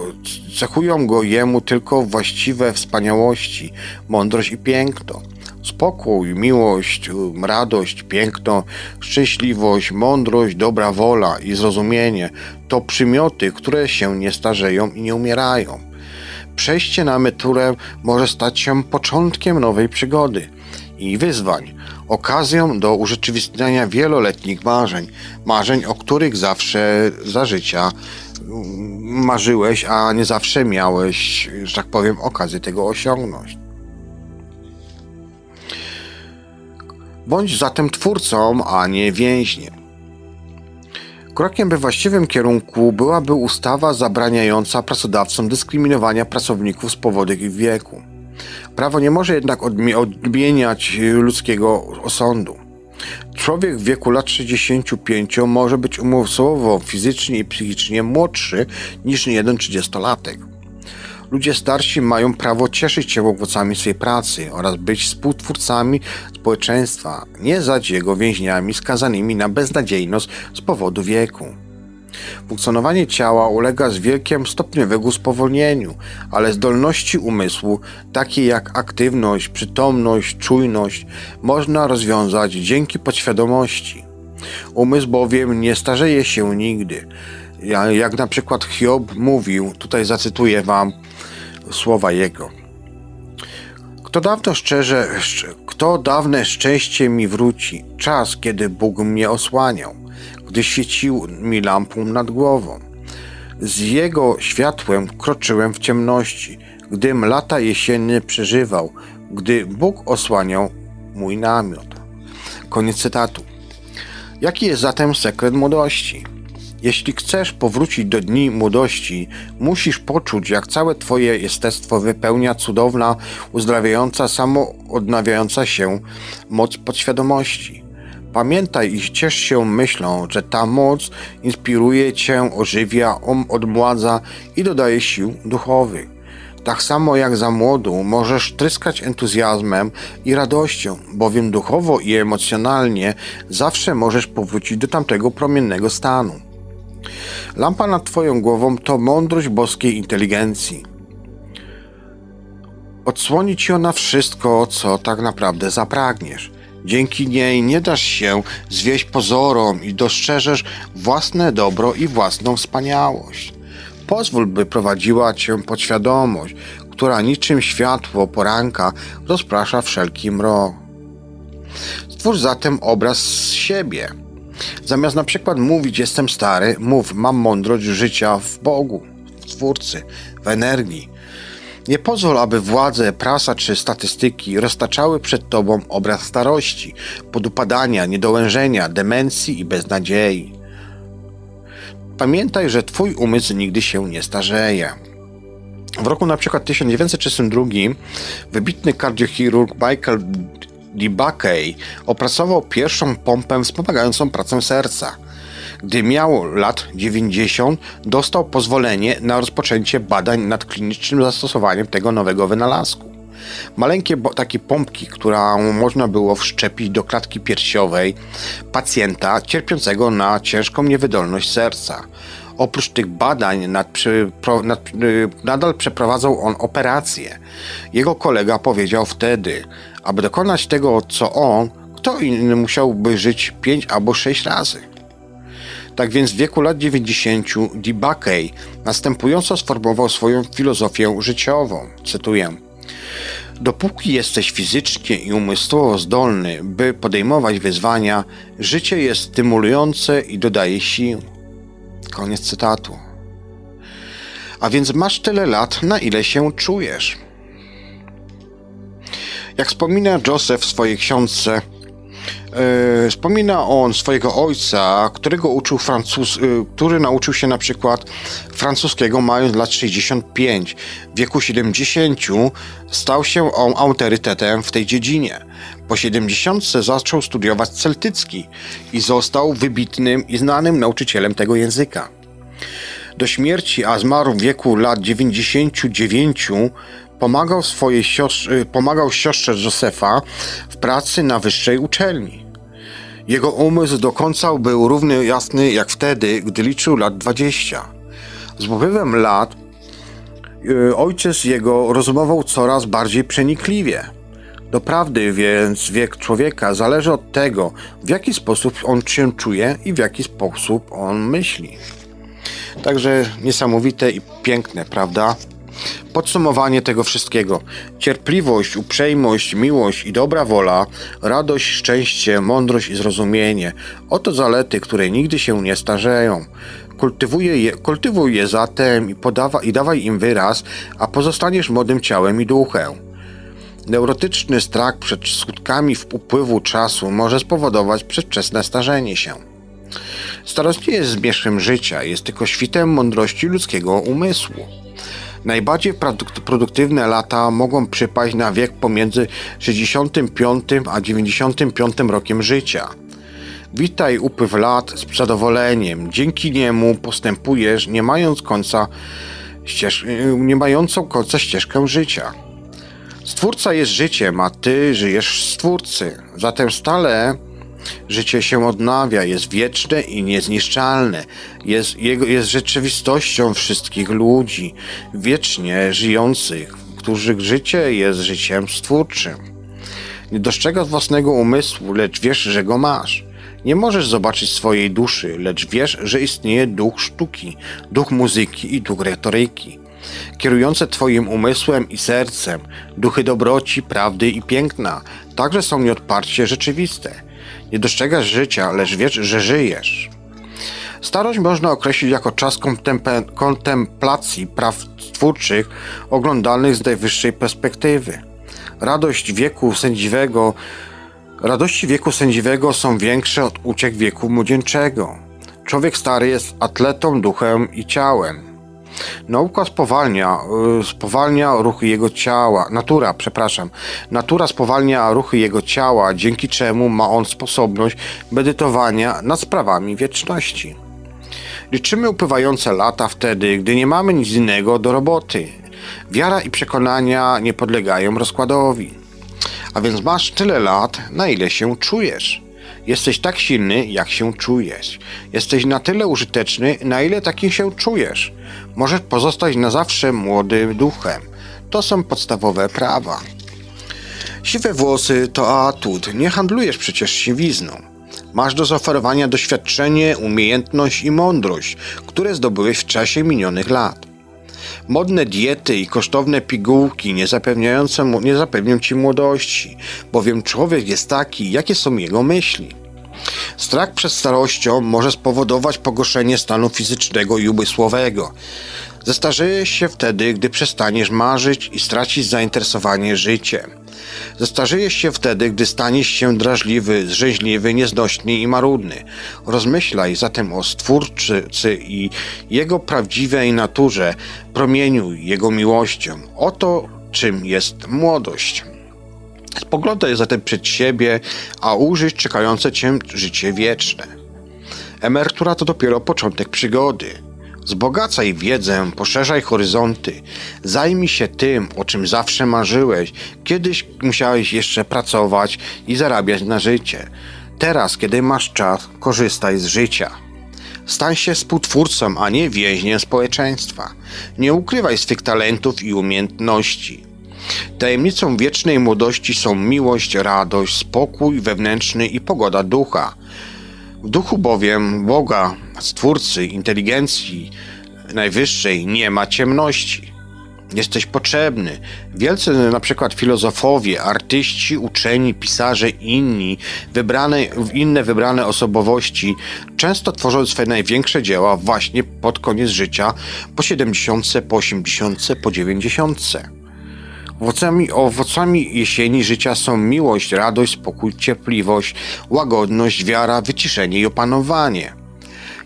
cechują go jemu tylko właściwe wspaniałości, mądrość i piękno. Spokój, miłość, radość, piękno, szczęśliwość, mądrość, dobra wola i zrozumienie to przymioty, które się nie starzeją i nie umierają. Przejście na emeryturę może stać się początkiem nowej przygody i wyzwań, okazją do urzeczywistniania wieloletnich marzeń, marzeń, o których zawsze za życia marzyłeś, a nie zawsze miałeś, że tak powiem, okazję tego osiągnąć. Bądź zatem twórcą, a nie więźniem. Krokiem we właściwym kierunku byłaby ustawa zabraniająca pracodawcom dyskryminowania pracowników z powodu ich wieku. Prawo nie może jednak odmieniać ludzkiego osądu. Człowiek w wieku lat 65 może być umysłowo, fizycznie i psychicznie młodszy niż jeden 30-latek. Ludzie starsi mają prawo cieszyć się owocami swojej pracy oraz być współtwórcami społeczeństwa, nie zaś jego więźniami skazanymi na beznadziejność z powodu wieku. Funkcjonowanie ciała ulega z wielkim stopniowemu spowolnieniu, ale zdolności umysłu, takie jak aktywność, przytomność, czujność, można rozwiązać dzięki podświadomości. Umysł bowiem nie starzeje się nigdy. Jak na przykład Hiob mówił, tutaj zacytuję wam słowa jego. Kto dawno szczerze, kto dawne szczęście mi wróci, czas, kiedy Bóg mnie osłaniał gdy świecił mi lampą nad głową. Z jego światłem kroczyłem w ciemności, gdym lata jesienne przeżywał, gdy Bóg osłaniał mój namiot. Koniec cytatu. Jaki jest zatem sekret młodości? Jeśli chcesz powrócić do dni młodości, musisz poczuć, jak całe Twoje jestestwo wypełnia cudowna, uzdrawiająca, samoodnawiająca się moc podświadomości. Pamiętaj i ciesz się myślą, że ta moc inspiruje cię, ożywia, odmładza i dodaje sił duchowych. Tak samo jak za młodu możesz tryskać entuzjazmem i radością, bowiem duchowo i emocjonalnie zawsze możesz powrócić do tamtego promiennego stanu. Lampa nad Twoją głową to mądrość boskiej inteligencji. Odsłoni Ci ona wszystko, co tak naprawdę zapragniesz. Dzięki niej nie dasz się zwieść pozorom i dostrzeżesz własne dobro i własną wspaniałość. Pozwól, by prowadziła cię podświadomość, która niczym światło poranka rozprasza wszelki mrok. Stwórz zatem obraz z siebie. Zamiast na przykład mówić jestem stary, mów mam mądrość życia w Bogu, Stwórcy, w energii. Nie pozwól, aby władze, prasa czy statystyki roztaczały przed tobą obraz starości, podupadania, niedołężenia, demencji i beznadziei. Pamiętaj, że twój umysł nigdy się nie starzeje. W roku na przykład 1932 wybitny kardiochirurg Michael DeBakey opracował pierwszą pompę wspomagającą pracę serca. Gdy miał lat 90, dostał pozwolenie na rozpoczęcie badań nad klinicznym zastosowaniem tego nowego wynalazku. Maleńkie takie pompki, którą można było wszczepić do klatki piersiowej pacjenta cierpiącego na ciężką niewydolność serca. Oprócz tych badań nad, nad, y, nadal przeprowadzał on operacje. Jego kolega powiedział wtedy, aby dokonać tego, co on, kto inny musiałby żyć 5 albo 6 razy. Tak więc w wieku lat 90 DeBakey następująco sformułował swoją filozofię życiową. Cytuję. Dopóki jesteś fizycznie i umysłowo zdolny, by podejmować wyzwania, życie jest stymulujące i dodaje sił. Koniec cytatu. A więc masz tyle lat, na ile się czujesz. Jak wspomina Joseph w swojej książce, yy, wspomina on swojego ojca, którego uczył Francuz, yy, który nauczył się na przykład francuskiego mając lat 65. W wieku 70 stał się on autorytetem w tej dziedzinie. Po 70 zaczął studiować celtycki i został wybitnym i znanym nauczycielem tego języka. Do śmierci, a zmarł w wieku lat 99, pomagał swojej siostrze, pomagał siostrze Josefa w pracy na wyższej uczelni. Jego umysł do końca był równie jasny jak wtedy, gdy liczył lat 20. Z upływem lat y, ojciec jego rozumował coraz bardziej przenikliwie. Doprawdy więc wiek człowieka zależy od tego, w jaki sposób on się czuje i w jaki sposób on myśli. Także niesamowite i piękne, prawda? Podsumowanie tego wszystkiego. Cierpliwość, uprzejmość, miłość i dobra wola, radość, szczęście, mądrość i zrozumienie. Oto zalety, które nigdy się nie starzeją. Kultywuj je, kultywuj je zatem i, podawa, i dawaj im wyraz, a pozostaniesz młodym ciałem i duchem. Neurotyczny strach przed skutkami upływu czasu może spowodować przedwczesne starzenie się. Starość nie jest zmierzchem życia, jest tylko świtem mądrości ludzkiego umysłu. Najbardziej produktywne lata mogą przypaść na wiek pomiędzy 65 a 95 rokiem życia. Witaj upływ lat z zadowoleniem. Dzięki niemu postępujesz, nie mając końca ścież- nie mającą końca ścieżkę życia. Stwórca jest życiem, a ty żyjesz z Stwórcy. Zatem stale życie się odnawia, jest wieczne i niezniszczalne. Jest, jego, jest rzeczywistością wszystkich ludzi, wiecznie żyjących, których życie jest życiem stwórczym. Nie dostrzegasz własnego umysłu, lecz wiesz, że go masz. Nie możesz zobaczyć swojej duszy, lecz wiesz, że istnieje duch sztuki, duch muzyki i duch retoryki kierujące Twoim umysłem i sercem, duchy dobroci, prawdy i piękna, także są nieodparcie rzeczywiste. Nie dostrzegasz życia, lecz wiesz, że żyjesz. Starość można określić jako czas kontemplacji praw twórczych oglądalnych z najwyższej perspektywy. Radość wieku sędziwego, radości wieku sędziwego są większe od uciek wieku młodzieńczego. Człowiek stary jest atletą duchem i ciałem. Nauka spowalnia, y, spowalnia ruchy jego ciała, natura, przepraszam, natura spowalnia ruchy jego ciała, dzięki czemu ma on sposobność medytowania nad sprawami wieczności. Liczymy upływające lata wtedy, gdy nie mamy nic innego do roboty. Wiara i przekonania nie podlegają rozkładowi. A więc masz tyle lat, na ile się czujesz. Jesteś tak silny, jak się czujesz. Jesteś na tyle użyteczny, na ile takim się czujesz. Możesz pozostać na zawsze młodym duchem. To są podstawowe prawa. Siwe włosy to atut. Nie handlujesz przecież siwizną. Masz do zaoferowania doświadczenie, umiejętność i mądrość, które zdobyłeś w czasie minionych lat. Modne diety i kosztowne pigułki nie, zapewniające, nie zapewnią ci młodości, bowiem człowiek jest taki, jakie są jego myśli. Strach przed starością może spowodować pogorszenie stanu fizycznego i umysłowego. Zestarzejesz się wtedy, gdy przestaniesz marzyć i stracisz zainteresowanie życiem. Zestarzejesz się wtedy, gdy staniesz się drażliwy, zrzęźliwy, nieznośny i marudny. Rozmyślaj zatem o Stwórcy i Jego prawdziwej naturze, promieniuj Jego miłością. Oto czym jest młodość. Spoglądaj zatem przed siebie, a użyć czekające cię życie wieczne. Emerytura to dopiero początek przygody. Zbogacaj wiedzę, poszerzaj horyzonty, zajmij się tym, o czym zawsze marzyłeś. Kiedyś musiałeś jeszcze pracować i zarabiać na życie. Teraz, kiedy masz czas, korzystaj z życia. Stań się współtwórcą, a nie więźniem społeczeństwa. Nie ukrywaj swych talentów i umiejętności. Tajemnicą wiecznej młodości są miłość, radość, spokój wewnętrzny i pogoda ducha. W duchu bowiem Boga, Stwórcy, inteligencji najwyższej nie ma ciemności. Jesteś potrzebny. Wielcy na przykład filozofowie, artyści, uczeni, pisarze i inni, wybrane, inne wybrane osobowości często tworzą swoje największe dzieła właśnie pod koniec życia, po 70, po 80, po 90. Owocami, owocami jesieni życia są miłość, radość, spokój, cierpliwość, łagodność, wiara, wyciszenie i opanowanie.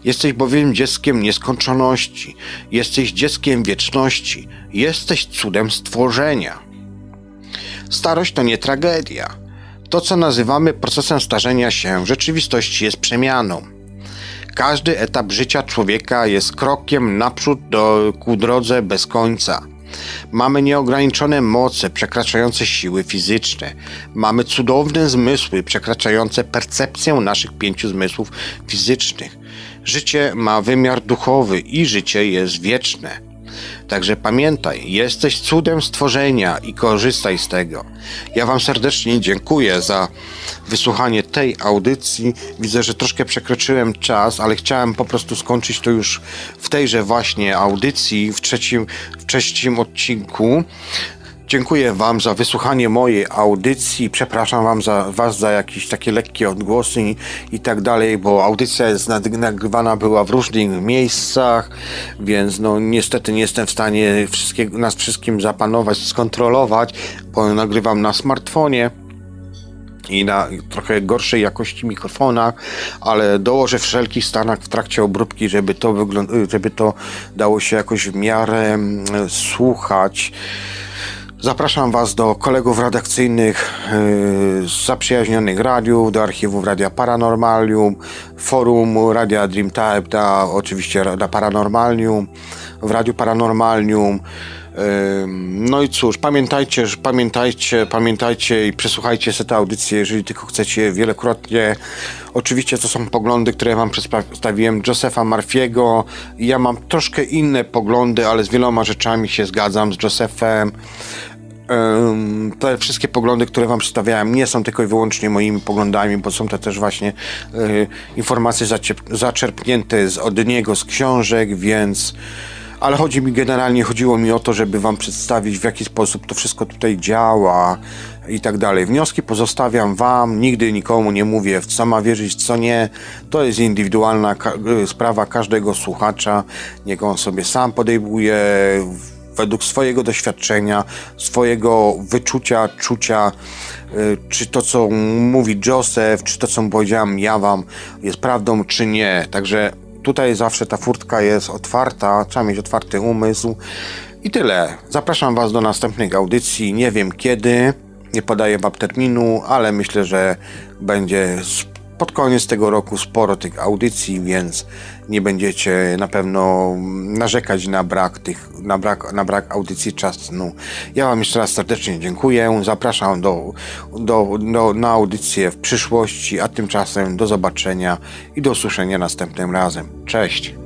Jesteś bowiem dzieckiem nieskończoności, jesteś dzieckiem wieczności, jesteś cudem stworzenia. Starość to nie tragedia. To, co nazywamy procesem starzenia się, w rzeczywistości jest przemianą. Każdy etap życia człowieka jest krokiem naprzód do, ku drodze bez końca. Mamy nieograniczone moce przekraczające siły fizyczne. Mamy cudowne zmysły przekraczające percepcję naszych pięciu zmysłów fizycznych. Życie ma wymiar duchowy i życie jest wieczne. Także pamiętaj, jesteś cudem stworzenia i korzystaj z tego. Ja Wam serdecznie dziękuję za wysłuchanie tej audycji. Widzę, że troszkę przekroczyłem czas, ale chciałem po prostu skończyć to już w tejże właśnie audycji, w trzecim, w trzecim odcinku. Dziękuję Wam za wysłuchanie mojej audycji. Przepraszam wam za, Was za jakieś takie lekkie odgłosy i, i tak dalej, bo audycja jest nagrywana była w różnych miejscach, więc no niestety nie jestem w stanie nas wszystkim zapanować, skontrolować, bo nagrywam na smartfonie i na trochę gorszej jakości mikrofonach, ale dołożę wszelkich stanach w trakcie obróbki, żeby to, żeby to dało się jakoś w miarę mm, słuchać. Zapraszam Was do kolegów redakcyjnych z zaprzyjaźnionych radiów, do archiwów Radia Paranormalium, forum Radia Dreamtype, oczywiście Radia Paranormalium, w Radiu Paranormalium. No i cóż, pamiętajcie, pamiętajcie, pamiętajcie i przesłuchajcie sobie tę audycję, jeżeli tylko chcecie wielokrotnie. Oczywiście to są poglądy, które Wam przedstawiłem Josepha Marfiego. Ja mam troszkę inne poglądy, ale z wieloma rzeczami się zgadzam z Josephem te wszystkie poglądy, które Wam przedstawiałem, nie są tylko i wyłącznie moimi poglądami, bo są to też właśnie y, informacje zaczerpnięte z, od niego, z książek, więc. Ale chodzi mi generalnie, chodziło mi o to, żeby Wam przedstawić, w jaki sposób to wszystko tutaj działa i tak dalej. Wnioski pozostawiam Wam, nigdy nikomu nie mówię, w co ma wierzyć, co nie. To jest indywidualna ka y, sprawa każdego słuchacza. Niech on sobie sam podejmuje według swojego doświadczenia, swojego wyczucia, czucia, y, czy to, co mówi Joseph, czy to, co powiedziałem ja wam, jest prawdą, czy nie. Także tutaj zawsze ta furtka jest otwarta, trzeba mieć otwarty umysł. I tyle. Zapraszam Was do następnej audycji. Nie wiem kiedy, nie podaję Wam terminu, ale myślę, że będzie pod koniec tego roku sporo tych audycji, więc nie będziecie na pewno narzekać na brak tych, na brak, na brak audycji czasu. Ja Wam jeszcze raz serdecznie dziękuję. Zapraszam do, do, do, na audycję w przyszłości, a tymczasem do zobaczenia i do usłyszenia następnym razem. Cześć!